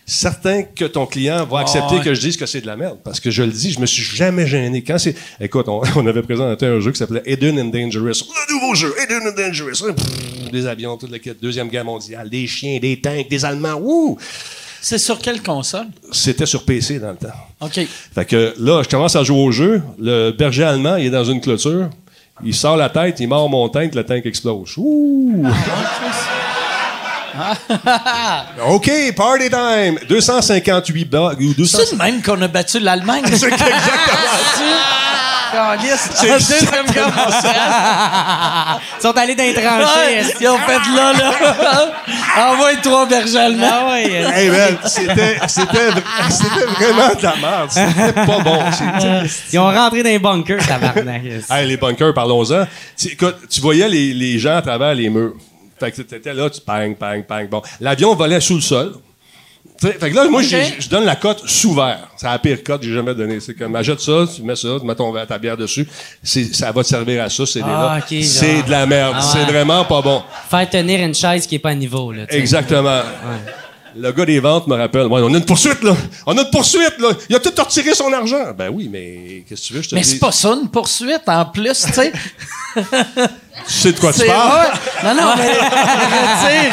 certain que ton client va accepter que je dise que c'est de la merde. Parce que je le dis, je me suis jamais gêné. Quand c'est. Écoute, on, <laughs> on avait présenté un jeu qui s'appelait Hidden and Dangerous. Le nouveau jeu, Hidden and Dangerous. Des avions, toute la quête, Deuxième Guerre mondiale, des chiens, des tanks, des Allemands. Ouh! C'est sur quelle console? C'était sur PC dans le temps. OK. Fait que là, je commence à jouer au jeu. Le berger allemand, il est dans une clôture. Il sort la tête, il mord mon tank, le tank explose. Ouh! OK, party time! 258 bugs. ou 200 C'est le même qu'on a battu l'Allemagne. <laughs> C'est exactement C'est deuxième guerre mondiale. Ils sont allés dans les tranchées. Ouais, Ils ont fait de là, là? <laughs> Envoie trois bergers allemands. Ah ouais. Hey man, c'était, c'était, vra- c'était vraiment de la merde. C'était pas bon. C'est- Ils ont rentré dans les bunkers, tabarnak. <laughs> Hey, les bunkers, parlons-en. Tu, écoute, tu voyais les, les gens à travers les murs. Fait que t'étais là, tu pang, pang, pang. Bon, l'avion volait sous le sol. Fait que là, moi, je donne la cote sous verre. C'est la pire cote que j'ai jamais donnée. C'est comme, achète ça, tu mets ça, tu mets ton verre, ta bière dessus. Ça va te servir à ça, c'est Ah, là. ok, genre. c'est de la merde. Ah, C'est vraiment pas bon. Faire tenir une chaise qui est pas à niveau, là. Exactement. Le gars des ventes me rappelle. Ouais, on a une poursuite, là. On a une poursuite, là. Il a tout retiré son argent. Ben oui, mais qu'est-ce que tu veux, je te Mais c'est pas ça, une poursuite, en plus, tu sais. Tu sais de quoi tu parles? ouais. Non, non, mais je veux dire.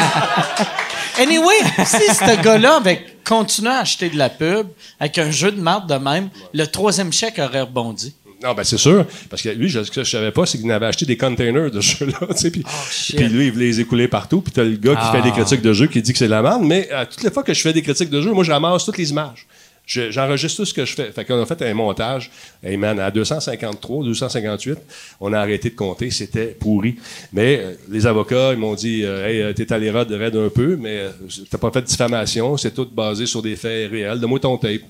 Anyway, si ce gars-là avait continué à acheter de la pub avec un jeu de marde de même, le troisième chèque aurait rebondi. Non, ben c'est sûr. Parce que lui, je- ce que je savais pas, c'est qu'il avait acheté des containers de jeux-là. <laughs> tu sais, Puis lui, il voulait les écouler partout. Puis t'as le gars qui fait des critiques de jeux qui dit que c'est de la merde. Mais à toutes les fois que je fais des critiques de jeux, moi, je ramasse toutes les images. Je- J'enregistre tout ce que je fais. Fait qu'on a fait un montage. Hey man, à 253, 258, on a arrêté de compter. C'était pourri. Mais euh, les avocats, ils m'ont dit euh, Hey, euh, t'es allé raide, raide un peu, mais euh, t'as pas fait de diffamation. C'est tout basé sur des faits réels. Donne-moi ton tape.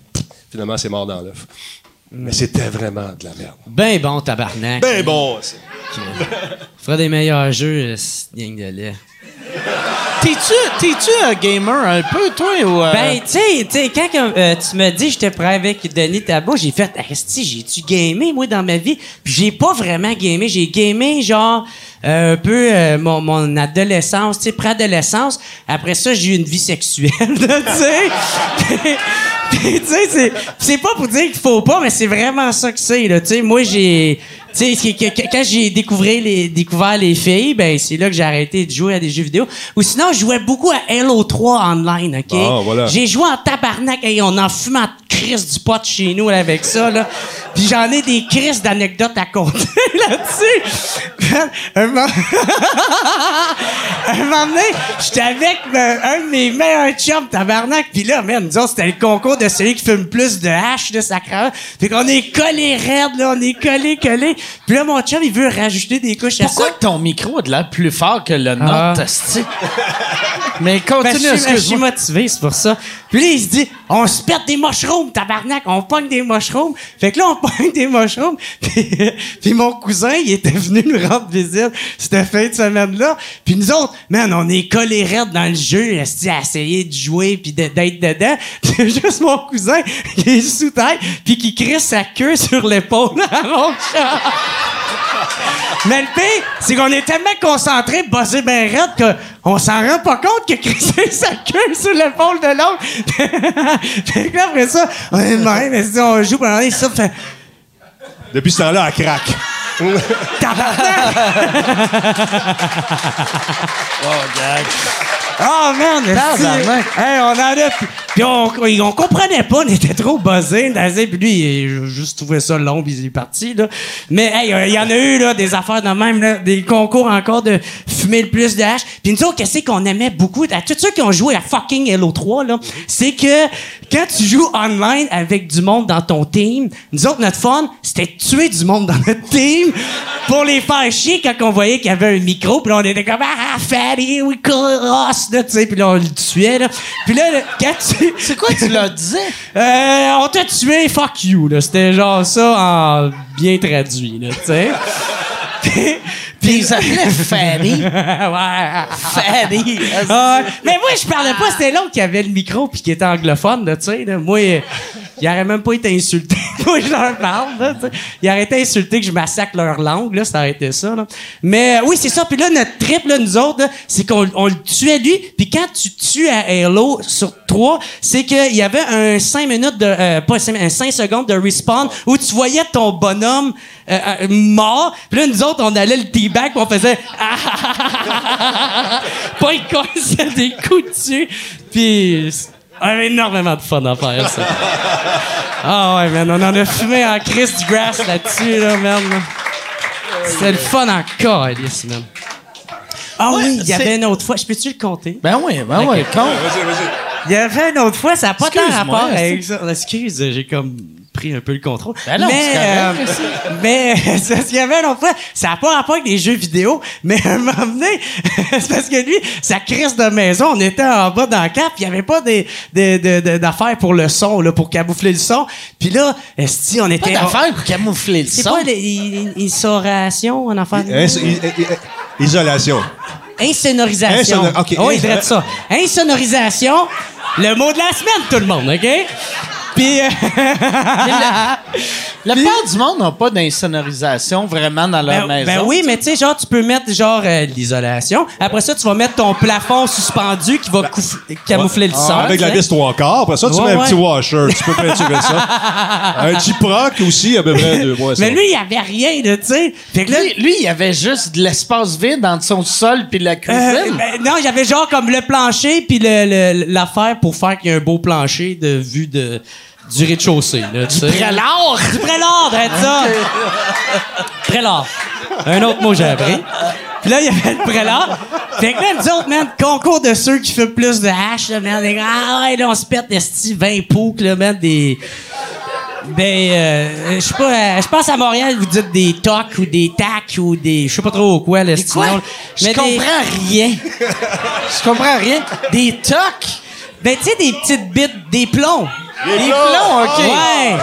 Finalement, c'est mort dans l'œuf. Mais c'était vraiment de la merde. Ben bon, tabarnak. Ben bon, c'est- Fera des meilleurs jeux, gang de lait. T'es-tu, un gamer un peu, toi, ou... euh, Ben, tu sais, quand euh, tu me dis j'étais prêt avec Denis Tabou, j'ai fait, Esti, j'ai-tu gamé, moi, dans ma vie? Puis j'ai pas vraiment gamé. J'ai gamé, genre, euh, un peu mon, adolescence, tu sais, pré-adolescence. Après ça, j'ai eu une vie sexuelle, <laughs> tu sais. Tu c'est pas pour dire qu'il faut pas, mais c'est vraiment ça que c'est, là, tu sais. Moi, j'ai... Tu sais, quand j'ai découvert les, découvert les filles, ben c'est là que j'ai arrêté de jouer à des jeux vidéo. Ou sinon, je jouais beaucoup à Halo 3 online, OK? Ah, voilà. J'ai joué en tabarnak et on en fume en crise du pot chez nous là, avec ça. Là. Puis j'en ai des crises d'anecdotes à compter <laughs> là-dessus. Un moment... <laughs> un moment donné, j'étais avec un de mes meilleurs chums, tabarnak. Puis là, man, nous autres, c'était le concours de celui qui fume plus de hache de sacrament. Fait qu'on est collés raides, là. On est collés, collés. Puis là, mon chum, il veut rajouter des couches à Pourquoi ça. que ton micro a de l'air plus fort que le Ah. nôtre? <laughs> Mais Ben, continue, je suis- je suis motivé, c'est pour ça. Puis là, il se dit, on se pète des mushrooms, tabarnak, on pogne des mushrooms. Fait que là, on <laughs> pogne des mushrooms. Puis, puis mon cousin, il était venu nous rendre visite cette fin de semaine-là. Puis nous autres, man, on est collés raides dans le jeu, à essayer de jouer puis de- d'être dedans. Puis <laughs> c'est juste mon cousin qui est sous terre puis qui crie sa queue sur l'épaule à mon chat. Mais le pire, c'est qu'on est tellement concentrés, buzzé ben raide, qu'on s'en rend pas compte que crisser <laughs> sa queue sur l'épaule de l'autre. <laughs> fait que après ça, on est même, on joue pendant ça, fait Depuis ce temps-là, elle craque. Tabarnak! <laughs> Oh man, Tabarnak. Hey, on en a. Puis, puis on, on, comprenait pas, on était trop buzzés. Puis lui, il a juste trouvé ça long, puis il est parti. Là. Mais hey, euh, il y en a eu là, des affaires de même, là, des concours encore de fumer le plus de hache. Puis nous autres, qu'est-ce qu'on aimait beaucoup, à tous ceux qui ont joué à fucking Halo 3, là, c'est que quand tu joues online avec du monde dans ton team, nous autres, notre fun, c'était de tuer du monde dans notre team pour les faire chier quand on voyait qu'il y avait un micro. Puis là, on était comme Ah, fatty, we call us, là, tu sais. Puis là, on le tuait, là. Puis là, quand tu. <laughs> C'est quoi tu leur disais? Euh, on t'a tué, fuck you, là. C'était genre ça en bien traduit, là, tu sais. Puis- <laughs> Puis ils s'appelaient Fanny. <laughs> ouais. Fanny. Ah, mais moi, je parlais pas, c'était l'autre qui avait le micro puis qui était anglophone, là, tu sais. là. Moi, euh, il aurait même pas été insulté. <laughs> moi, je leur parle, là, tu sais. Il aurait été insulté que je massacre leur langue, là, ça aurait été ça, là. Mais euh, oui, c'est ça. Puis là, notre trip, là, nous autres, là, c'est qu'on on le tuait lui. Puis quand tu tues à Halo sur 3, c'est qu'il y avait un 5 minutes de... euh, pas 5, un 5 secondes de respawn où tu voyais ton bonhomme euh, euh, mort. Puis là, nous autres, on allait le teabag puis on faisait... <laughs> pas il cassait des coups dessus. Puis on avait énormément de fun à faire, ça. Ah ouais, man, on en a fumé en Chris grass là-dessus, là, man. C'était le fun en calice, man. Ah oui, il y avait c'est- une autre fois. Je peux-tu le compter? Ben oui, ben oui, con. Vas-y, vas-y. Il y avait une autre fois, ça n'a pas tant rapport avec ça. Excuse, j'ai comme pris un peu le contrôle. Ben non, mais, c'est euh, mais c'est parce qu'il y avait une autre fois, ça n'a pas rapport avec les jeux vidéo, mais à un moment donné, <laughs> c'est parce que lui, sa crise de maison, on était en bas dans le cap, il n'y avait pas des, des, des- des- d'affaires pour le son, là, pour camoufler le son. Puis là, si on Pas était... d'affaire pour camoufler le C'est son? pas l'insoration, en affaire? Isolation. Insonorisation. Insonor- ok. Oui, il dirait ça. Insonorisation, le mot de la semaine, tout le monde, OK? Puis... euh, La plupart du monde n'a pas d'insonorisation vraiment dans leur Ben, maison. ben oui, mais tu sais, genre, tu peux mettre genre euh, l'isolation. Après ça, tu vas mettre ton plafond suspendu qui va couf- camoufler le son. Avec la vis trois quarts. Après ça, tu Ouais, mets un petit washer. Tu peux peinturer ça. <laughs> un J-Proc aussi, à peu près deux mois. Mais lui, il avait rien, tu sais. Fait que là, Lui, lui, il y avait juste de l'espace vide entre son sol puis la euh, cuisine. ben, non, j'avais genre comme le plancher puis le- le- l'affaire pour faire qu'il y ait un beau plancher de vue de du rez-de-chaussée, là, tu sais. Prélard! Du prélard, d'être ça. Prélard. Un autre mot j'ai appris. Puis là, il y avait le prélard. Fait que là, nous autres, man, concours de ceux qui font plus de hache, là, man. Ah ouais, là, on se pète des 20 poucs, là, man, des... Ben, euh, je sais pas, euh, je pense à Montréal, vous dites des tocs ou des tacs ou des, je sais pas trop quoi, le style. Je des- comprends rien. Je comprends rien. Des tocs? Ben, tu sais, des petites bites, des plombs. Des plombs, OK. Ouais.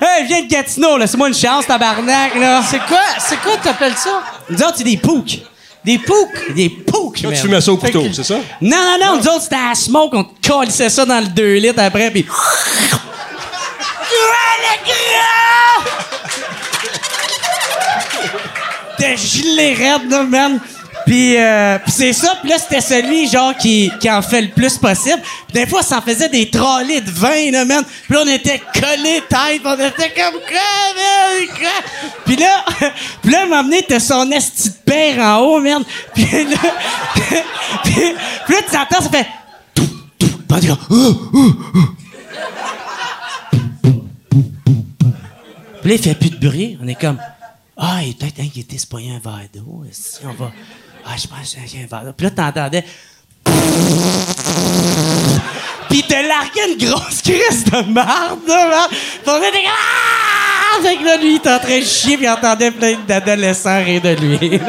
Hey, viens de Gatineau, là, c'est moi une chance, tabarnak, là. C'est quoi, c'est quoi t'appelles ça? Nous autres, c'est des pouks. Des pouks. Des pouks, Toi, tu fais ça au couteau, que- c'est ça? Non, non, non, nous autres, c'était à la smoke, on te colissait ça dans le 2 litres après, puis... T'es gelé raide, là, man. Puis, euh, c'est ça. Puis là, c'était celui, genre, qui, qui en fait le plus possible. Puis des fois, ça en faisait des trolley de vin, là, man. Puis là, on était collés tête. On était comme quoi? Puis là, <laughs> puis là, moment donné, t'as son esti père en haut, man. Puis là, <laughs> puis, là, tu entends, ça fait... Oh, oh, oh. Puis là, il fait plus de bruit. On est comme, ah, il est peut-être inquiété, c'est pas un verre d'eau. Si on va, ah, je pense que c'est un verre. Puis là, t'entendais, <laughs> Pis il te larguait une grosse crise de marde, là, man. Puis on était ah! Fait que là, lui, il était en train de chier, puis il entendait plein d'adolescents rire de lui. <laughs>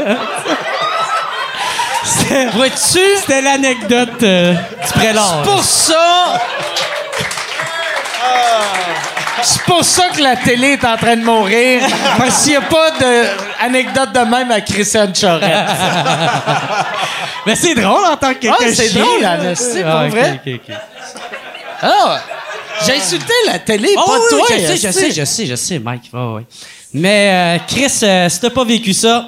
C'était, Vois-tu? c'était l'anecdote euh, du prélat. C'est pour ça. C'est pour ça que la télé est en train de mourir. Parce qu'il n'y a pas d'anecdote de même à Christian Charette. Mais c'est drôle en tant que Ah, que c'est drôle, là. Anastie, pour Ah, vrai. ok, ok. Ah, j'ai insulté la télé, Oh, pas oui, toi. je sais, je sais, je sais, je sais, Mike. Ouais, ouais. Mais euh, Chris, euh, si t'as pas vécu ça,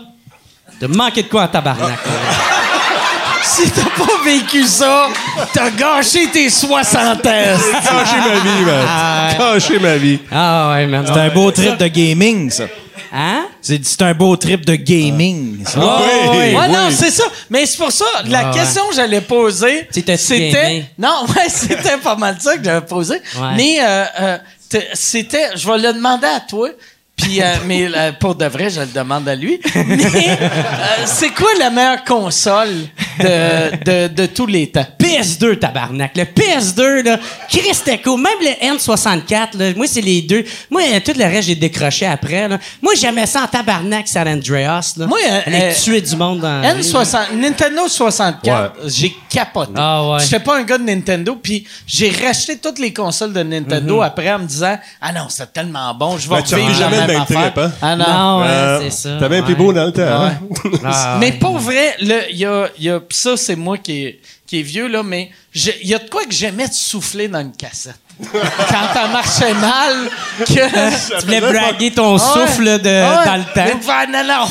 t'as manqué de quoi en tabarnak. <laughs> Si t'as pas vécu ça, t'as gâché tes 60 ans. Cacher ma vie, man. Cacher ma vie. Ah ouais, man. C'est un beau trip de gaming, ça. Hein? C'est c'est un beau trip de gaming, ça. Ah, Oui, Ouais, oui. non, c'est ça. Mais c'est pour ça, la Ah, question que j'allais poser, C'était. Non, <laughs> ouais, c'était pas mal ça que j'avais posé. Ouais. Mais euh, euh, c'était... Je vais le demander à toi. Puis, euh, mais euh, pour de vrai, je le demande à lui. Mais euh, c'est quoi la meilleure console de, de, de tous les temps? PS2, tabarnak. Le PS2, là, Chris, c'était cool. Même le N64, là, moi, c'est les deux. Moi, euh, tout le reste, j'ai décroché après. Là. Moi, j'aimais ça en tabarnak, San Andreas. Là. Moi, euh, euh, tuer du monde dans la rue, là. N60, Nintendo 64, j'ai capoté. Ah ouais. J'étais pas un gars de Nintendo, puis j'ai racheté toutes les consoles de Nintendo Mhm. après en me disant Ah non, c'est tellement bon, je vais Ben, même affaire. hein? Ah non. Non, ouais, Euh, c'est ça. T'avais un plus ouais. beau dans le temps, hein? <laughs> Ah, <laughs> Mais pour vrai, il y a, y a- pis ça c'est moi qui est, qui est vieux là, mais il y a de quoi que j'aimais de souffler dans une cassette. <laughs> Quand ça marchait mal, que Tu voulais braguer ton ouais. souffle de, ouais. dans le temps. Mais faire, non, non.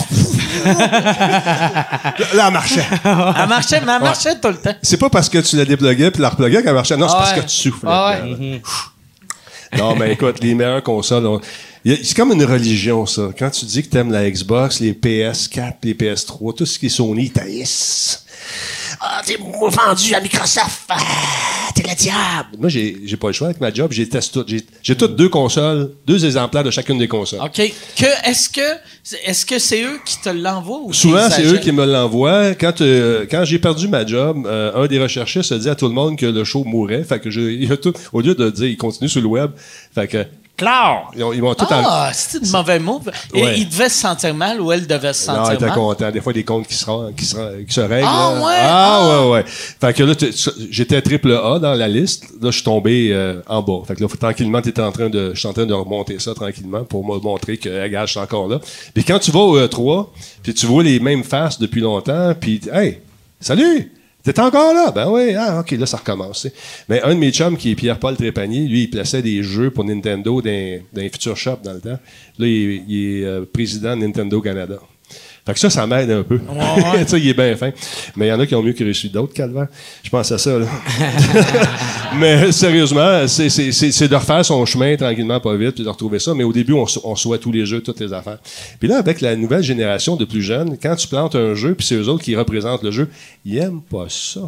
Là, elle marchait. Elle marchait, mais elle marchait tout le temps. C'est pas parce que tu la dépluguais puis la repluguais qu'elle marchait. Non, c'est parce que tu souffles. Non, mais écoute, les meilleures consoles. on- C'est comme une religion, ça. Quand tu dis que t'aimes la Xbox, les PS4, les PS3, tout ce qui est Sony, taillissent. Ah, t'es vendu à Microsoft. Ah, t'es le diable. Moi, j'ai j'ai pas le choix avec ma job. J'ai testé tout. J'ai- J'ai toutes deux consoles, deux exemplaires de chacune des consoles. OK. Que, est-ce que, est-ce que c'est eux qui te l'envoient ou Souvent, c'est eux qui me l'envoient. Quand, euh, quand j'ai perdu ma job, euh, un des recherchistes a dit à tout le monde que le show mourait. Fait que je, il a tout, au lieu de dire, il continue sur le web. Fait que, clair! Ils, ont- ils m'ont tout en- Ah, c'était de mauvais move. Et Ouais. il devait se sentir mal ou elle devait se Non, il sentir était mal? content. Des fois, des comptes qui se, rend- qui se, rend- qui se règlent. Ah, là. ouais? Ah, Ah. ouais, ouais. Fait que là, j'étais triple A dans la liste. Là, je suis tombé euh, en bas. Fait que là, faut- tranquillement, t'étais en train de, je suis en train de remonter ça tranquillement pour me montrer que, regarde, je suis encore là. Puis quand tu vas au E3, puis tu vois les mêmes faces depuis longtemps, puis, hey, salut! T'es encore là? Ben oui, ah, ok, là, ça recommence. Mais un de mes chums, qui est Pierre-Paul Trépanier, lui, il plaçait des jeux pour Nintendo dans, dans Future Shop dans le temps. Là, il, est- il est euh, président de Nintendo Canada. Fait que ça, ça m'aide un peu. <laughs> tu sais, il est bien fin. Mais il y en a qui ont mieux que reçu d'autres, Calvaire. Je pense à ça, là. <laughs> Mais sérieusement, c'est- c'est c'est- c'est de refaire son chemin tranquillement, pas vite, puis de retrouver ça. Mais au début, on, on souhaite tous les jeux, toutes les affaires. Puis là, avec la nouvelle génération de plus jeunes, quand tu plantes un jeu, puis c'est eux autres qui représentent le jeu, ils aiment pas ça.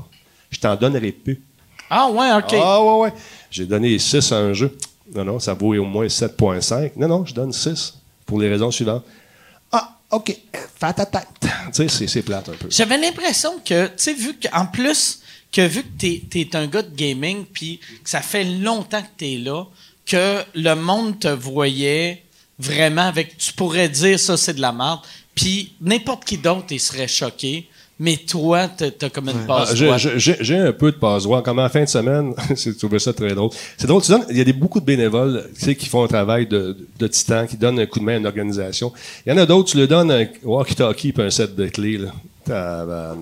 Je t'en donnerai plus. Ah, ouais, OK. Ah ouais, ouais. J'ai donné 6 à un jeu. Non, non, ça vaut au moins 7.5. Non, non, je donne 6 pour les raisons suivantes. OK, fais ta tête. Tu sais, c'est- c'est plate un peu. J'avais l'impression que, tu sais, vu qu'en plus, que vu que t'es es un gars de gaming, puis que ça fait longtemps que t'es là, que le monde te voyait vraiment avec, tu pourrais dire ça c'est de la merde, puis n'importe qui d'autre, il serait choqué, mais toi, t'as t'as comme une Ah, passe j'ai- j'ai- J'ai j'ai un peu de passe-voix. Comme en fin de semaine, <laughs> j'ai trouvé ça très drôle. C'est drôle, tu donnes, il y a des, beaucoup de bénévoles tu sais, qui font un travail de, de titan, qui donnent un coup de main à une organisation. Il y en a d'autres, tu leur donnes un walkie-talkie et un set de clés. Là. <laughs>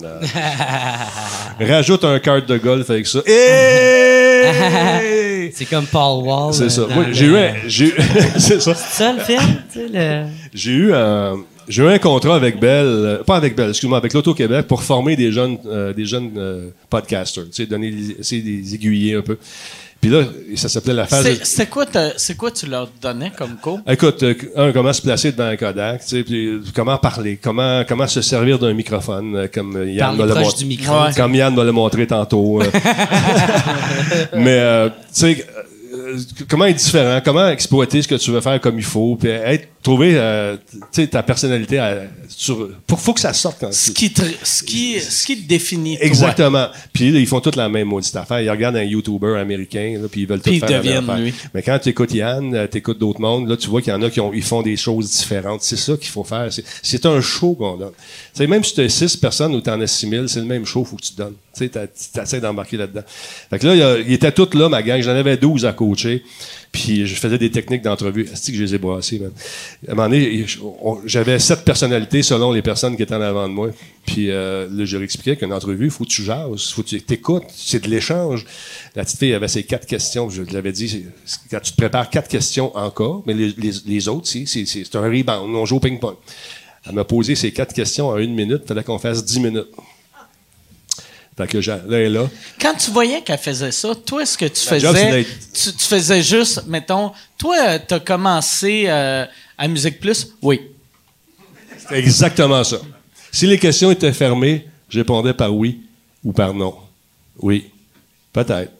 Rajoute un carte de golf avec ça. Hey! <laughs> C'est comme Paul Wall. C'est euh, ça. Moi, le- j'ai eu un, j'ai eu- c'est ça. C'est ça le film? tu sais, le... J'ai eu un, j'ai eu un contrat avec Bell, euh, pas avec Bell, excuse-moi, avec l'Auto-Québec pour former des jeunes, euh, des jeunes euh, podcasters, tu sais, donner, des- essayer de les aiguiller un peu. Puis là, ça s'appelait la phase. C'est de- c'est quoi, quoi tu leur donnais comme cours? Écoute, euh, un, comment se placer devant un Kodak, tu sais, puis comment parler, comment, comment se servir d'un microphone, euh, comme Yann me l'a montré. du micro. Ouais. Comme Yann me l'a montré tantôt. euh. <laughs> Mais, euh, tu sais, comment être différent, comment exploiter ce que tu veux faire comme il faut, puis être, trouver, euh, ta personnalité. à- sur, faut, faut que ça sorte quand Ce qui te, ce qui, ce qui te définit. toi. Exactement. Puis ils font toutes la même maudite affaire. Ils regardent un YouTuber américain, là, puis ils veulent tout Puis ils faire la même lui. Mais quand tu écoutes Yann, euh, tu écoutes d'autres mondes, là, tu vois qu'il y en a qui ont, ils font des choses différentes. C'est ça qu'il faut faire. C'est- C'est un show qu'on donne. Sais, même si tu as six personnes ou tu en as six mille, c'est le même show, faut que tu donnes. Tu sais, essaies d'embarquer là-dedans. Fait que là, ils étaient tous là, ma gang. J'en avais 12 à coacher. Puis je faisais des techniques d'entrevue. C'est que je les ai brassés, man. À un moment donné, j'avais sept personnalités selon les personnes qui étaient en avant de moi. Puis euh, là, je leur expliquais qu'une entrevue, il faut que tu jases, faut que tu t'écoutes, c'est de l'échange. La petite fille avait ses quatre questions. Je l'avais dit, quand tu te prépares quatre questions encore, mais les, les- les autres, c'est un rebound. On joue au ping-pong. Elle m'a posé ces quatre questions en une minute. Il fallait qu'on fasse dix minutes. Fait que là. Quand tu voyais qu'elle faisait ça, toi, ce que tu La faisais, tu, tu faisais juste, mettons, toi, tu as commencé euh, à Musique Plus? Oui. C'est exactement ça. Si les questions étaient fermées, je répondais par oui ou par non. Oui. Peut-être.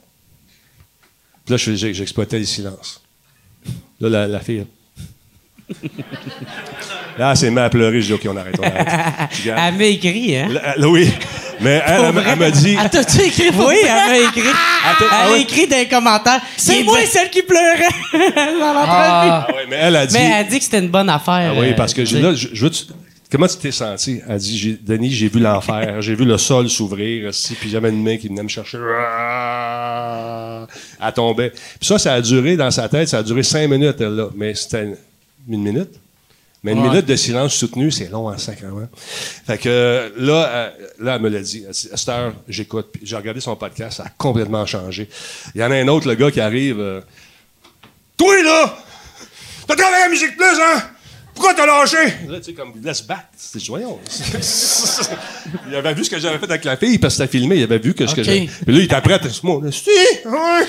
Puis là, j'exploitais le silence. Là, la, la fille. <laughs> Là, elle mise à pleurer. Je dis, OK, on arrête. On <laughs> Elle m'a écrit, hein? Là, elle- oui. Mais elle, elle, elle m'a dit. Ah, t'as-tu écrit pour Oui, elle m'a écrit. Elle ah a écrit dans les commentaires. C'est moi celle qui pleurait <laughs> dans l'entrevue. Ah ouais, mais elle a dit. Mais elle a dit que c'était une bonne affaire. Ah oui, euh, parce que là, je, je veux. tu- Comment tu t'es senti? Elle dit, j'ai- Denis, j'ai vu l'enfer, j'ai vu le sol s'ouvrir, aussi, puis j'avais une main qui venait me chercher. Elle tombait. Puis ça, ça a duré dans sa tête, ça a duré cinq minutes, elle, là. Mais c'était une minute? Mais une Ouais. minute de silence soutenu, c'est long en sacrement. Fait que euh, là, elle, là, elle me l'a dit. À cette heure, j'écoute. J'ai regardé son podcast, ça a complètement changé. Il y en a un autre, le gars qui arrive. euh, Toi, là! T'as travaillé à Musique Plus, hein? Pourquoi t'as lâché? Là, tu sais, comme, laisse battre. C'est joyeux. <laughs> il avait vu ce que j'avais fait avec la fille, parce que c'était filmé, il avait vu que ce que j'avais. Puis là, il était prêt à ce mot. là. Si, ouais.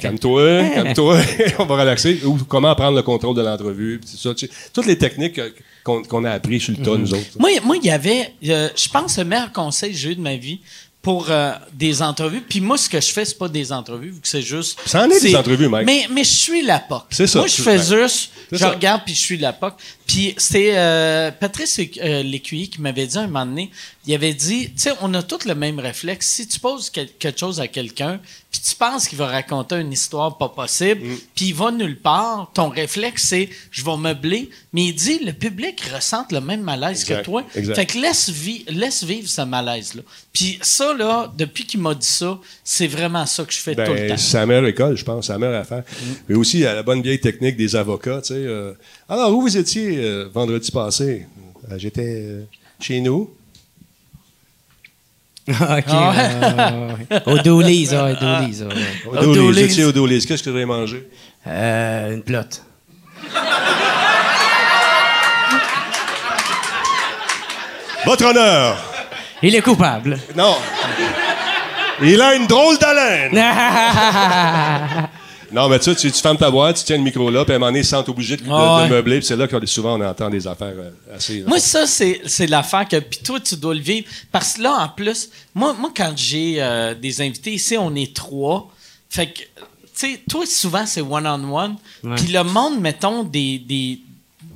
Calme-toi, calme-toi, <laughs> on va relaxer. Ou comment prendre le contrôle de l'entrevue, ça. Toutes les techniques euh, qu'on qu'on a appris sur le tas, nous autres. Moi, moi, il y avait, euh, je pense, le meilleur conseil que j'ai eu de ma vie pour euh, des entrevues. Puis moi, ce que je fais, c'est pas des entrevues, vu que c'est juste. Ça en est des entrevues, Mike. Mais, mais je suis la POC. C'est ça, Moi, je fais ouais. juste, C'est je ça. regarde, puis je suis la POC. Puis c'était euh, Patrice euh, Lécuyer qui m'avait dit un moment donné, il avait dit, tu sais, on a tous le même réflexe. Si tu poses quel- quelque chose à quelqu'un, puis tu penses qu'il va raconter une histoire pas possible, Mm. puis il va nulle part, ton réflexe, c'est je vais meubler. Mais il dit, le public ressent le même malaise Exact, que toi. exact. Fait que laisse, vi- laisse vivre ce malaise-là. Puis ça, là, depuis qu'il m'a dit ça, c'est vraiment ça que je fais tout le Ben, temps. c'est la meilleure école, je pense, c'est la meilleure affaire. Mais aussi, a la bonne vieille technique des avocats, tu sais. euh, alors, où vous étiez euh, vendredi passé? Euh, J'étais euh, chez nous. OK. Ah ouais, ouais, ouais. Au Doolies, ouais, Doolies, ouais. Au Au Doolies, Doolies. Vous étiez au Doolies. Qu'est-ce que vous avez mangé? Euh, une plotte. Votre honneur! Il est coupable. Non! Il a une drôle d'haleine! <laughs> Non, mais tu, sais, tu, tu fermes ta boîte, tu tiens le micro là, puis à un moment donné, ils se sentent obligés de, de- Ah ouais. de meubler, puis c'est là que souvent on entend des affaires euh, assez. Moi, ça, c'est, c'est l'affaire que. Puis toi, tu dois le vivre. Parce que là, en plus, moi, moi quand j'ai euh, des invités ici, on est trois. Fait que, tu sais, toi, souvent, c'est one-on-one. Puis le monde, mettons, des, des,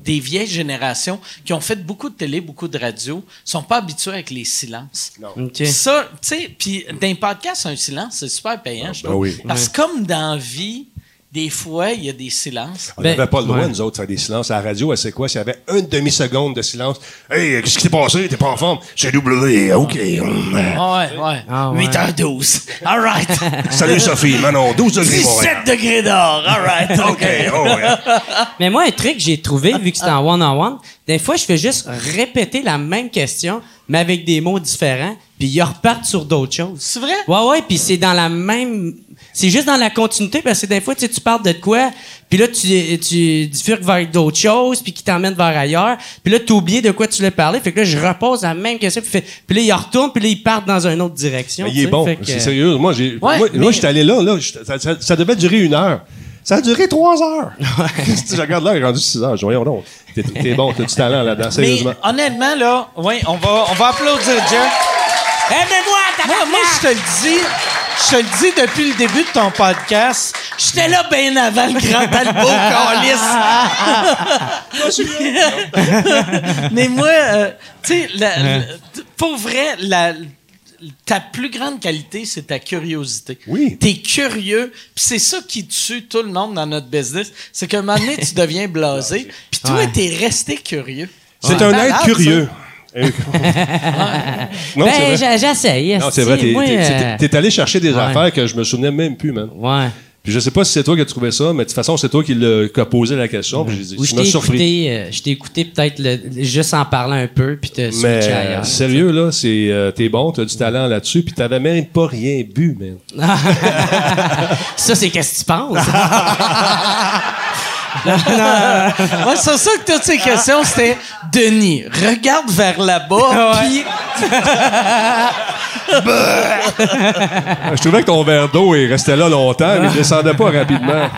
des vieilles générations qui ont fait beaucoup de télé, beaucoup de radio, sont pas habitués avec les silences. OK. Ça, tu sais, puis d'un podcast, un silence, c'est super payant, je ben trouve. oui. Parce que comme dans la vie, des fois, il y a des silences. On Ben, n'avait pas le droit, ouais. nous autres, de faire des silences. À la radio, elle sait quoi? S'il y avait une demi-seconde de silence. Hey, qu'est-ce qui s'est passé? T'es pas en forme? C'est W, OK. Ah ouais, ouais. Ah ouais. 8h12. All right. <laughs> Salut Sophie, Manon, 12 degrés, Montréal. 17 degrés d'or. All right. <laughs> OK, oh, ouais. <laughs> Mais moi, un truc que j'ai trouvé, vu que c'est en one-on-one, des fois, je fais juste répéter la même question, mais avec des mots différents, puis ils repartent sur d'autres choses. C'est vrai? Ouais, ouais, puis c'est dans la même... C'est juste dans la continuité, parce que des fois, tu sais, tu parles de quoi, puis là, tu, tu bifurques vers d'autres choses, puis qui t'emmènent vers ailleurs, puis là, tu oublies de quoi tu voulais parler, fait que là, je repose la même question, puis, fait- puis là, ils retournent, puis là, ils partent dans une autre direction. Mais il est bon. C'est sérieux. Moi, j'ai, Ouais, moi, mais- moi, j'étais allé là, là je- ça, ça- ça devait durer une heure. Ça a duré trois heures. <laughs> <laughs> je regarde là, il est rendu six heures. Voyons donc. T'es, t'es bon, t'as du talent là-dedans, Mais sérieusement. honnêtement, là, ouais, on va, on va applaudir Jeff. Eh, mais moi, Moi, moi, je te le dis, je te le dis depuis le début de ton podcast, j'étais là bien avant le grand Talbot, <laughs> câlisse. <laughs> Mais moi, euh, tu sais, la- pour vrai, la, ta plus grande qualité, c'est ta curiosité. Oui. T'es curieux, puis c'est ça qui tue tout le monde dans notre business. C'est qu'à un moment donné, tu deviens blasé, <laughs> puis toi, Ouais. t'es resté curieux. C'est Ouais. un être curieux. <laughs> non, ben, vrai. j'a- j'essaye. Non, c'est vrai, t'es, euh, allé chercher des ouais. affaires que je me souvenais même plus, man. Ouais. Puis je sais pas si c'est toi qui as trouvé ça, mais de toute façon, c'est toi qui l'as qui a posé la question. Puis dit, je t'ai surpris. écouté, euh, je t'ai écouté peut-être juste en parlant un peu, puis switché Mais ailleurs. euh, sérieux, là, c'est, euh, t'es bon, t'as du talent là-dessus, puis t'avais même pas rien bu, man. <laughs> Ça, c'est qu'est-ce que tu penses? <laughs> Ouais, c'est ça que toutes ces questions, c'était Denis, regarde vers là-bas, puis Je trouvais que ton verre d'eau, il restait là longtemps, mais il descendait pas rapidement.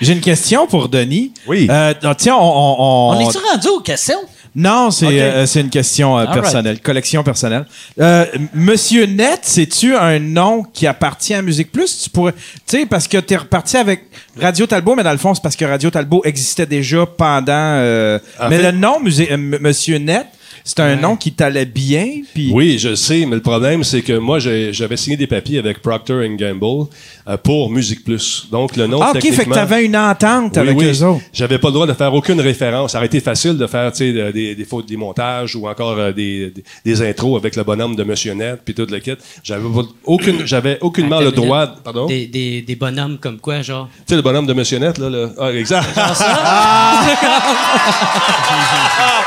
J'ai une question pour Denis. Oui. Euh, non, tiens, on. on, on- on est-tu rendu aux questions? Non, c'est Ok. euh, c'est une question euh, right. personnelle, collection personnelle. Euh, Monsieur Net, c'est-tu un nom qui appartient à Musique Plus? Tu pourrais, tu sais, parce que t'es reparti avec Radio Talbot, mais dans le fond, c'est parce que Radio Talbot existait déjà pendant. euh, mais fait- le nom, Monsieur Net, c'est un nom qui t'allait bien, puis. Oui, je sais, mais le problème, c'est que moi, j'avais signé des papiers avec Procter Gamble euh, pour Musique Plus. Donc, le nom, Ah, ok, fait que t'avais une entente Oui, avec oui. eux autres. J'avais pas le droit de faire aucune référence. Ça aurait été facile de faire, tu sais, de- des, des fautes, des montages ou encore euh, des, des, des intros avec le bonhomme de Monsieur Net puis tout le kit. J'avais aucune, j'avais aucunement le droit, pardon? Des, des, des bonhommes comme quoi, genre? Tu sais, le bonhomme de Monsieur Net, là, là. Ah, exact. Ah!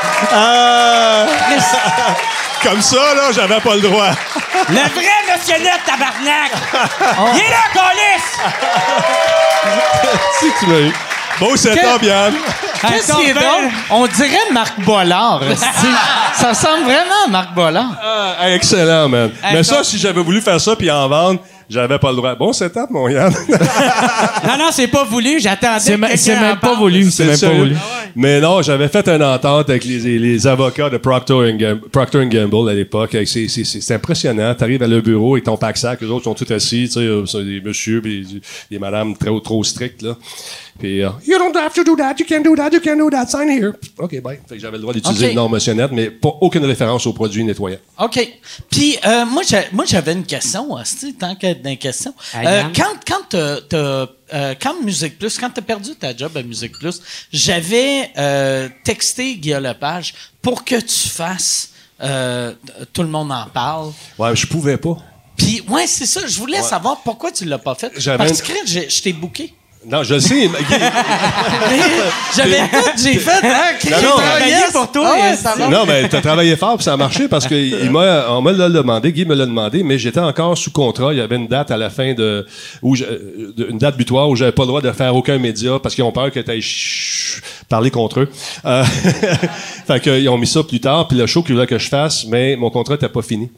<laughs> <laughs> Comme ça, là, j'avais pas le droit. Le vrai Monsieur Net, tabarnak! Il est là, Colis! si tu m'as eu. Bon setup, Yann. Qu'est-ce qui est drôle? On dirait Marc Bollard. <laughs> ça ressemble vraiment à Marc Bollard. Ah, excellent, man. Mais ça, si j'avais voulu faire ça puis en vendre, j'avais pas le droit. Bon setup, mon Yann. <laughs> Non, non, c'est pas voulu. J'attendais C'est que c'est même pas voulu. C'est même pas voulu. Mais non, j'avais fait une entente avec les, les avocats de Procter Gamble, Procter Gamble à l'époque. avec ces- ces- C'est c'est impressionnant. T'arrives à le bureau et ton pack sac, les autres sont tous assis, tu sais, euh, c'est des messieurs puis des, des madames trop trop strictes là. Puis euh, you don't have to do that, you can do that, you can do that, sign here. OK, bye. Fait que j'avais le droit d'utiliser OK. le nom Monsieur Net, mais pas aucune référence aux produits nettoyants. OK. Puis, euh, moi, j'avais une question, hostie, tant qu'être questions. Ah, Euh, quand, quand t'as, t'as, euh, quand Musique Plus, quand t'as perdu ta job à Musique Plus, j'avais euh, texté Guillaume Lepage pour que tu fasses euh, Tout le monde en parle. Ouais, je pouvais pas. Puis, ouais, c'est ça. Je voulais savoir pourquoi tu l'as pas fait. J'avais Parce une- que je t'ai booké. Non, je le sais. mais- <laughs> J'avais tout, j'ai fait. Hein, j'ai travaillé pour toi. Ah ouais, ça. Non, mais t'as travaillé fort puis ça a marché parce que il m'a, on me l'a demandé, Guy me l'a demandé, mais j'étais encore sous contrat. Il y avait une date à la fin de, où je- euh, une date butoir où j'avais pas le droit de faire aucun média parce qu'ils ont peur que t'ailles parler contre eux. Euh, <laughs> fait qu'ils ont mis ça plus tard puis le show qu'ils voulaient que je fasse, mais mon contrat était pas fini.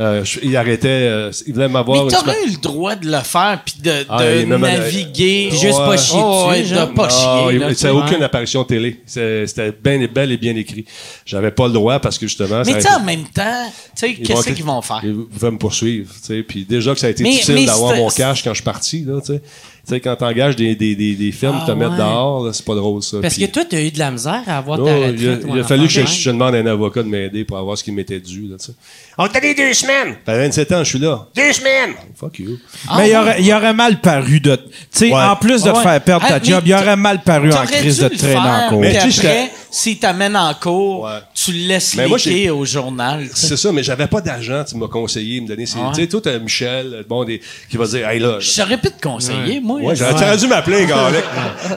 Euh, je- ils arrêtaient, euh, ils voulaient m'avoir. Mais t'aurais eu le droit de le faire puis de, Ah, de il m'a- naviguer. Juste pas Ouais. chier Oh, ouais, dessus, de genre. pas Non, chier. il- c'était aucune apparition télé. C'est- C'était bien, bel et bien écrit. J'avais pas le droit parce que justement. Mais tu en même temps, tu sais, qu'est-ce vont- qu'ils vont faire? Ils pouvaient me poursuivre, tu sais. Puis déjà que ça a été Mais- difficile d'avoir mon cash quand je suis parti, là, tu sais. Tu sais, quand t'engages des, des, des, des films, Ah, te mettre ouais. dehors, là, c'est pas drôle, ça. Parce Puis- que toi, t'as eu de la misère à avoir ta il a, il fallu que je, je demande à un avocat de m'aider pour avoir ce qui m'était dû, là, tu sais. On t'a dit deux semaines. Fait 27 ans, je suis là. Deux semaines. Fuck you. mais il aurait, mal paru de. Tu sais, Ouais. en plus de Ah te faire perdre Ah, ta mais job, il aurait mal paru en crise de traîner en cours. Mais tu sais, après, s'il t'amène en cours, Ouais. tu le laisses Mais moi, liquer au journal. C'est ça, mais j'avais pas d'argent, tu m'as conseillé, me donner. Ah. Tu sais, toi, t'as Michel, bon, des, qui va dire, hey, là. Je saurais pu te conseiller, moi. Ouais, j'aurais dû m'appeler, Garlic.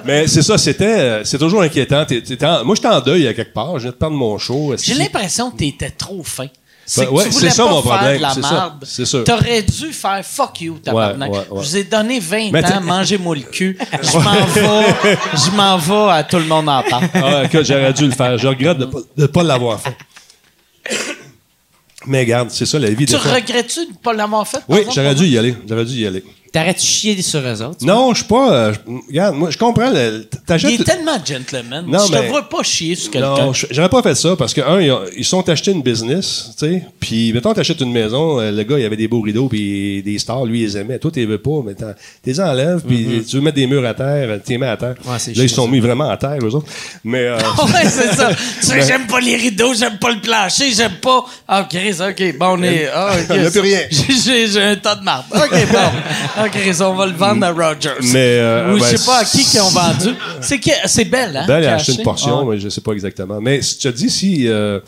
Mais c'est ça, c'était, euh, c'est toujours inquiétant. T'es- t'es en- moi, j'étais en deuil à quelque part. Je viens de prendre mon show. J'ai l'impression que t'étais trop fin. C'est Ben, ouais, tu voulais c'est ça, pas mon faire problème, de la c'est ça, marde. c'est sûr. T'aurais dû faire fuck you, tabarnak. Ouais, ouais. Je vous ai donné 20 Mais ans, mangez-moi le cul. <laughs> Je m'en vais, je m'en vais à tout le monde en parle. Ah, j'aurais dû le faire. Je regrette de ne pas, l'avoir fait. Mais regarde, c'est ça la vie Tu regrettes-tu de ne pas l'avoir fait? Oui, j'aurais dû y aller. J'aurais dû y aller. T'arrêtes de chier sur eux autres? Non, je suis pas. euh, je- regarde, moi, je comprends. le- Il T'achètes. est tellement gentleman. Non, je te mais- vois pas chier sur quelqu'un. Non, je- j'aurais pas fait ça parce que, un, ils, ont- ils sont achetés une business, tu sais. Puis, mettons, t'achètes une maison, euh, le gars, il avait des beaux rideaux puis des stars, lui, il les aimait. Toi, t'es veux pas, mais t'en- t'es enlèves, puis tu veux mettre des murs à terre, t'es mets à terre. Ouais, c'est Là, ils chiant, sont ça. mis vraiment à terre, eux autres. Mais, euh, <laughs> ouais, c'est ça. <laughs> Tu sais, j'aime pas les rideaux, j'aime pas le plancher, j'aime pas. Ah, Chris, OK, bon, on est. Ah, <laughs> OK. Il y a plus rien. J'ai- J'ai un tas de marde. OK, bon. Chris, on va le vendre à Rogers. Mais, euh, Ou je ben, sais pas à qui qu'ils ont vendu. C'est que- c'est belle, hein? Ben, elle a acheté une portion, Ah. mais je sais pas exactement. Mais si tu te dis si. euh,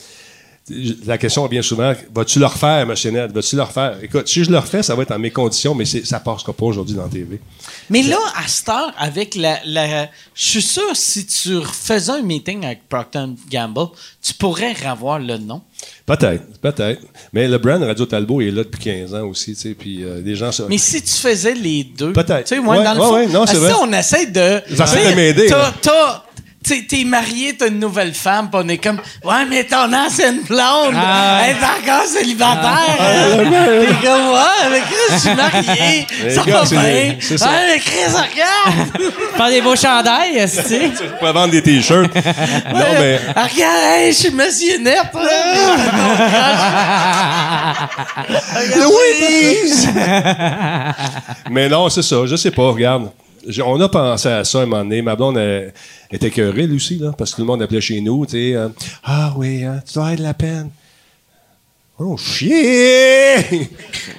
la question vient souvent vas-tu le refaire, Ned Vas-tu le refaire? Écoute, si je le refais, ça va être en mes conditions, mais ça passera pas aujourd'hui dans la TV. Mais là, à cette heure, avec la, la- Je suis sûr, si tu refaisais un meeting avec Procter Gamble, tu pourrais revoir le nom. Peut-être, peut-être. Mais le brand Radio Talbot est là depuis 15 ans aussi, tu sais, puis euh, des gens. ça- Mais si tu faisais les deux. Peut-être. Tu sais, Ouais, dans le ouais, fond. ouais, non, vrai. on essaie de. J'essaie de m'aider, t'as- T'es marié, t'as une nouvelle femme, pis on est comme, ouais, mais ton ancienne blonde, Ah. elle est encore célibataire. hein? <laughs> T'es comme, ouais, mais Chris, je suis marié, ça va bien. des- c'est ça. Ouais, mais Chris, regarde! <laughs> Faire des beaux chandails, est-ce que tu sais? Je pourrais vendre des t-shirts. non, mais. Ah, Regarde, hey, je suis monsieur Net. Louise! <laughs> Mais non, c'est ça, je sais pas, regarde. On a pensé à ça à un moment donné. Ma blonde elle, était lui aussi, là, parce que tout le monde appelait chez nous, tu sais. euh, ah oui, hein, tu dois avoir de la peine. Oh, chier!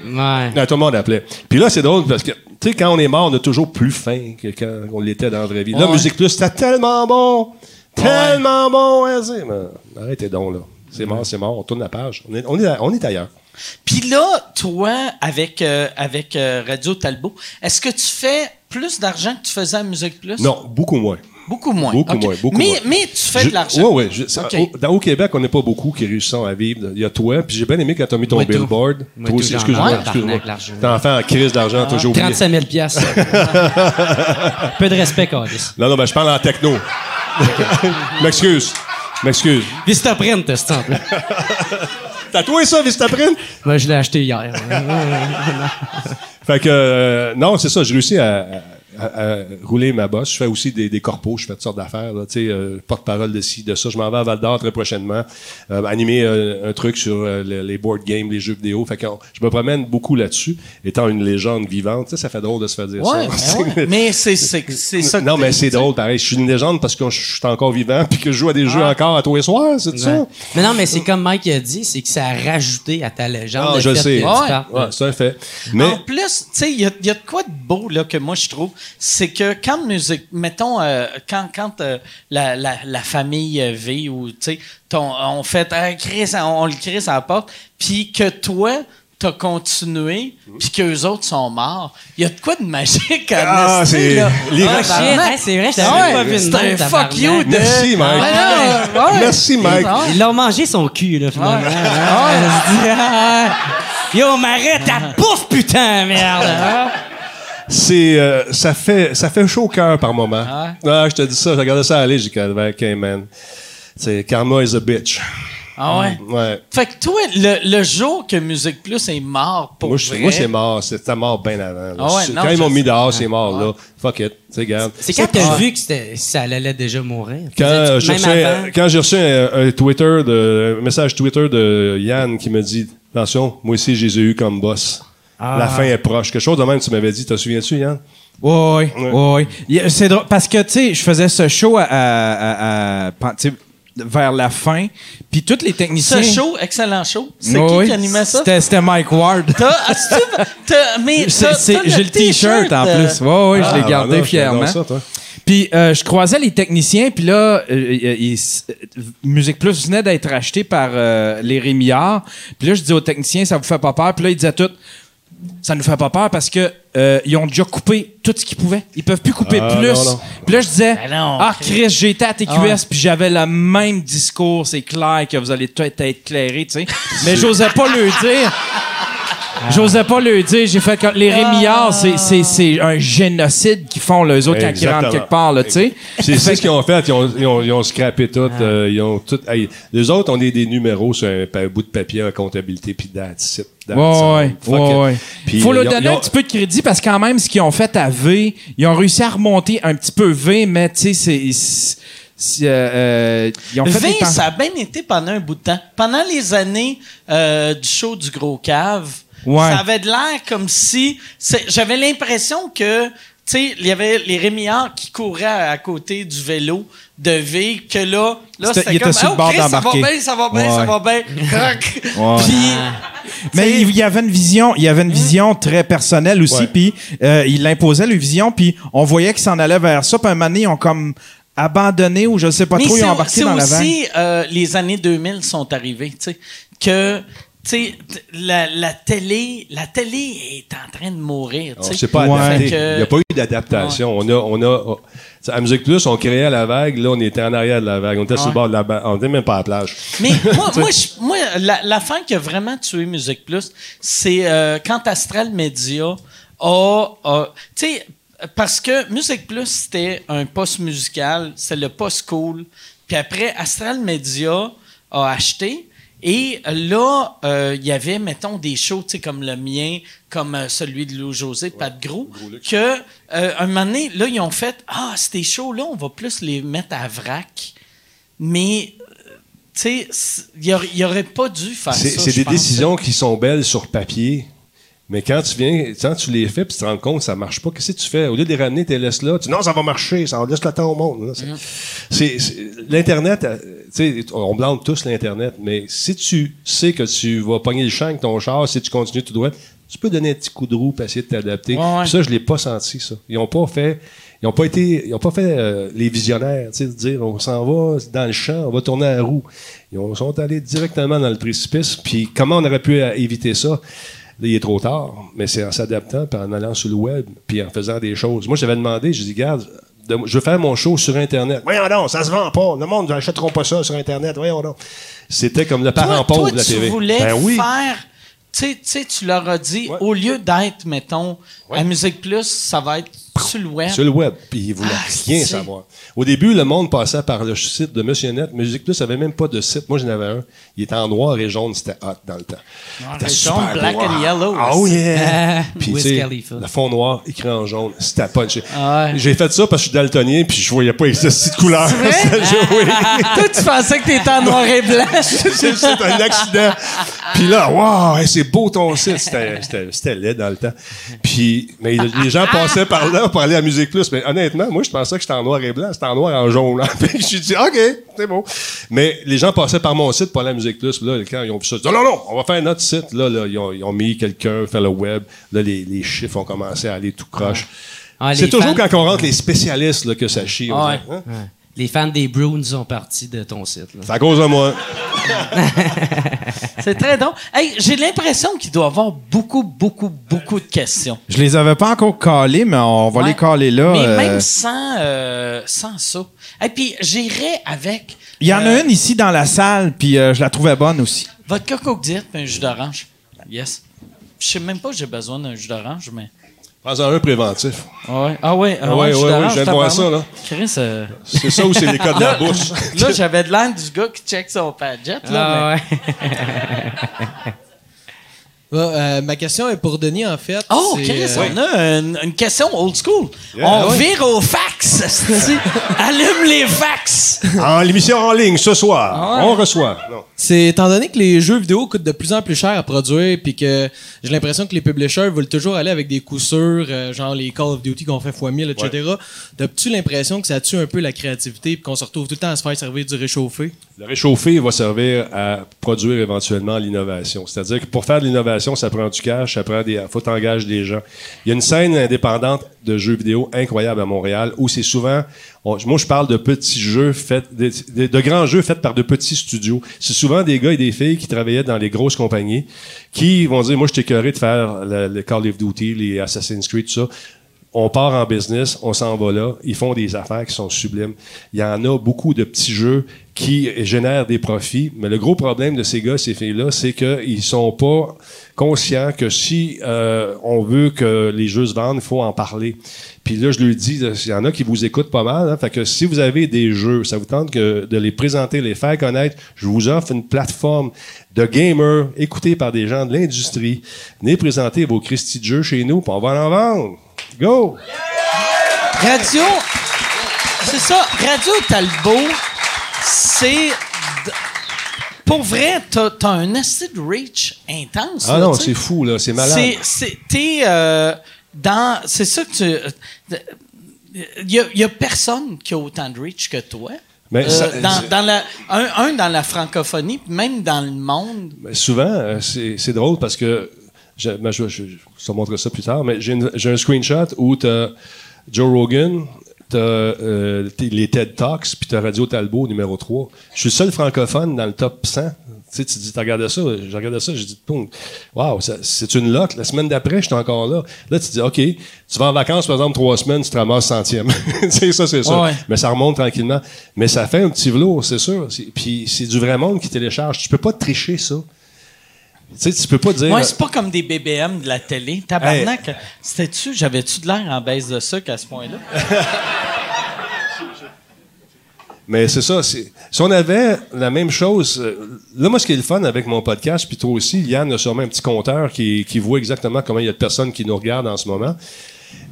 Ouais. Non, tout le monde appelait. Puis là, c'est drôle parce que, tu sais, quand on est mort, on a toujours plus faim que quand on l'était dans la vraie vie. Là, Ouais. Musique Plus, c'était tellement bon! Tellement bon! hein, mais arrêtez donc, là. C'est mort, c'est mort. On tourne la page. On est, on est, on est ailleurs. Puis là, toi, avec, euh, avec euh, Radio Talbot, est-ce que tu fais plus d'argent que tu faisais à Musique Plus? Non, beaucoup moins. Beaucoup moins. Beaucoup moins, beaucoup mais, moins. mais tu fais Je- de l'argent. Oui, oui. OK. Au, dans- au Québec, on n'est pas beaucoup qui réussissent à vivre. Il y a toi, puis j'ai bien aimé quand tu as mis ton Moi tout. billboard. Moi toi aussi, excuse-moi. excuse-moi. T'es enfant en crise d'argent, toujours oublié. 35 000 piastres. <laughs> Peu de respect, Carlis. Non, non, ben, je parle en techno. <laughs> M'excuse. M'excuse. Vistaprint, c'est ça. T'as toi ça, Vistaprint? Moi, je l'ai acheté hier. Fait que, euh, non, c'est ça, j'ai réussi à, à- à rouler ma bosse. Je fais aussi des, des corpos, je fais toutes sortes d'affaires, là, tu sais, euh, porte-parole de ci, de ça. Je m'en vais à Val d'Or très prochainement, euh, animer euh, un truc sur euh, le- les board games, les jeux vidéo. Fait que je me promène beaucoup là-dessus, étant une légende vivante. Tu sais, ça fait drôle de se faire dire Ouais, ça. ben ouais. <laughs> mais c'est ça. que Non, mais c'est drôle, pareil. Je suis une légende parce que je suis encore vivant <laughs> puis que je joue à des jeux encore à tous les soirs, c'est ça? Ouais. Mais non, mais c'est comme Mike a dit, c'est que ça a rajouté à ta légende. Ah, je sais. c'est un fait. Mais En plus, tu sais, il y y a de quoi de beau là, que moi je trouve, c'est que quand musique, mettons, euh, quand, quand euh, la, la, la famille euh, vit ou, tu sais, on fait, Ah, Chris, on, on le crie à la porte, puis que toi, t'as continué, puis qu'eux autres sont morts, il y a de quoi de magique à Ah, c'est là? les Ah. Ouais, c'est vrai, je t'avais pas vu c'est un fuck you de... Merci, Mike. Ouais, non, ouais. Merci, Mike. Ils l'ont mangé son cul, là, finalement. Ah, <laughs> Yo, m'arrête ta bouffe, putain, merde! C'est euh, ça fait ça fait chaud au cœur par moment. Ah Ah, je te dis ça, j'ai regardé ça aller, j'ai dit OK man. C'est karma is a bitch. Ah ouais? Ouais. Fait que toi, le, le jour que Musique Plus est mort pour Moi, je- vrai, moi c'est mort, c'était mort bien avant. Ah ouais, C'est- non, Quand ils je m'ont mis dehors, c'est mort là. Fuck it. C'est quand t'as vu que c'était- ça allait déjà mourir? Quand euh, j'ai reçu, avant? un- quand j'ai reçu un, un Twitter de, un message Twitter de Yann qui me dit attention, moi aussi je les ai eu comme boss. Ah. La fin est proche. Quelque chose de même tu m'avais dit, te souviens-tu Yann? Oui, oui, oui. C'est drôle parce que, tu sais, je faisais ce show à, vers la fin, puis tous les techniciens... Ce show, excellent show. C'est Oui, qui oui. qui animait ça? C'était Mike Ward. J'ai le t-shirt en plus. Oui, oui, je l'ai Ah, gardé non, je fièrement. t'adore ça, toi. Puis euh, je croisais les techniciens, puis là, euh, euh, euh, Musique Plus venait d'être acheté par euh, les Rémillards. Puis là, je dis aux techniciens, ça vous fait pas peur? Puis là, ils disaient tout, ça nous fait pas peur parce que euh, ils ont déjà coupé tout ce qu'ils pouvaient. Ils peuvent plus couper Ah, plus. non, non. Puis là, je disais, Ben non, ah Chris. Été à TQS, Ah puis j'avais le même discours. C'est clair que vous allez tout être éclairés, tu sais. Mais j'osais pas le dire. J'osais pas le dire. J'ai fait que les Rémillards, c'est- c'est c'est un génocide qu'ils font, les autres, quand ils rentrent quelque part, là, tu sais. C'est ce qu'ils ont fait. Ils ont, ils ont, ils ont scrappé tout. euh, ils ont tout. hey, les autres, on est des numéros sur un, bout de papier en comptabilité, puis that's it. That's Ouais, ouais, Faut leur ils ont- donner ont- un petit peu de crédit parce que quand même, ce qu'ils ont fait à V, ils ont réussi à remonter un petit peu V, mais tu sais, c'est- euh, euh, ils ont fait V, temps- ça a bien été pendant un bout de temps. Pendant les années euh, du show du Gros Cave, Ouais. ça avait de l'air comme si... c'est- J'avais l'impression que, tu sais, il y avait les Rémillards qui couraient à, à côté du vélo de V, que là, là C'était- c'était il était comme... sur le oh, Chris, ça va bien, ça va bien, ça va bien. <laughs> Ouais. Puis... Mais il y avait une vision, il y avait une vision très personnelle aussi, puis euh, il imposait le vision, puis on voyait qu'ils s'en allaient vers ça, puis un moment donné, ils ont comme abandonné ou je sais pas Mais trop, ils c'est ont embarqué c'est dans la vague. aussi euh, les années 2000 sont arrivées, tu sais, que sais, la, la télé, la télé est en train de mourir. Alors, sais. C'est pas adapté. Que- Il n'y a pas eu d'adaptation. On a, on a, à Musique Plus, on créait la vague. Là, on était en arrière de la vague. On était sur le bord de la vague. On était même pas à la plage. Mais <laughs> moi, moi, moi la, la fin qui a vraiment tué Musique Plus, c'est euh, quand Astral Media a, a- tu sais, parce que Musique Plus c'était un poste musical, c'est le poste cool. Puis après, Astral Media a acheté. Et là, euh, il y avait, mettons, des shows, tu sais, comme le mien, comme euh, celui de Lou José, Pat Gros, que, euh, un moment donné, là, ils ont fait, ah, ces shows-là, on va plus les mettre à vrac. Mais tu sais, il aurait- il aurait pas dû faire ça. C'est des pense. décisions qui sont belles sur papier. Mais quand tu viens, quand tu les fais, puis tu te rends compte que ça marche pas, qu'est-ce que tu fais? Au lieu de les ramener, tu les laisses là. Tu dis, non, ça va marcher, ça laisse le temps au monde. C'est- Mm. c'est- L'Internet, euh, tu sais, on blâme tous l'Internet, mais si tu sais que tu vas pogner le champ avec ton char, si tu continues tout droit, tu peux donner un petit coup de roue pour essayer de t'adapter. Ouais, ça, je l'ai pas senti, ça. Ils ont pas fait. Ils ont pas été, ils ont pas fait euh, les visionnaires, tu sais, de dire on s'en va dans le champ, on va tourner à la roue. Ils ont- sont allés directement dans le précipice. Puis comment on aurait pu euh, éviter ça? Là, il est trop tard, mais c'est en s'adaptant, puis en allant sur le web, puis en faisant des choses. Moi, j'avais demandé, je dis, regarde, de- je veux faire mon show sur Internet. Voyons donc, ça se vend pas. Le monde n'achètera pas ça sur Internet. Voyons donc. C'était comme le parent Toi, pauvre toi, de la tu TV. voulais Ben oui. faire. Tu sais- tu sais, tu leur as dit, Ouais. au lieu d'être, mettons, Ouais. à Musique Plus, ça va être sur le web. Sur le web, puis ils voulaient Ah, rien savoir. Au début, le monde passait par le site de Monsieur Net. Musique Plus avait même pas de site. Moi, j'en avais un. Il était en noir et jaune, c'était hot dans le temps. Noir C'était et jaune, black beau. and yellow. Ah, Oh yeah! Ah, <laughs> Puis, tu sais, le fond noir, écrit en jaune, c'était punché. Ah ouais. J'ai fait ça parce que je suis daltonien, puis je voyais pas les de couleurs. <laughs> oui. Toi, tu pensais que t'étais en noir et blanc. <laughs> c'est un accident. Puis là, waouh, hey, c'est beau ton site. C'était laid dans le temps. Puis, mais les gens passaient par là pour aller à Musique Plus. Mais honnêtement, moi, je pensais que j'étais en noir et blanc. C'était en noir et en jaune. je <laughs> suis dit, OK, c'est beau. Mais les gens passaient par mon site pour aller à Musique Plus. Là, quand ils ont vu ça, ils non, non, non, on va faire notre site. Là, là ils, ont, ils ont mis quelqu'un, faire le web. Là, les, les chiffres ont commencé à aller tout croche. Ah, les c'est toujours fans- quand on rentre les spécialistes là, que ça chie. Ah hein? Ouais. Les fans des Bruins sont partis de ton site. C'est à cause de moi. <laughs> C'est très drôle. Hey, j'ai l'impression qu'il doit y avoir beaucoup, beaucoup, beaucoup de questions. Je les avais pas encore calés, mais on va Ouais. les caler là. Mais euh. même sans, euh, sans ça. Et puis, j'irais avec Il y en a euh, une ici dans la salle, puis euh, je la trouvais bonne aussi. coke diète puis un jus d'orange. Yes. Je sais même pas que j'ai besoin d'un jus d'orange, mais... Prends-en un préventif. Ah ouais, ah ouais, ah Ah ouais, jus ouais, d'orange, ouais, je viens de voir ça, là. Chris, euh, C'est ça ou c'est les codes de la <laughs> bouche? là, j'avais de l'air du gars qui check son padjet, là. Ah, ouais. Ouais, <laughs> euh, ma question est pour Denis, en fait. Oh, Chris, euh, on a une, une question old school. Yeah. on Ouais. vire au fax. <laughs> Allume les fax. En l'émission en ligne ce soir, Ah ouais. on reçoit. C'est étant donné que les jeux vidéo coûtent de plus en plus cher à produire, puis que j'ai l'impression que les publishers veulent toujours aller avec des coups sûrs, euh, genre les Call of Duty qu'on fait fois 1000, etc. T'as-tu l'impression que ça tue un peu la créativité, puis qu'on se retrouve tout le temps à se faire servir du réchauffé? Le réchauffé va servir à produire éventuellement l'innovation. C'est-à-dire que pour faire de l'innovation, ça prend du cash, ça prend des, faut t'engager des gens. Il y a une scène indépendante de jeux vidéo incroyable à Montréal où c'est souvent, moi je parle de petits jeux faits, de, grands jeux faits par de petits studios. C'est souvent des gars et des filles qui travaillaient dans les grosses compagnies qui vont dire, moi je t'ai de faire le Call of Duty, les Assassin's Creed, tout ça. On part en business, on s'en va là, ils font des affaires qui sont sublimes. Il y en a beaucoup de petits jeux qui génèrent des profits, mais le gros problème de ces gars, ces filles-là, c'est qu'ils sont pas conscients que si euh, on veut que les jeux se vendent, il faut en parler. Puis là, je lui dis, il y en a qui vous écoutent pas mal, hein, fait que si vous avez des jeux, ça vous tente de les présenter, les faire connaître, je vous offre une plateforme de gamers écoutés par des gens de l'industrie. Venez présenter vos Christy de jeux chez nous, puis on va en vendre. Go! Radio, c'est ça, Radio Talbot, c'est. Pour vrai, t'as as un acid reach intense. Ah là, non, c'est fou, là, c'est malade. C'est, t'es euh, dans. C'est ça que tu. Il y, a- y a personne qui a autant de reach que toi. Mais Euh, ça- dans, dans la, un, un dans la francophonie, puis même dans le monde. Souvent, euh, c'est drôle parce que je, ben, je, je, je te montrerai ça plus tard, mais j'ai un screenshot où tu Joe Rogan, tu les TED Talks, puis tu Radio Talbot numéro 3. Je suis le seul francophone dans le top 100. Tu sais, tu dis, tu regardé ça, j'ai regardé ça, j'ai dit, ça- c'est une loque. La semaine d'après, j'étais encore là. Là, tu dis, OK, tu vas en vacances, par exemple, trois semaines, tu te ramasses centième. <laughs> sais, ça, c'est ça. Ouais. Mais ça remonte tranquillement. Mais ça fait un petit velours, c'est sûr. C'est- Puis c'est du vrai monde qui télécharge. Tu peux pas tricher ça. Tu sais, tu peux pas dire. Ouais, c'est pas comme des BBM de la télé. Tabarnak, c'était-tu, j'avais-tu de l'air en baisse de sucre à ce point-là? <laughs> Mais c'est ça. Si on avait la même chose, euh, là, moi, ce qui est le fun avec mon podcast, puis toi aussi, Yann a sûrement un petit compteur qui, qui voit exactement comment il y a de personnes qui nous regardent en ce moment.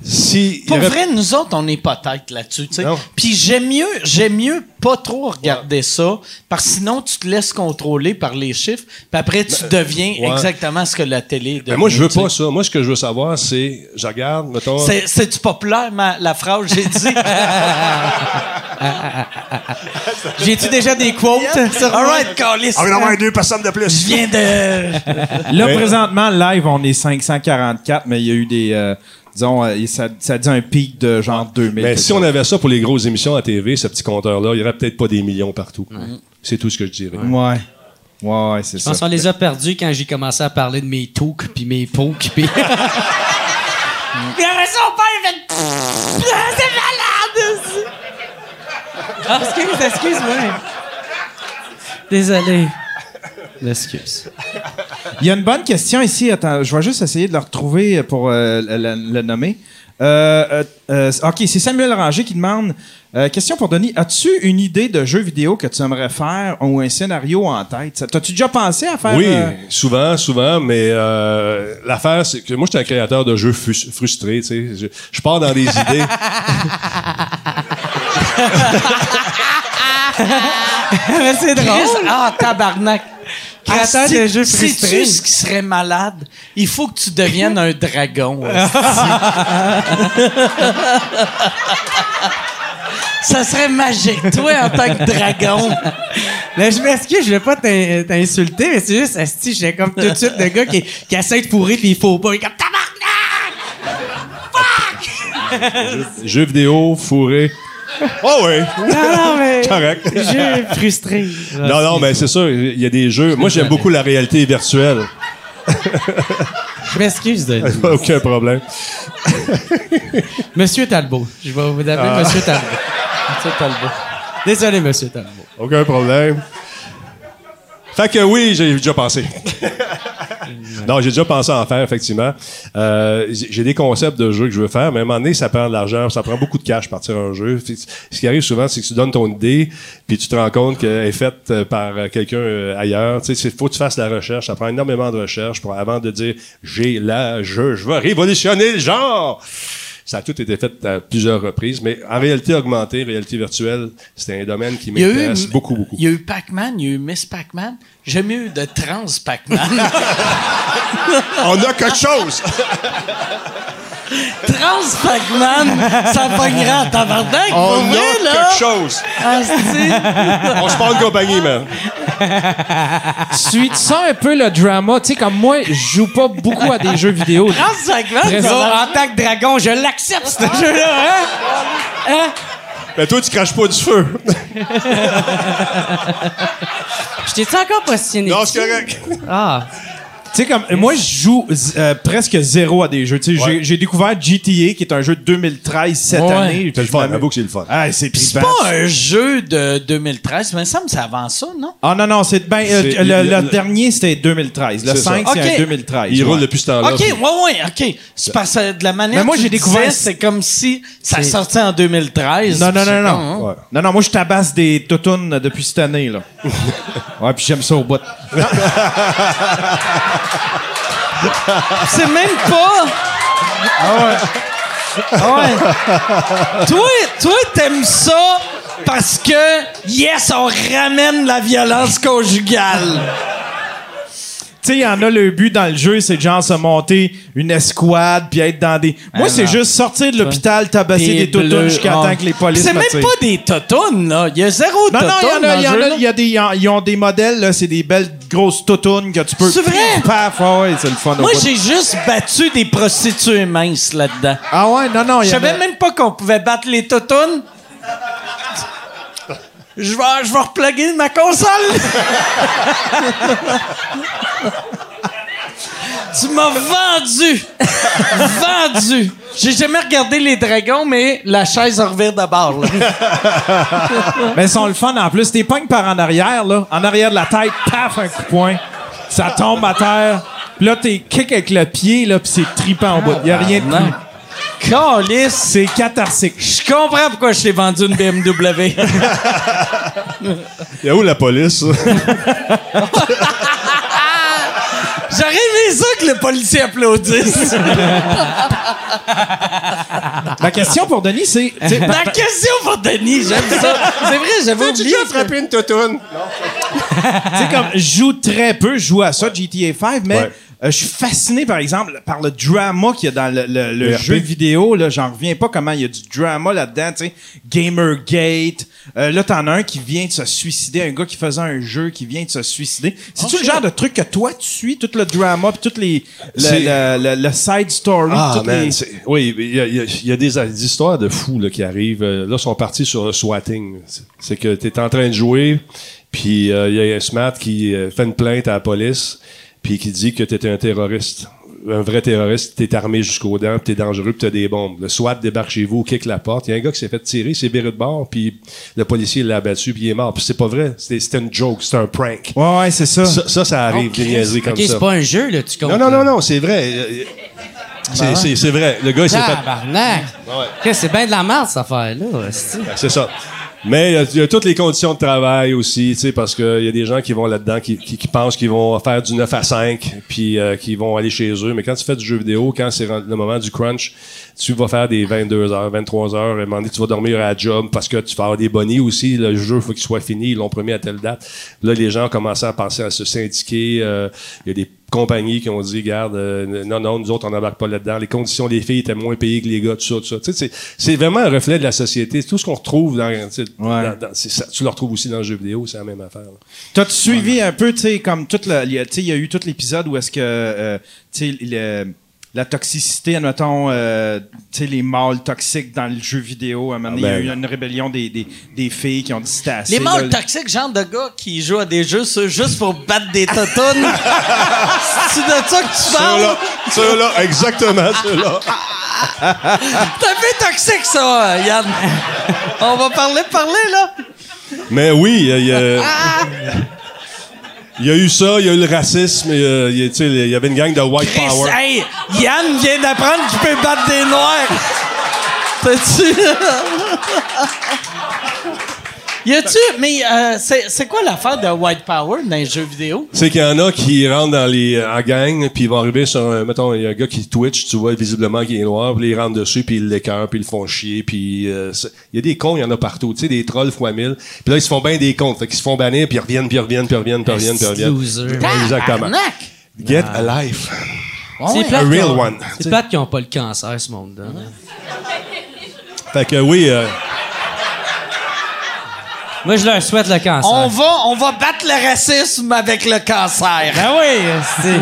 Si Pour aurait- vrai, nous autres, on n'est pas tête là-dessus. tu sais. Non. Puis j'aime mieux, j'aime mieux pas trop regarder ça, parce que sinon tu te laisses contrôler par les chiffres, puis après tu deviens ouais. exactement ce que la télé devient. Ben, moi, je veux pas ça. Moi, ce que je veux savoir, c'est, je regarde, mettons. C'est- C'est-tu populaire, ma- la phrase que j'ai dit? <laughs> J'ai-tu déjà des quotes? All right, Carlis. Ah, non, ouais, deux personnes de plus. Je viens de... <laughs> Là, présentement, live, on est 544, mais il y a eu des. euh, disons, euh, ça, ça dit un pic de genre 2000. Mais si on avait ça pour les grosses émissions à TV, ce petit compteur-là, il y aurait peut-être pas des millions partout. C'est tout ce que je dirais. Ouais. Ouais, ouais, c'est Je ça. pense qu'on les a perdus quand j'ai commencé à parler de mes touques puis mes poques puis... <laughs> Puis après ça, on père fait... <laughs> C'est malade! Ah, excuse, excuse-moi. Désolé. Excuse. Il y a une bonne question ici. Attends, je vais juste essayer de le retrouver pour euh, le, le- le nommer. Euh, euh, euh, OK, c'est Samuel Ranger qui demande euh, Question pour Denis. As-tu une idée de jeu vidéo que tu aimerais faire ou un scénario en tête? T'as-tu déjà pensé à faire Oui, euh, souvent, souvent, mais euh, l'affaire, c'est que moi, je suis un créateur de jeux frus- frustrés, tu sais. Je, je pars dans des idées. <laughs> c'est Chris, ah, tabarnak. Créateur de jeux sais-tu frustrés. ce qui serait malade? Il faut que tu deviennes un dragon. <laughs> Ça serait magique, toi, en tant que dragon. Là, je m'excuse, je vais pas t'in- t'insulter, mais c'est juste, asti, j'ai comme tout de suite le gars qui, qui essaie de fourrer puis il faut pas. Il est comme tabarnak! jeux vidéo, fourré. Oh oui! Non, non, mais. <laughs> Correct. Jeu frustré. Non, non, mais c'est sûr, il y a des jeux. Moi, j'aime beaucoup la réalité virtuelle. Je m'excuse de. <laughs> Aucun problème. <laughs> Monsieur Talbot. Je vais vous appeler Ah. Monsieur Talbot. Monsieur Talbot. Désolé, Monsieur Talbot. Aucun problème. Fait que oui, j'ai déjà pensé. <laughs> non, j'ai déjà pensé à en faire, effectivement. Euh, j'ai des concepts de jeux que je veux faire, mais à un moment donné, ça prend de l'argent, ça prend beaucoup de cash partir un jeu. Ce qui arrive souvent, c'est que tu donnes ton idée, puis tu te rends compte qu'elle est faite euh, par euh, quelqu'un euh, ailleurs. Tu sais, il faut que tu fasses la recherche. Ça prend énormément de recherche pour, avant de dire j'ai la jeu, je veux révolutionner le genre. Ça a tout été fait à plusieurs reprises, mais en réalité augmentée, réalité virtuelle, c'est un domaine qui m'intéresse beaucoup, beaucoup. Il y a eu Pac-Man, il y a eu Miss Pac-Man. J'aime mieux de Trans Pac-Man. <laughs> On a quelque chose! <laughs> Trans Pac-Man, ça pognera en tabarnak, pour On vrai, a là. quelque chose! Asti. On se parle de compagnie, man. Tu tu sens un peu le drama? Tu sais, comme moi, je joue pas beaucoup à des jeux vidéo. Trans Pac-Man, Présent- ça va- en tant que dragon, je l'accepte, ce jeu-là, hein? Mais toi, tu craches pas du feu. Je t'ai-tu encore positionné? non, c'est correct. Ah. Tu sais, comme, moi, je joue euh, presque zéro à des jeux. Tu sais, j'ai- j'ai découvert GTA, qui est un jeu de 2013 cette Ouais. année. C'est le fun, avoue que c'est le fun. Ah, c'est pas un jeu de 2013, mais ça me semble avant ça, non? Ah non, non, c'est ben, euh, le, il- le le- dernier, c'était 2013. Le C'est ça. 5, c'est Ok. un 2013. Il ouais. roule depuis ce temps-là. OK, puis- ouais, ouais, OK. C'est parce que de la manière Mais moi, j'ai découvert- c'est comme si ça sortait en 2013. Non, non, non, non. hein? Non, non, moi, je tabasse des toutounes depuis cette année, là. <laughs> ouais, puis j'aime ça au bout. <laughs> C'est même pas. Ah ouais. Ah ouais. toi, toi, t'aimes ça parce que, yes, on ramène la violence conjugale. Tu sais, il y en a le but dans le jeu, c'est de genre se monter une escouade puis être dans des. Moi, c'est juste sortir de l'hôpital, tabasser Des toutounes bleus, jusqu'à temps que les polices C'est me même pas des totounes, là. Il y a zéro Non, non, il y en a, il y a, des, ils ont des modèles, là, c'est des belles grosses toutounes que tu peux. C'est vrai? Paf, ouais, c'est le fun. Moi, j'ai juste battu des prostituées minces là-dedans. Ah ouais, non, non, Je savais même pas qu'on pouvait battre les totounes. Je vais, je vais repluguer ma console. <laughs> <laughs> tu m'as vendu. vendu. J'ai jamais regardé les dragons, mais la chaise en revire de bord. là. <laughs> Mais ils sont le fun en plus. T'es pognes par en arrière, là. En arrière de la tête, paf, un coup de poing. Ça tombe à terre. Puis là, t'es kick avec le pied, là, puis c'est tripant au bout. Il y a rien de plus. Calice. C'est catharsique. Je comprends pourquoi je t'ai vendu une BMW. Il <laughs> y a où la police? J'aurais aimé ça que le policier applaudisse. Ma question pour Denis, c'est. La question pour Denis, j'aime ça. C'est vrai, j'avais oublié. attrapé une toutoune? Tu sais, comme je joue très peu, je joue à ça, GTA 5, mais Ouais. Euh, je suis fasciné, par exemple, par le drama qu'il y a dans le, le- le Le RP. jeu vidéo. Là, j'en reviens pas comment il y a du drama là-dedans, tu sais. Gamergate. Euh, là, t'en as un qui vient de se suicider, un gars qui faisait un jeu qui vient de se suicider. C'est-tu le genre de truc que toi, tu suis, tout le drama, puis toutes les. Le, C'est- le- side story, Ah, toutes man, les. c'est- oui, il y a, y a- il y a des, des histoires de fous là, qui arrivent. Euh, Là, ils sont partis sur le swatting. C'est- C'est que tu es en train de jouer, puis euh, il y a un SMAT qui fait une plainte à la police, puis qui dit que tu étais un terroriste. Un vrai terroriste, t'es armé jusqu'aux dents, t'es dangereux, puis t'as des bombes. Le SWAT débarque chez vous, kick la porte. Il y a un gars qui s'est fait tirer, s'est viré de bord, puis le policier l'a abattu, puis il est mort. Puis c'est pas vrai, c'était c'était une joke, c'était un prank. Ouais, ouais, c'est ça. Ça, ça, ça arrive, des niaiseries comme OK, ça. c'est pas un jeu, là, tu comptes. Non, non, non, non, c'est vrai. Euh, C'est c'est- c'est vrai. Le gars, il s'est fait! Qu'est-ce, C'est bien de la merde, cette affaire-là. Ben, C'est ça. Mais il y a- toutes les conditions de travail aussi, tu sais, parce qu'il y a des gens qui vont là-dedans, qui, qui- qui pensent qu'ils vont faire du 9 à 5, puis euh, qui vont aller chez eux. Mais quand tu fais du jeu vidéo, quand c'est le moment du crunch, tu vas faire des 22 heures, 23 heures, et donné, tu vas dormir à la job parce que tu vas avoir des bonnies aussi. Le jeu, faut qu'il soit fini, ils l'ont promis à telle date. Là, les gens ont commencé à penser à se syndiquer. euh, Il y a des compagnies qui ont dit, regarde, euh, non, non, nous autres, on n'embarque pas là-dedans. Les conditions des filles étaient moins payées que les gars, tout ça, tout ça. Tu sais, c'est- vraiment un reflet de la société. Tout ce qu'on retrouve dans, tu sais, dans- dans- c'est ça. tu le retrouves aussi dans le jeu vidéo, c'est la même affaire. T'as-tu suivi un peu, tu sais, comme tout le. il y a- Tu sais, il y a eu tout l'épisode où est-ce que. euh, tu sais, la toxicité, admettons, euh, tu sais, les mâles toxiques dans le jeu vidéo. À un moment donné, il y a ben. eu une rébellion des, des, des filles qui ont dit c'était assez. Les mâles là. toxiques, genre de gars qui jouent à des jeux sur- juste pour battre des totounes. <laughs> C'est de ça que tu parles? Ceux-là, ceux-là, exactement, ceux-là. <laughs> T'as fait toxique, ça, Yann? On va parler, parler, là. Mais oui, il y a- il y, a- il y a eu ça, il y a eu le racisme, il y a- sais, il y avait une gang de white Chris, power. hey, Yann vient d'apprendre qu'il peut battre des noirs. T'as-tu... <laughs> y a-tu... Mais euh, c'est, c'est quoi l'affaire de white power dans les jeux vidéo? C'est qu'il y en a qui rentrent dans les en gang, puis ils vont arriver sur un, mettons, il y a un gars qui twitch, tu vois visiblement qu'il est noir, puis ils rentrent dessus, puis ils l'écœurent, puis ils le font chier, puis euh, il y a des cons, il y en a partout, tu sais, des trolls fois mille. Puis là, ils se font bien des comptes, fait qu'ils se font bannir, puis ils reviennent, puis ils reviennent, puis ils reviennent, puis ils reviennent, puis ils reviennent. Loser. Exactement. Get a life. C'est plate real qu'ils ont- one. C'est plate qu'ils n'ont pas le cancer, ce monde-là. Fait que oui, euh, Moi, je leur souhaite le cancer. On va, on va battre le racisme avec le cancer. Ben oui, c'est...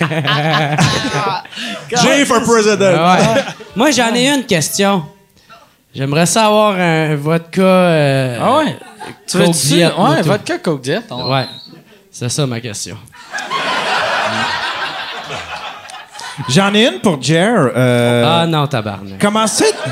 <laughs> Jay for president. Ouais. Moi, j'en ai une question. J'aimerais savoir un vodka. euh, Ah ouais? Tu Coke veux-tu... Diet, Ouais, vodka Coke Diet. on- Ouais. C'est ça ma question. J'en ai une pour Jer. Euh, Ah non, tabarnak. Comment ça être-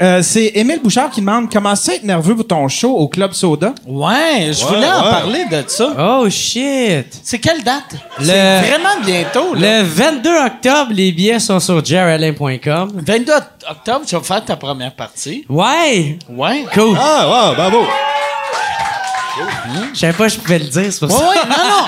euh, c'est Émile Bouchard qui demande comment ça être nerveux pour ton show au Club Soda. Ouais, je voulais en ouais. parler de ça. Oh shit! C'est quelle date? Le- C'est vraiment bientôt, là. Le 22 octobre, les billets sont sur jeralin.com. 22 octobre, tu vas faire ta première partie. Ouais! Ouais. Cool. Ah, ouais, bravo. Je savais pas que je pouvais le dire, c'est pour ça. ouais, non, non.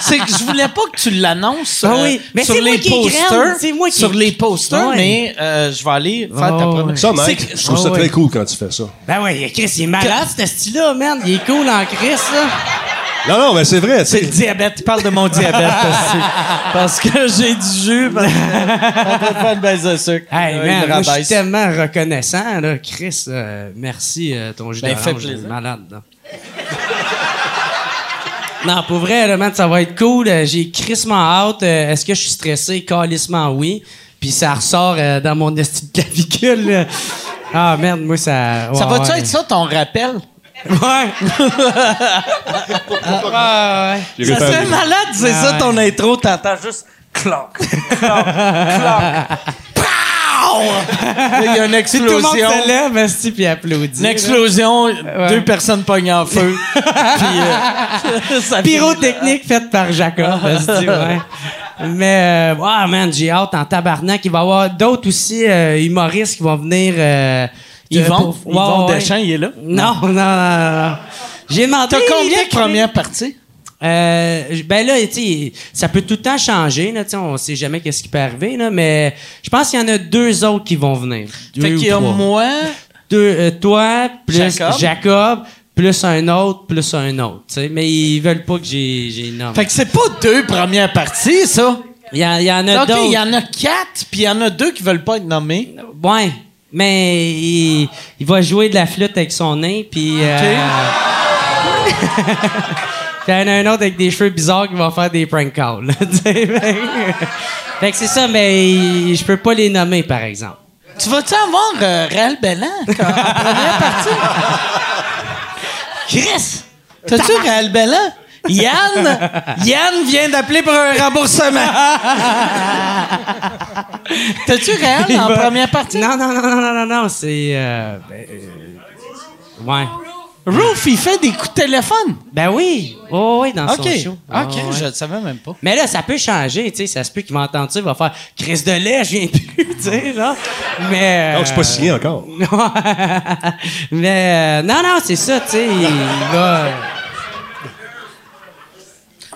C'est que je voulais pas que tu l'annonces Ah euh, oui, mais sur les posters. c'est moi qui- Sur les posters, Ouais. mais euh, je vais aller faire ta première. Ça, que- je trouve ça Ah, ouais. très cool quand tu fais ça. Ben ouais, Chris, il est malade, ce style-là, man. Il est cool en Chris, là. Non, non, mais c'est vrai. tu C'est le diabète. Tu parles de mon diabète aussi. <laughs> Parce que j'ai du jus. Parce que <laughs> on peut faire une baisse de sucre. Hey, Euh, man, il moi, je suis tellement reconnaissant, là. Chris, euh, merci, euh, ton jus Ben, d'orange, fait c'est plaisir. malade, là. Non, pour vrai, là, man, ça va être cool. Euh, J'ai crissement hâte. Euh, Est-ce que je suis stressé? Calissement oui. Puis ça ressort euh, dans mon esti de clavicule, là. Ah, merde, moi, ça... Ça va-tu ouais. être ça, ton rappel? Ouais. <laughs> Ah, ouais. J'ai Ça serait malade, c'est Ah ça ouais. ton intro. T'entends juste cloc, cloc, cloc. <laughs> Il y a une Tout le monde explosion. se lève, esti, puis applaudit. Une explosion, deux personnes pognent en feu. <laughs> puis, euh, Pyrotechnique faite par Jacob. <laughs> esti, ouais. Mais, euh, ouais, man, j'ai hâte en tabarnak. Il va y avoir d'autres aussi euh, humoristes qui vont venir. Euh, Yvon, pour- Yvon ouais, ouais. Deschamps, il est là? Non, non, non, non. J'ai demandé. T'as combien de premières parties? Euh, ben là, tu ça peut tout le temps changer. Là, on sait jamais qu'est-ce qui peut arriver. Là, mais je pense qu'il y en a deux autres qui vont venir. Deux Fait qu'il y a trois. moi. Deux, euh, toi, plus Jacob. Jacob. plus un autre, plus un autre. Mais ils veulent pas que j'ai j'ai nommé. Fait que c'est pas deux premières parties, ça. Il y, en- il y en a d'autres. il y en a quatre, puis il y en a deux qui veulent pas être nommés. Ouais. Mais il, il va jouer de la flûte avec son nez, puis. euh, <laughs> puis il y en a un autre avec des cheveux bizarres qui va faire des prank calls. <laughs> fait que c'est ça, mais je peux pas les nommer, par exemple. Tu vas-tu avoir euh, Réal Bellan en première partie? Chris! T'as-tu Réal Bellan? Yann? Yann vient d'appeler pour un remboursement. T'as-tu Réal en première partie? Non, non, non, non, non, non, non, c'est. euh, ben, euh, ouais. Roof, il fait des coups de téléphone. Ben oui. Oh, oui, dans OK. son show. OK, Ah, ouais. je ne savais même pas. Mais là, ça peut changer, tu sais. Ça se peut qu'il va entendre ça, il va faire Chris de lait, je viens plus, <laughs> tu sais, genre. Mais. Non, c'est pas signé encore. <laughs> Mais. euh, non, non, c'est ça, tu sais. Il va.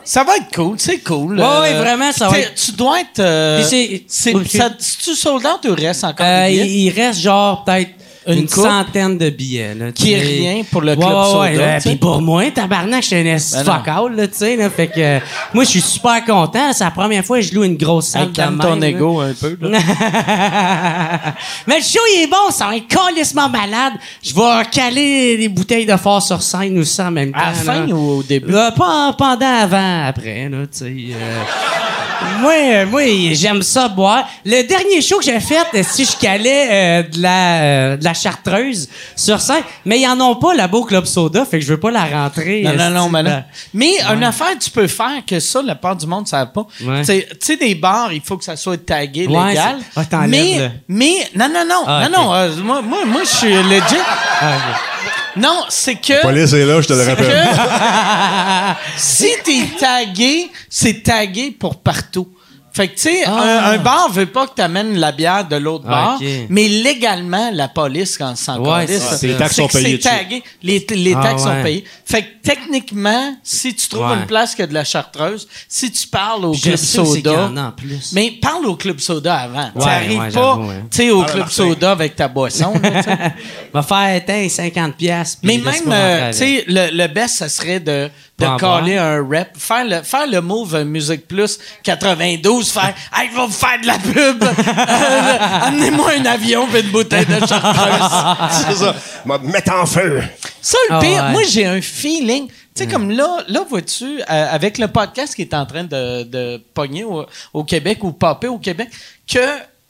Ça va être cool, c'est cool. Ouais, ouais, vraiment, ça va être- Tu dois être... euh, Puis c'est- c'est- Puis- ça- tu sold out ou reste encore Euh, des il, billets? il reste genre peut-être Une centaine de billets. Là, Qui est rien pour le Ouais, Club ouais, ouais, sais. Puis pour moi, tabarnak, je suis un Ben fuck out, là, tu sais. là, Fait que euh, moi, je suis super content. C'est la première fois que je loue une grosse salle Hey, de ton ego un peu. là. <laughs> Mais le show, il est bon, ça va être calissement malade. Je vais caler des bouteilles de fort sur scène aussi en même temps. À la fin là. ou au début? Euh, pas en- pendant, avant, après, là, tu sais. euh. moi, moi, j'aime ça boire. Le dernier show que j'ai fait, si je calais euh, de, la, de la chartreuse sur scène, mais ils en ont pas là-bas au Club Soda, fait que je veux pas la rentrer. Non, non, euh, non, mais non. Mais une affaire, tu peux faire que ça, la part du monde ne savent pas. Ouais. Tu sais- des bars, il faut que ça soit tagué Ouais, légal. Ah, mais, mais, non, non, non, Ah, non, non, euh, moi, moi, moi, je suis legit. ah. Non, c'est que. Police est là, je te le rappelle. que <laughs> si t'es tagué, c'est tagué pour partout. Fait que, tu sais, un, un bar veut pas que tu amènes la bière de l'autre Ah, bar, mais légalement, la police, quand s'en Ouais, c'est ça. Les taxes sont que c'est payées tagué. Les, les Ah, taxes sont payées. Fait que techniquement, si tu trouves Ouais. une place qui a de la chartreuse, si tu parles au Club Soda, en a en plus. mais parle au Club Soda avant. tu Ouais, arrives ouais, pas, ouais. tu sais, au Club Soda avec ta boisson. là, <laughs> va faire tiens, 50 pièces. Mais même, euh, tu sais, le, le best, ça serait de, de caller un rep, faire le, faire le move euh, Musique Plus 92, faire « Hey, va vous faire de la pub! <laughs> Euh, Amenez-moi un avion et une bouteille de chartreuse! <laughs> <laughs> C'est ça. M'a- Mettre en feu. » Ça, le Ah pire, ouais. moi, j'ai un feeling... Tu sais, comme là, là vois-tu, euh, avec le podcast qui est en train de, de pogner au, au Québec ou popper au Québec, que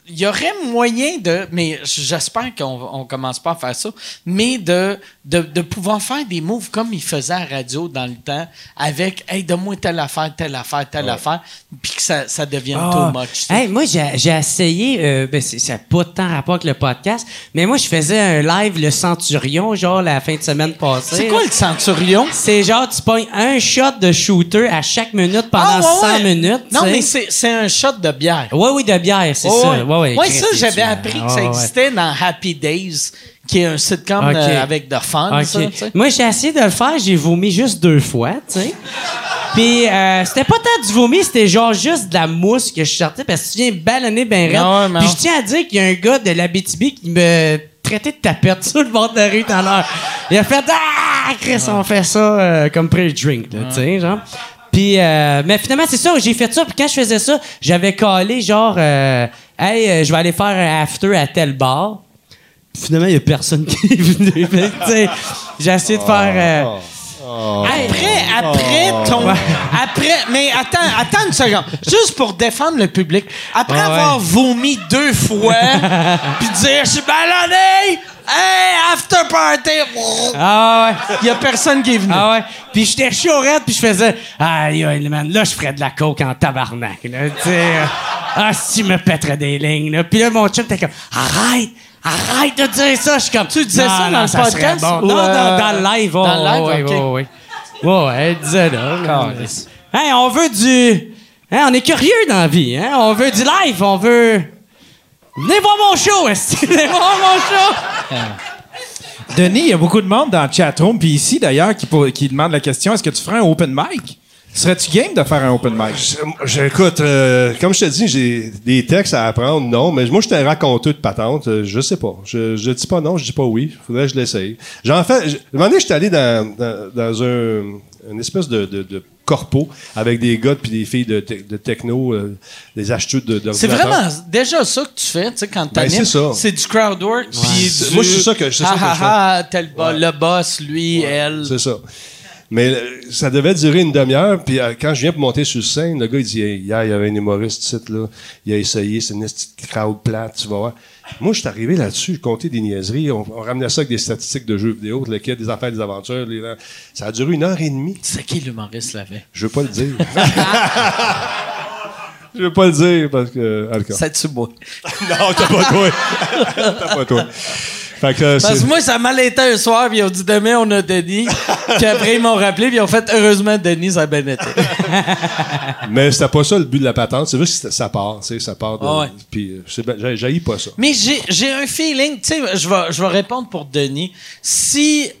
il y aurait moyen de, mais j'espère qu'on on commence pas à faire ça, mais de, de, de pouvoir faire des moves comme ils faisaient à la radio dans le temps, avec, hey, donne-moi telle affaire, telle affaire, telle affaire, puis que ça, ça devienne Ah. too much. Hey, moi, j'ai essayé, euh, ben, c'est- ça n'a pas tant rapport avec le podcast, mais moi, je faisais un live, le Centurion, genre la fin de semaine passée. C'est quoi le centurion? C'est genre, tu pognes un shot de shooter à chaque minute pendant Ah, ouais, 100 ouais. minutes. Non, mais c'est un shot de bière. Oui, oui, de bière, c'est Ouais, ça. Ouais. Ouais, ça, j'avais appris que ça existait dans Happy Days, qui est un sitcom Ok. euh, avec de sais. Moi, j'ai essayé de le faire, j'ai vomi juste deux fois, tu sais. Puis, euh, c'était pas tant du vomi, c'était genre juste de la mousse que je sortais parce que tu viens ballonner ben raide. Puis, je tiens à dire qu'il y a un gars de l'Abitibi qui me traitait de tapette sur le bord de la rue tout à l'heure. Il a fait Ah, Chris, on fait ça euh, comme pre-drink, là, tu sais, genre. Puis, euh, mais finalement, c'est ça, j'ai fait ça. Puis quand je faisais ça, j'avais calé genre, euh, hey, euh, je vais aller faire un after à tel bar. Puis finalement, il y a personne qui est venu. <laughs> J'ai essayé de faire. euh, Après, après ton. Après. Mais attends, attends une seconde. Juste pour défendre le public. Après Ah ouais. avoir vomi deux fois, <laughs> puis dire Je suis ballonné! Hey, after party! Ah ouais. Il y a personne qui est venu. Ah ouais. Puis j'étais chaud raide, puis je faisais Aïe, aïe, man, là, je ferais de la coke en tabarnak. Là, tu sais. Ah, si, me pèterais des lignes. Là. Puis là, mon chum était comme Arrête! Arrête de dire ça! Je suis comme Tu disais Non, ça non, dans le podcast? bon. ou, Non, euh, dans, dans le live. dans oh, le live, ouais, ok. ouais, ouais. Ouais, ouais, elle disait là. Hey, on veut du. Hein, on est curieux dans la vie. Hein? On veut du live. On veut. Venez voir mon show, est Venez voir mon show! <laughs> Denis, il y a beaucoup de monde dans le chatroom, puis ici d'ailleurs, qui, demande la question est-ce que tu ferais un open mic? Serais-tu game de faire un open mic? J'écoute, euh, comme je te dis, j'ai des textes à apprendre, non, mais moi, je t'ai raconté de patente, euh, je sais pas. Je, je dis pas non, je dis pas oui. Faudrait que je l'essaye. J'en fais, je- un moment donné, j'étais allé dans, dans, dans un, une espèce de, de, de corpo avec des gars puis des filles de, te- de techno, euh, des acheteurs de, de C'est vraiment déjà ça que tu fais, tu sais, quand Ben, t'animes. c'est ça. C'est du crowd work. C'est- du- moi, c'est ça que- c'est ça Ah, que je ah, fais. ah, bo- le boss, lui, elle. C'est ça. Mais euh, ça devait durer une demi-heure. Puis euh, quand je viens pour monter sur scène, le gars, il dit Hier, il y avait un humoriste ici, là. Il a essayé, c'est une petite crowd plate, tu vas voir. Moi, je suis arrivé là-dessus, je comptais des niaiseries. On, on ramenait ça avec des statistiques de jeux vidéo, le quai des affaires, des aventures. les- ça a duré une heure et demie. C'est qui l'humoriste l'avait? Je veux pas le dire. <laughs> je veux pas le dire parce que. cas. C'est-tu moi? <laughs> Non, t'as pas toi. <laughs> t'as pas toi. Fait que, Parce que moi, ça m'a été un soir, puis ils ont dit demain, on a Denis. puis après, ils m'ont rappelé, puis ils ont fait heureusement, Denis, ça a bien été. <laughs> Mais c'était pas ça le but de la patente. C'est juste que ça part, tu sais, ça part de. Ah ouais. Puis, euh, j'haïs pas ça. Mais j'ai, j'ai un feeling, tu sais, je vais, je vais répondre pour Denis. Si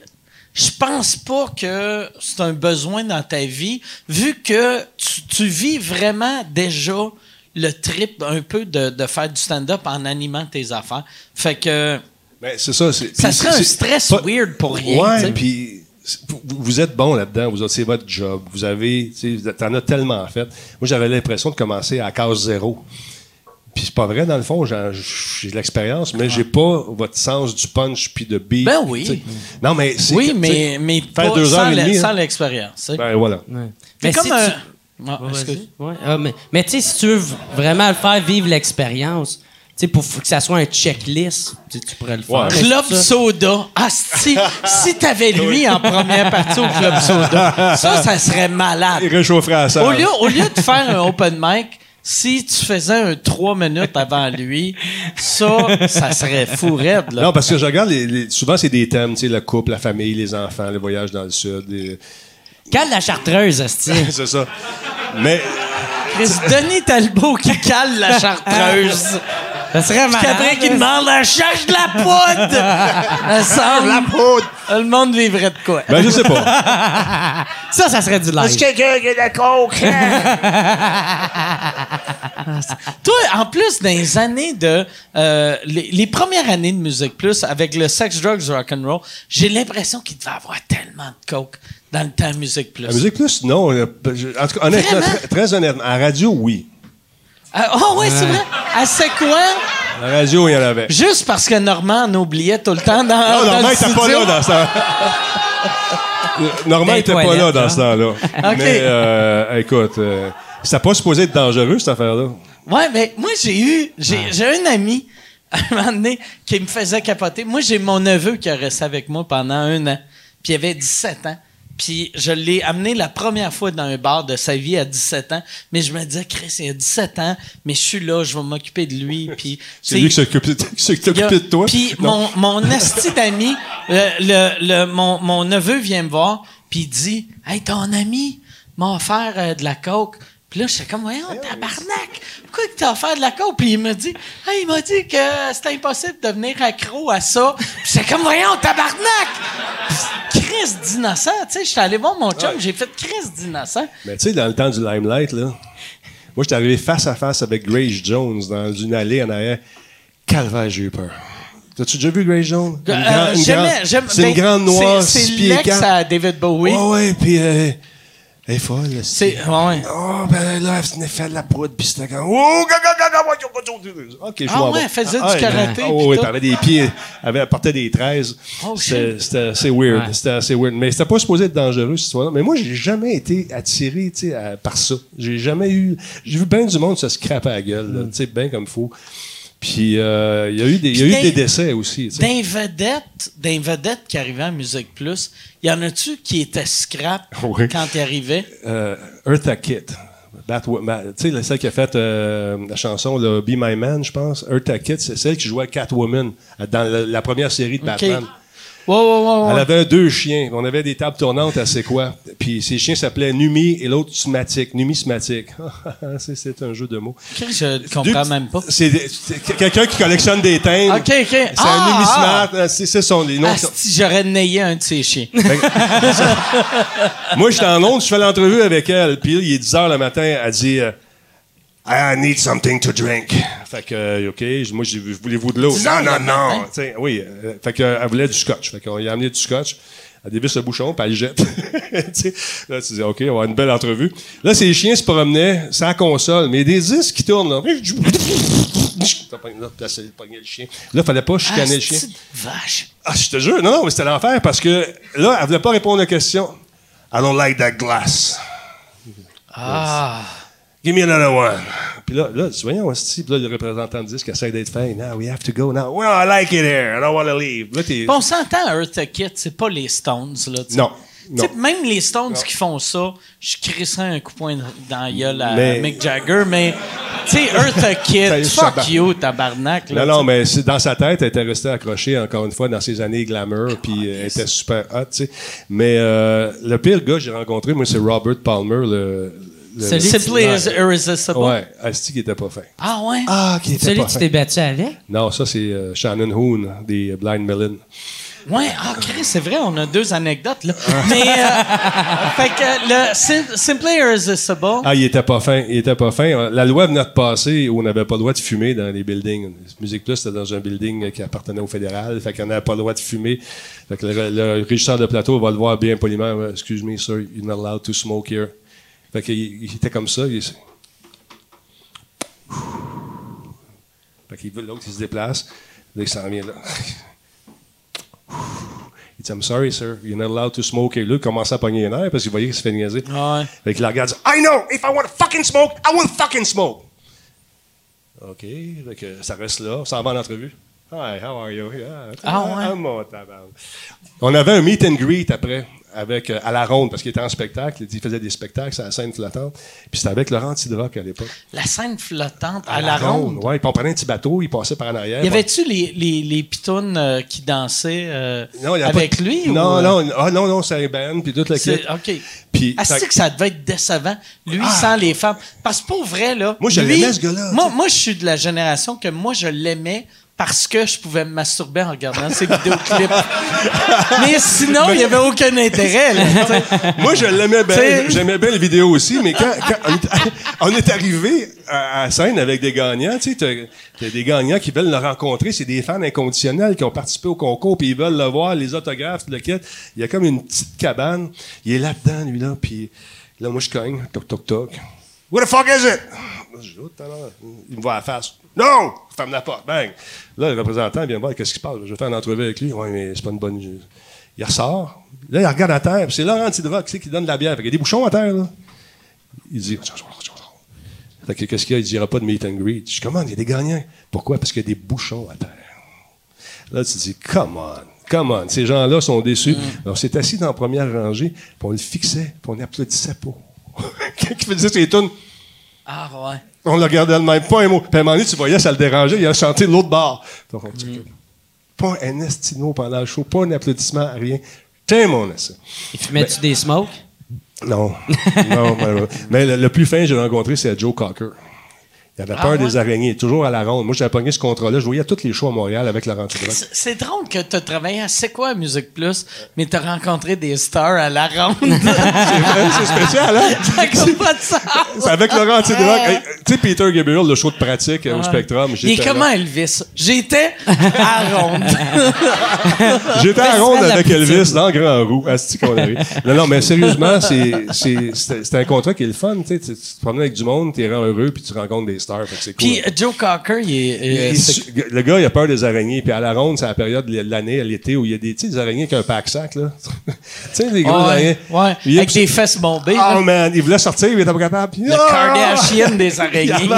je pense pas que c'est un besoin dans ta vie, vu que tu, tu vis vraiment déjà le trip un peu de, de faire du stand-up en animant tes affaires. Fait que Ben, c'est ça. c'est- ça serait un c'est- stress pas- weird pour rien. Ouais, puis vous, êtes bon là-dedans. Vous c'est votre job. Vous avez, tu sais, t'en as tellement fait. Moi, j'avais l'impression de commencer à case zéro. Puis c'est pas vrai, dans le fond, j'ai j'ai de l'expérience, mais j'ai pas votre sens du punch puis de beat. Ben oui. tu sais. Non, mais c'est Oui, mais, mais faire pas deux heures sans, et la- demie, sans hein. l'expérience. Ben voilà. Mais comme si un... tu- Ah, Ouais. Ouais. Ah, mais mais tu sais, si tu veux vraiment le faire vivre l'expérience, sais, pour que ça soit un checklist, tu pourrais le faire. Ouais. Club ça- Soda. Ah, si, si t'avais <laughs> lui en première partie au Club Soda, ça, ça serait malade. Il réchaufferait à ça. Au lieu, au lieu de faire un open mic, si tu faisais un 3 minutes avant lui, ça, ça serait fou raide. Là. Non, parce que je regarde, les- les- souvent, c'est des thèmes, tu sais, le couple, la famille, les enfants, le voyage dans le sud. les- Cale la chartreuse, esti. <laughs> c'est ça. Mais Chris, Denis Talbot qui cale la <laughs> chartreuse. Ça serait malade. après, qui demande cherche de la poudre. <laughs> La la poudre. Le monde vivrait de quoi? ben, je sais pas. <laughs> Ça, ça serait du live. quelqu'un qui a de la coke? <laughs> Toi, en plus, dans les années de. euh, les, les premières années de Musique Plus, avec le sex, drugs, rock'n'roll, j'ai l'impression qu'il devait avoir tellement de coke dans le temps Musique Plus. La musique plus, non. je- En tout cas, honnêtement, très, très honnêtement, en radio, oui. Ah, oh, ouais, c'est vrai. À c'est quoi? La radio, il y en avait. Juste parce que Normand en oubliait tout le temps dans, Non, Normand le était pas là dans ce temps <laughs> Normand Des était pas là dans ce temps-là. <laughs> OK. Mais, euh, écoute, euh, c'était pas supposé être dangereux, cette affaire-là. Ouais, mais moi, j'ai eu. J'ai j'ai un ami, à <laughs> un moment donné, qui me faisait capoter. Moi, j'ai mon neveu qui a resté avec moi pendant un an. Puis il avait 17 ans. Puis je l'ai amené la première fois dans un bar de sa vie à 17 ans. Mais je me disais, Chris, il a 17 ans, mais je suis là, je vais m'occuper de lui. Puis, <laughs> C'est lui qui s'occupe de toi. Puis mon, mon esti d'ami, le, le, le- mon, mon neveu vient me voir, puis il dit Hey, ton ami m'a offert euh, de la coke. Puis là, j'étais comme, voyons, tabarnak, pourquoi que t'as offert de la coke? Puis il m'a dit, hey, il m'a dit que c'était impossible de devenir accro à ça. Puis j'étais comme, voyons, tabarnak! Chris d'innocent, tu sais, j'étais allé voir mon chum, j'ai fait Chris d'innocent. Mais tu sais, dans le temps du limelight, là, moi, j'étais arrivé face à face avec Grace Jones dans une allée en arrière. Calvaire, j'ai eu peur. T'as-tu déjà vu Grace Jones? Euh, C'est une ben, grande noire, c'est- l'ex à David Bowie. Ouais, ouais, puis euh, elle est folle. C'est, ouais. Oh, ben là, elle venait faire de la proute, puis c'était comme, oh, gaga, gaga, Ok, je Ah ouais, elle faisait ah, du karaté. Oh, oui, elle avait des pieds, elle portait des 13. c'était assez weird. C'était assez weird. Mais c'était pas supposé être dangereux, cette histoire-là. Mais moi, j'ai jamais été attiré, tu sais, par ça. J'ai jamais eu, j'ai vu bien du monde se scraper à la gueule, mm. tu sais, bien comme fou. Puis, euh, il y a eu des, il y a Puis eu dans- des décès aussi. D'un vedette, qui arrivait à Musique Plus, y en a-tu qui étaient scrap <laughs> Oui. quand il arrivait? euh, Eartha Kitt. Tu sais, celle qui a fait euh, la chanson là, Be My Man, je pense. Eartha Kitt, c'est celle qui jouait Catwoman dans la, la première série de Batman. Ouais, ouais, ouais, Elle avait deux chiens. On avait des tables tournantes à c'est quoi. Puis ces chiens s'appelaient Numi et l'autre Smatic. Numi Smatic. <laughs> c'est, c'est un jeu de mots. Je comprends Deux- même pas. C'est, quelqu'un qui collectionne des timbres. Ok, ok. C'est Ah, un Numi ah. Smart. C'est, son, les noms. Si j'aurais nayé un de ces chiens. <laughs> Moi, j'étais en onde, je fais l'entrevue avec elle. Puis là, il est 10 h le matin, elle dit euh, I need something to drink. Fait que, euh, OK, je- moi, vu, voulez-vous de l'eau? 10 Non, non, non. matin? Tu sais, oui. euh, fait que, euh, elle voulait du scotch. Fait qu'on lui a amené du scotch. Elle dévisse le bouchon, puis elle le jette. <laughs> Là, tu dis, OK, on va avoir une belle entrevue. Là, ces chiens se promenaient sans console, mais des disques qui tournent, là. Là, le chien. Là, fallait pas chicaner Ah, le chien. c'est vache? Ah, je te jure, non, non, mais c'était l'enfer parce que là, elle voulait pas répondre aux questions. I don't like that glass. Ah. Give me another one. Puis là, là, tu voyons, puis là, le représentant de disque essaie d'être fin. Now we have to go now. Well, I like it here. I don't want to leave. Là, t'es. Bon, on s'entend, Eartha Kitt, c'est pas les Stones, là. tu sais. Non. Non. même les Stones qui font ça, je crisserais un coup de poing dans la gueule à Mais- Mick Jagger, mais, tu sais, Eartha Kitt, fuck you, tabarnak. Là, Non, non, mais c'est- dans sa tête, elle était restée accrochée encore une fois dans ses années glamour, puis euh, elle était super hot, tu sais. Mais euh, le pire gars que j'ai rencontré, moi, c'est Robert Palmer, le. Le. Simply is irresistible. Ouais, Asti qui était pas fin. Ah ouais? Ah, qui était Celui pas que tu t'es battu avec? Non, ça, c'est euh, Shannon Hoon, des Blind Melon. Ouais, ah, Chris, c'est vrai, on a deux anecdotes, là. Mais, euh, <laughs> fait que le Sim- Simply Irresistible, Ah, il était pas fin. Il était pas fin. La loi venait de passer où on n'avait pas le droit de fumer dans les buildings. Musique Plus, c'était dans un building qui appartenait au fédéral. Fait qu'on n'avait pas le droit de fumer. Fait que le, le régisseur de plateau va le voir bien poliment. Excuse me, sir, you're not allowed to smoke here. Fait qu'il il était comme ça. Il, fait qu'il veut l'autre, il se déplace. Là, il s'en vient là. Il dit, I'm sorry, sir, you're not allowed to smoke here. Là, il commençait à pogner les nerfs parce qu'il voyait qu'il se fait niaiser. Ouais. Fait qu'il la regarde, dit, I know, if I want to fucking smoke, I will fucking smoke. OK, fait que ça reste là, ça va en entrevue. Hi, how are you? Yeah. Ah ouais? Ah, mon. On avait un meet and greet après, avec, euh, à la ronde, parce qu'il était en spectacle, il faisait des spectacles à la scène flottante. Puis c'était avec Laurent Tidrock à l'époque. la scène flottante à, la, ronde. Ouais, puis on prenait un petit bateau, il passait par en arrière. Y avait-tu les, les, les pitounes euh, qui dansaient euh, Non, avec de- lui? Non, ou, non, ah, non, non, c'est un band, puis toute la c'est- kit. OK. Puis, Ah, c'est que ça devait être décevant, lui sans les femmes? Parce que pour vrai, là. Moi, je l'aimais, ce gars-là, Moi, moi, je suis de la génération que moi, je l'aimais parce que je pouvais me masturber en regardant ses vidéoclips. <laughs> mais sinon, il n'y avait aucun intérêt, là. Moi, je l'aimais bien. J'aimais bien les vidéos aussi, mais quand, quand on, est, <laughs> arrivé à, la scène avec des gagnants, tu sais, t'as- t'as des gagnants qui veulent le rencontrer, c'est des fans inconditionnels qui ont participé au concours, puis ils veulent le voir, les autographes, le kit. Il y a comme une petite cabane. Il est là-dedans, lui, là, puis là, moi, je cogne, toc, toc, toc. What the fuck is it? Je. Il me voit à la face. Non! Ferme la porte, bang! Là, le représentant vient me voir, qu'est-ce qui se passe? Je vais faire une entrevue avec lui. Ouais, mais c'est pas une bonne. Il ressort. Là, il regarde à terre, puis c'est Laurent Tidrock, tu sais, qui donne de la bière. Fait qu'il y a des bouchons à terre, là. Il dit Fait que qu'est-ce qu'il y a? Il il aura pas de meet and greet. Je dis, comment? Il y a des gagnants. Pourquoi? Parce qu'il y a des bouchons à terre. Là, tu te dis, come on, come on. Ces gens-là sont déçus. Mm. On s'est assis dans la première rangée, puis on le fixait, puis on applaudissait pas. <laughs> Quand il faisait ses tunes, Ah, ouais. on le regardait le même, pas un mot. Puis à un moment donné, tu voyais, ça le dérangeait, il a chanté l'autre bar. Donc, on dit, Pas un estino pendant le show, pas un applaudissement, rien. Tiens, mon essai. Et fumais-tu des smokes? Non. non, mais, mais le, le plus fin que j'ai rencontré, c'est Joe Cocker. Il avait peur ouais? des araignées, toujours à la ronde. Moi, j'avais pogné ce contrat-là. Je voyais tous les shows à Montréal avec Laurent Tudor. C'est- drôle que tu as travaillé à C'est quoi Musique Plus, mais tu as rencontré des stars à la ronde. <laughs> C'est spécial, hein? <laughs> Ça n'a pas de sens. C'est avec Laurent Tudor. Hey, Tu sais, Peter Gabriel, le show de pratique euh, au Spectrum. Il est comment Elvis? J'étais à ronde. <laughs> J'étais à ronde de la avec. Elvis dans Grand Roux. Arrive. Non, non, mais sérieusement, c'est, un contrat qui est le fun. Tu, sais, tu, tu te promènes avec du monde, tu rends heureux, puis tu rencontres des stars. Cool. Puis euh, Joe Cocker, il est. euh, Il- le gars, il a peur des araignées. Puis à la ronde, c'est la période de l'année, à l'été, où il y a des, tu sais, des araignées avec un pack-sac, là. <laughs> tu sais, des gros araignées. ouais, Il avec des fesses bombées. Oh là. man, il voulait sortir, il était pas capable. Puis, le ah! Kardashian des <laughs> araignées.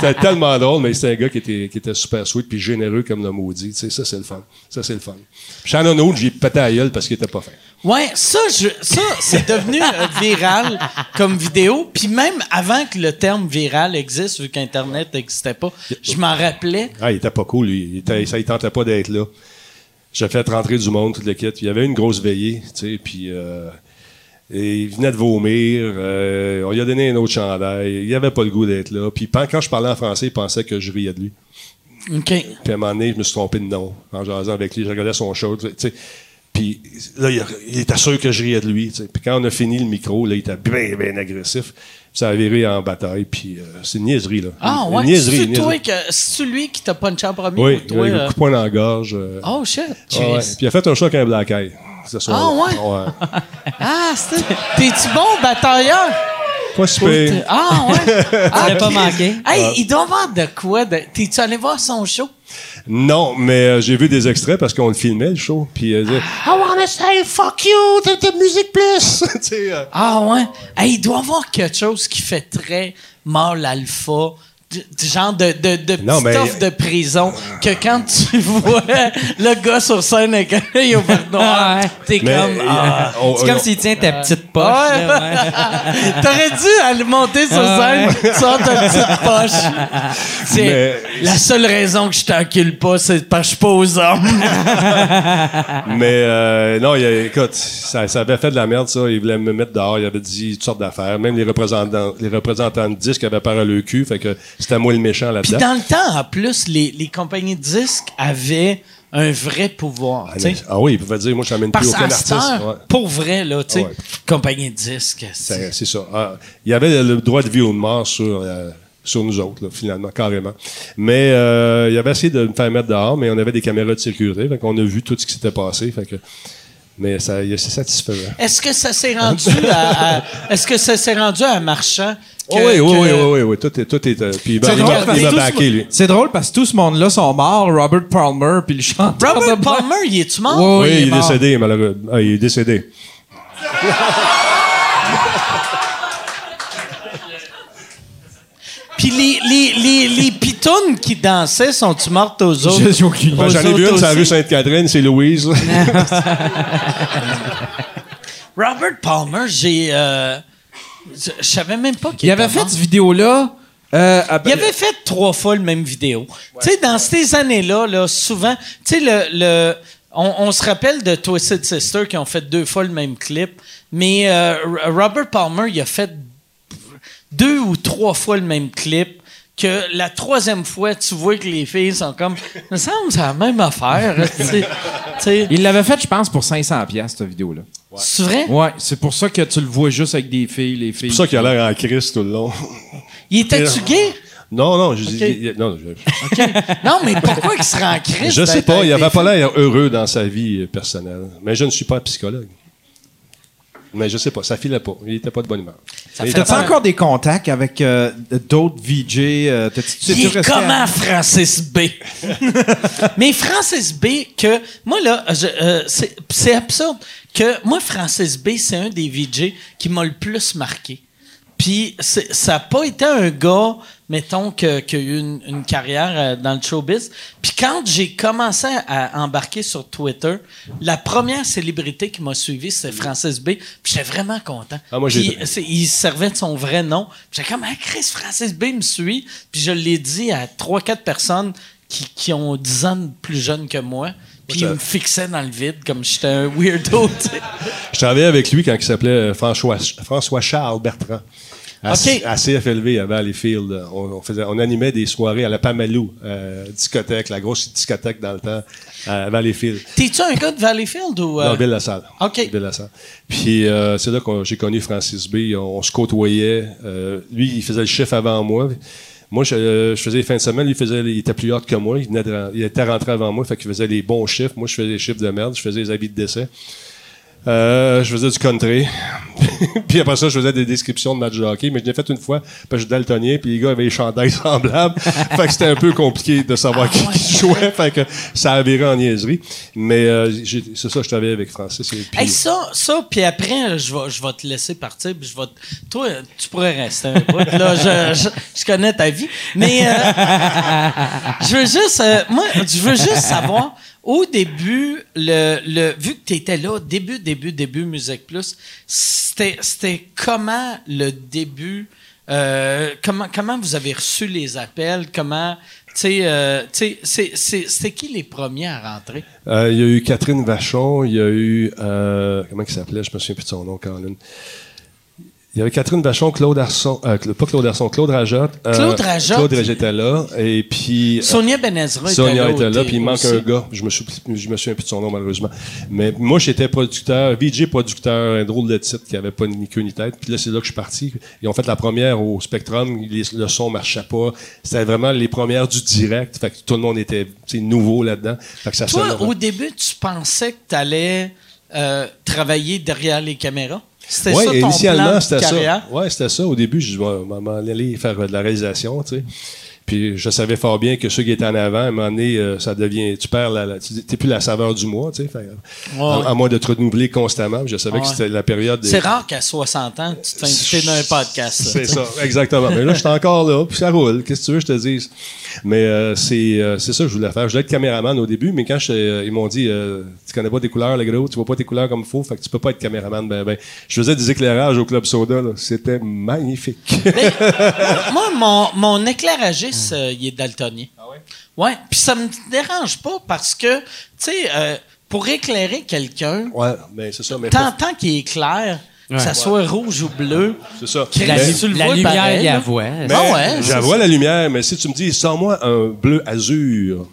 C'était <laughs> tellement drôle, mais c'était un gars qui était, qui était super sweet puis généreux comme le maudit. Tu sais, ça, c'est le fun. Ça, c'est le fun. Shannon Old, j'ai pété à gueule parce qu'il était pas fin. Ouais, ça, je, ça c'est devenu euh, viral comme vidéo. Puis même avant que le terme viral existe, vu qu'Internet n'existait pas, je m'en rappelais. Ah, il était pas cool, lui. Il, était, ça, il tentait pas d'être là. J'ai fait rentrer du monde, toute l'équipe. Il y avait une grosse veillée, tu sais, puis euh, et il venait de vomir. euh, on lui a donné un autre chandail. Il avait pas le goût d'être là. Puis quand je parlais en français, il pensait que je riais de lui. OK. Puis à un moment donné, je me suis trompé de nom en jasant avec lui. Je regardais son show. Puis là, il, il était sûr que je riais de lui. Puis quand on a fini le micro, là, il était bien, bien agressif. Ça a viré en bataille. Puis euh, c'est une niaiserie, là. Ah, Une ouais. niaiserie, C'est une niaiserie. toi que, c'est lui qui t'a punché en premier Oui, ou toi? il a eu euh? un coup de poing dans la gorge. euh, Oh, shit. ah ouais. Puis il a fait un show avec un black eye. Ah, ouais? Ah, c'était- T'es-tu bon batailleur? Pas super. Ah, ouais. <laughs> Ah, pas manqué. Hey, Ah. il doit avoir de quoi? De... T'es-tu allé voir son show? Non, mais euh, j'ai vu des extraits parce qu'on le filmait, le show. Puis euh, I wanna say fuck you to the music plus. <laughs> euh, Ah, ouais. Hey, il doit avoir quelque chose qui fait très mâle alpha. Genre de, de, de Non, petit mais- offre de prison que quand tu <laughs> vois le gars sur scène avec un œil au vert noir, t'es mais, comme... euh, ah. on- C'est comme on- s'il tient ta petite poche. Ouais. là, ouais. <laughs> T'aurais dû aller monter sur scène, sors ta petite poche. <laughs> C'est Mais- la seule raison que je t'encule pas, c'est parce que je suis pas aux hommes. Mais euh, non, il a- écoute, ça, ça avait fait de la merde, ça. Il voulait me mettre dehors. Il avait dit toutes sortes d'affaires. Même les représentants, les représentants de disques avaient peur à le cul. Fait que c'était moi le méchant Puis là-dedans. dans le temps, en plus, les, les compagnies de disques avaient un vrai pouvoir. Ah, mais- ah oui, il pouvait dire, moi, je n'amène plus aucun artiste. heure, Ouais. pour vrai, là, tu sais, Ah ouais. compagnie de disques. c'est- ça. Ah, il y avait le droit de vie ou de mort sur, euh, sur nous autres, là, finalement, carrément. Mais euh, il avait essayé de me faire mettre dehors, mais on avait des caméras de sécurité. Fait qu'on a vu tout ce qui s'était passé. Fait que, mais ça, c'est satisfaisant. Est-ce que ça s'est rendu à, à- est-ce que ça s'est rendu à Marchand? Que- Oh oui, oui, que- oui, oui, oui, oui, tout est, tout est, euh, puis il m'a- C'est il drôle m'a parce il m'a que tout backé, ce- lui. C'est drôle parce que tout ce monde-là sont morts. Robert Palmer puis le chanteur. Robert Palmer, il est-tu mort? Oui, Oui, il est mort. décédé, malheureusement. Ah, il est décédé. <laughs> Puis les, les, les, les pitounes qui dansaient, sont-tu mortes aux autres? J'ai- aucune Ben, J'en ai vu une sur la rue Sainte-Catherine, c'est Louise. <laughs> Robert Palmer, j'ai... euh, je je savais même pas qu'il Il avait fait cette vidéo-là. euh, Il avait fait trois fois le même vidéo. Tu sais, dans ces années-là, là, souvent, tu sais, le, le- on, on se rappelle de Twisted Sister qui ont fait deux fois le même clip, mais euh, Robert Palmer, il a fait deux ou trois fois le même clip. Que la troisième fois, tu vois que les filles sont comme, me semble que c'est la même affaire. <laughs> Il l'avait fait, je pense, pour 500 pièces cette vidéo-là. C'est vrai? Ouais, c'est pour ça que tu le vois juste avec des filles, les filles. C'est pour ça qu'il a l'air en crise tout le long. Il était-tu gay? Non, non, je, il- non, je, Non, mais pourquoi il serait en crise? je sais pas, il avait pas l'air heureux dans sa vie personnelle. Mais je ne suis pas psychologue. Mais je sais pas, ça filait pas. Il était pas de bonne humeur. Fait T'as-tu encore des contacts avec euh, d'autres VJ? euh, t'as-tu- tu- Il tu est restais à- comment Francis B? <laughs> Mais Francis B, que moi là, je- euh, c'est c'est absurde que moi Francis B, c'est un des VJ qui m'a le plus marqué Puis c'est- ça n'a pas été un gars, mettons, que- qui a eu une, une carrière euh, dans le showbiz. Puis quand j'ai commencé à embarquer sur Twitter, la première célébrité qui m'a suivi, c'était Francis B. Puis j'étais vraiment content. Ah, moi, j'ai- c'est- il servait de son vrai nom. J'étais comme, ah, Chris, Francis B me suit. Puis je l'ai dit à trois, quatre personnes qui, qui ont 10 ans de plus jeunes que moi. Puis ils me fixaient dans le vide comme j'étais un weirdo. <laughs> Je travaillais avec lui quand il s'appelait euh, François, François Charles Bertrand. À, OK. à CFLV à Valleyfield. On, on faisait, on animait des soirées à la Pamalou, euh, discothèque, la grosse discothèque dans le temps, à Valleyfield. T'es-tu un gars de Valleyfield ou. euh? Non, Ville-la-Salle. OK. Ville-la-Salle. Puis euh, c'est là que j'ai connu Francis B. On, on se côtoyait. Euh, lui, il faisait le chiffre avant moi. Moi, je, euh, je faisais les fins de semaine. Lui, il, faisait, il était plus hot que moi. Il, venait de ren- il était rentré avant moi. Fait qu'il faisait les bons chiffres. Moi, je faisais les chiffres de merde. Je faisais les habits de décès. Euh, je faisais du country. <laughs> puis après ça, je faisais des descriptions de matchs de hockey. Mais je l'ai fait une fois parce que je daltonien. Puis les gars avaient les chandails <laughs> semblables. fait que c'était un peu compliqué de savoir qui, qui jouait. Fait que ça a viré en niaiserie. Mais euh, c'est ça, je travaillais avec Francis. Et puis- Hey, ça, ça, puis après, je vais, je vais te laisser partir, puis je vais te- Toi, tu pourrais rester un bout, là. Je, je, je connais ta vie. Mais euh, je veux juste... euh, moi, je veux juste savoir, au début, le, le, vu que tu étais là, début, début, début Musique Plus, c'était comment le début... euh, comment, comment vous avez reçu les appels? Comment... Tu sais, euh, c'est- qui les premiers à rentrer? Euh, il y a eu Catherine Vachon, il y a eu. euh, comment il s'appelait? Je me souviens plus de son nom, Caroline. Il y avait Catherine Vachon, Claude Arson, euh, pas Claude Arson, Claude Rajotte. euh, Claude Rajotte? Claude Rajotte était là. Et puis. Sonia Benezra était Sonia là était là, puis il manque aussi. un gars. Je me, suis, je me souviens plus de son nom, malheureusement. Mais moi, j'étais producteur, VJ producteur, un drôle de titre qui avait pas ni queue ni tête. Puis là, c'est là que je suis parti. Ils ont fait la première au Spectrum. Les- le son marchait pas. C'était vraiment les premières du direct. Fait que tout le monde était nouveau là-dedans. Fait que ça Toi, au début, tu pensais que tu allais travailler derrière les caméras? C'était Ouais, ça ton initialement, plan de c'était carrière? ça. Ouais, c'était ça. Au début, je vais m'en aller faire de la réalisation, tu sais. Puis je savais fort bien que ceux qui étaient en avant, à un moment donné, euh, ça devient. Tu perds la. la- tu n'es plus la saveur du mois, tu sais. Fait, à, à moins de te renouveler constamment. Je savais que Ouais. c'était la période. des- C'est rare qu'à 60 ans, tu te fais inviter dans un podcast. C'est ça, exactement. Mais là, je suis encore là, puis ça roule. Qu'est-ce que tu veux que je te dise? Mais euh, c'est euh, c'est ça que je voulais faire. Je voulais être caméraman au début, mais quand je- euh, ils m'ont dit euh, Tu connais pas tes couleurs, le gros, tu vois pas tes couleurs comme il faut, fait que tu peux pas être caméraman. Ben, ben. Je faisais des éclairages au Club Soda, là. C'était magnifique. Moi, mon, mon éclairagiste, euh, il est daltonien. Ah ouais? Ouais, puis ça me dérange pas parce que, tu sais, euh, pour éclairer quelqu'un, ouais, mais c'est ça. Mais tant, tant qu'il est clair, que ça soit rouge ou bleu, C'est ça. Chris, Mais- tu le La vois lumière, pareil, il la là. voit. mais Ah ouais, c'est J'avoue la lumière, mais si tu me dis, sors-moi un bleu azur.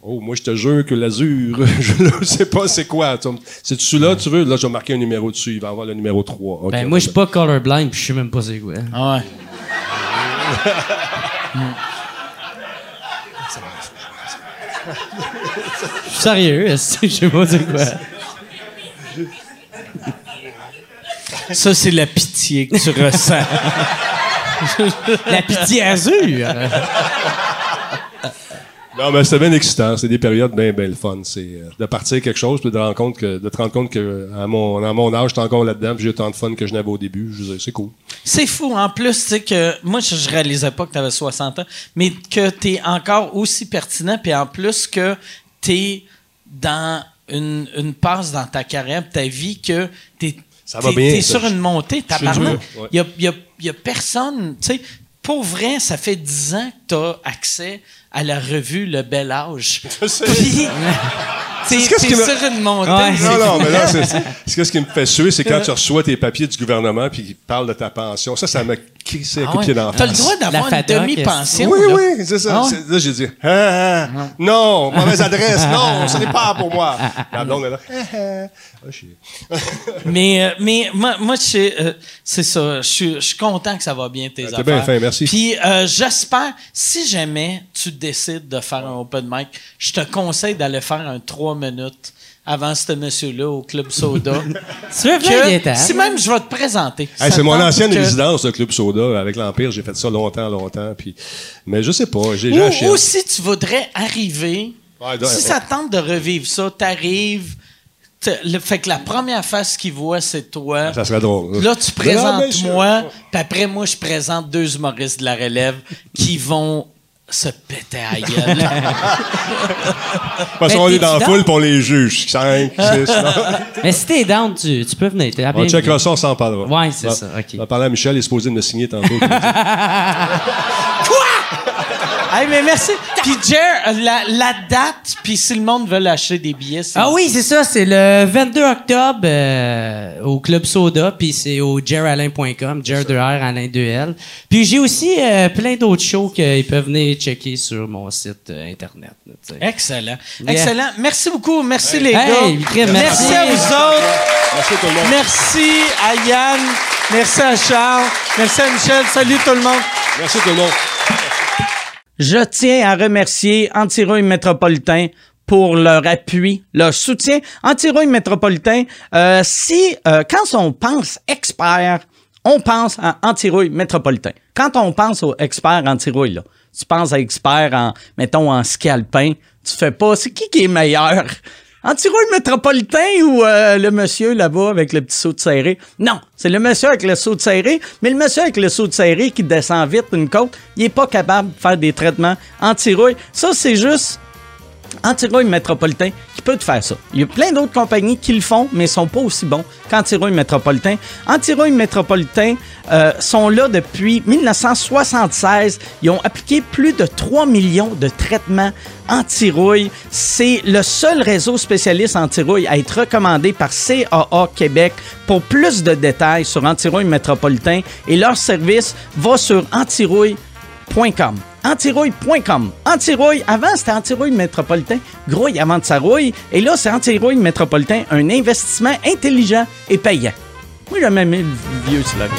Oh, moi, je te jure que l'azur, <laughs> je ne sais pas c'est quoi. Tu- C'est celui là tu veux? Là, je vais marquer un numéro dessus. Il va avoir le numéro 3. OK, Ben, moi, je suis pas colorblind, puis je sais même pas c'est quoi. Ah ouais. <laughs> Je suis sérieux, je sais pas c'est quoi? Ça, c'est la pitié que tu ressens. <laughs> La pitié azur. Non, mais c'était bien excitant. C'est des périodes bien, bien le fun. C'est euh, de partir quelque chose, puis de, rendre compte que, de te rendre compte que à mon, à mon âge, j'étais encore là-dedans, puis j'ai autant de fun que je n'avais au début. Je disais, c'est cool. C'est fou, en plus, tu sais, que moi, je, je réalisais pas que tu avais 60 ans, mais que tu es encore aussi pertinent, puis en plus que tu es dans une, une passe dans ta carrière, ta vie, que tu Ça va bien, es ça. sur une montée. Tabarnak. dur, ouais. Il y a, il y a- il y a personne, tu sais, pour vrai, ça fait 10 ans que tu as accès à la revue Le Bel Âge. <laughs> Puis, t'es ce qui t'es me- sur une. Ouais. Non, non, mais là, c'est, c'est ce qui me fait suer, c'est quand tu reçois tes papiers du gouvernement, puis qu'ils parlent de ta pension. Ça, ça m'a crissé un Ah coup de ouais. pied dans la T'as le droit d'avoir La une demi-pension. Oui, là. oui, c'est ça. Ah ouais? Là, j'ai dit, ah, ah, non, mauvaise adresse, non, ce n'est pas pour moi. La blonde est là, ah, chier. <laughs> Mais, euh, mais moi, euh, c'est ça. Je suis- je suis content que ça va bien tes Ah, affaires. bien fin, merci. Puis euh, j'espère, si jamais tu décides de faire un open mic, je te conseille d'aller faire un 3 minutes avant ce monsieur-là au Club Soda. <laughs> Tu veux que, si même je vais te présenter. Hey, c'est mon ancienne que- résidence, le Club Soda. Avec l'Empire, j'ai fait ça longtemps, longtemps. Puis... Mais je sais pas, j'ai j'ai Ou, acheté. ou si tu voudrais arriver, Ouais, donc, si ouais. ça te tente de revivre ça, t'arrives, le- fait que la première face qu'il voit, c'est toi. Ça serait drôle. Là, tu présentes moi, puis après, moi, je présente deux humoristes de la relève qui vont se péter à la gueule. <laughs> Parce qu'on est dans la foule pour les juges. 5, 6, <laughs> Mais si t'es down, tu, tu peux venir. On checkera ça, on s'en parlera. Ouais, c'est ça, ok. On va parler à Michel, il est supposé de me signer tantôt. <laughs> hey, mais merci. Puis, Jer, la, la date, puis si le monde veut acheter des billets, c'est. Ah oui, c'est ça, c'est le 22 octobre euh, au Club Soda, puis c'est au jeralain.com, jer 2 r alain 2 l Puis j'ai aussi euh, plein d'autres shows qu'ils peuvent venir checker sur mon site euh, internet. là, tu sais. Excellent. Yeah. Excellent. Merci beaucoup. Merci, les Hey, gars. très merci. merci. à vous autres. Merci tout le monde. Merci à Yann. Merci à Charles. Merci à Michel. Salut tout le monde. Merci tout le monde. Je tiens à remercier Antirouille Métropolitain pour leur appui, leur soutien. Antirouille Métropolitain, euh, si, euh, quand on pense expert, on pense à Antirouille Métropolitain. Quand on pense aux experts antirouille, là, tu penses à experts en, mettons, en ski tu fais pas, c'est qui qui est meilleur? Antirouille métropolitain ou euh, le monsieur là-bas avec le petit saut de serré? Non, c'est le monsieur avec le saut de serré, mais le monsieur avec le saut de serré qui descend vite une côte, il est pas capable de faire des traitements anti-rouille. Ça, c'est juste Antirouille Métropolitain qui peut te faire ça. Il y a plein d'autres compagnies qui le font, mais ils sont pas aussi bons qu'Antirouille Métropolitain. Antirouille Métropolitain euh, sont là depuis 1976. Ils ont appliqué plus de 3 millions de traitements anti-rouille. C'est le seul réseau spécialiste anti-rouille à être recommandé par CAA Québec. Pour plus de détails sur Antirouille Métropolitain et leur service, va sur antirouille.com. Antirouille.com. Antirouille, avant c'était Antirouille Métropolitain, grouille avant de sa rouille, et là c'est Antirouille Métropolitain, un investissement intelligent et payant. Moi, j'ai même le vieux slogan.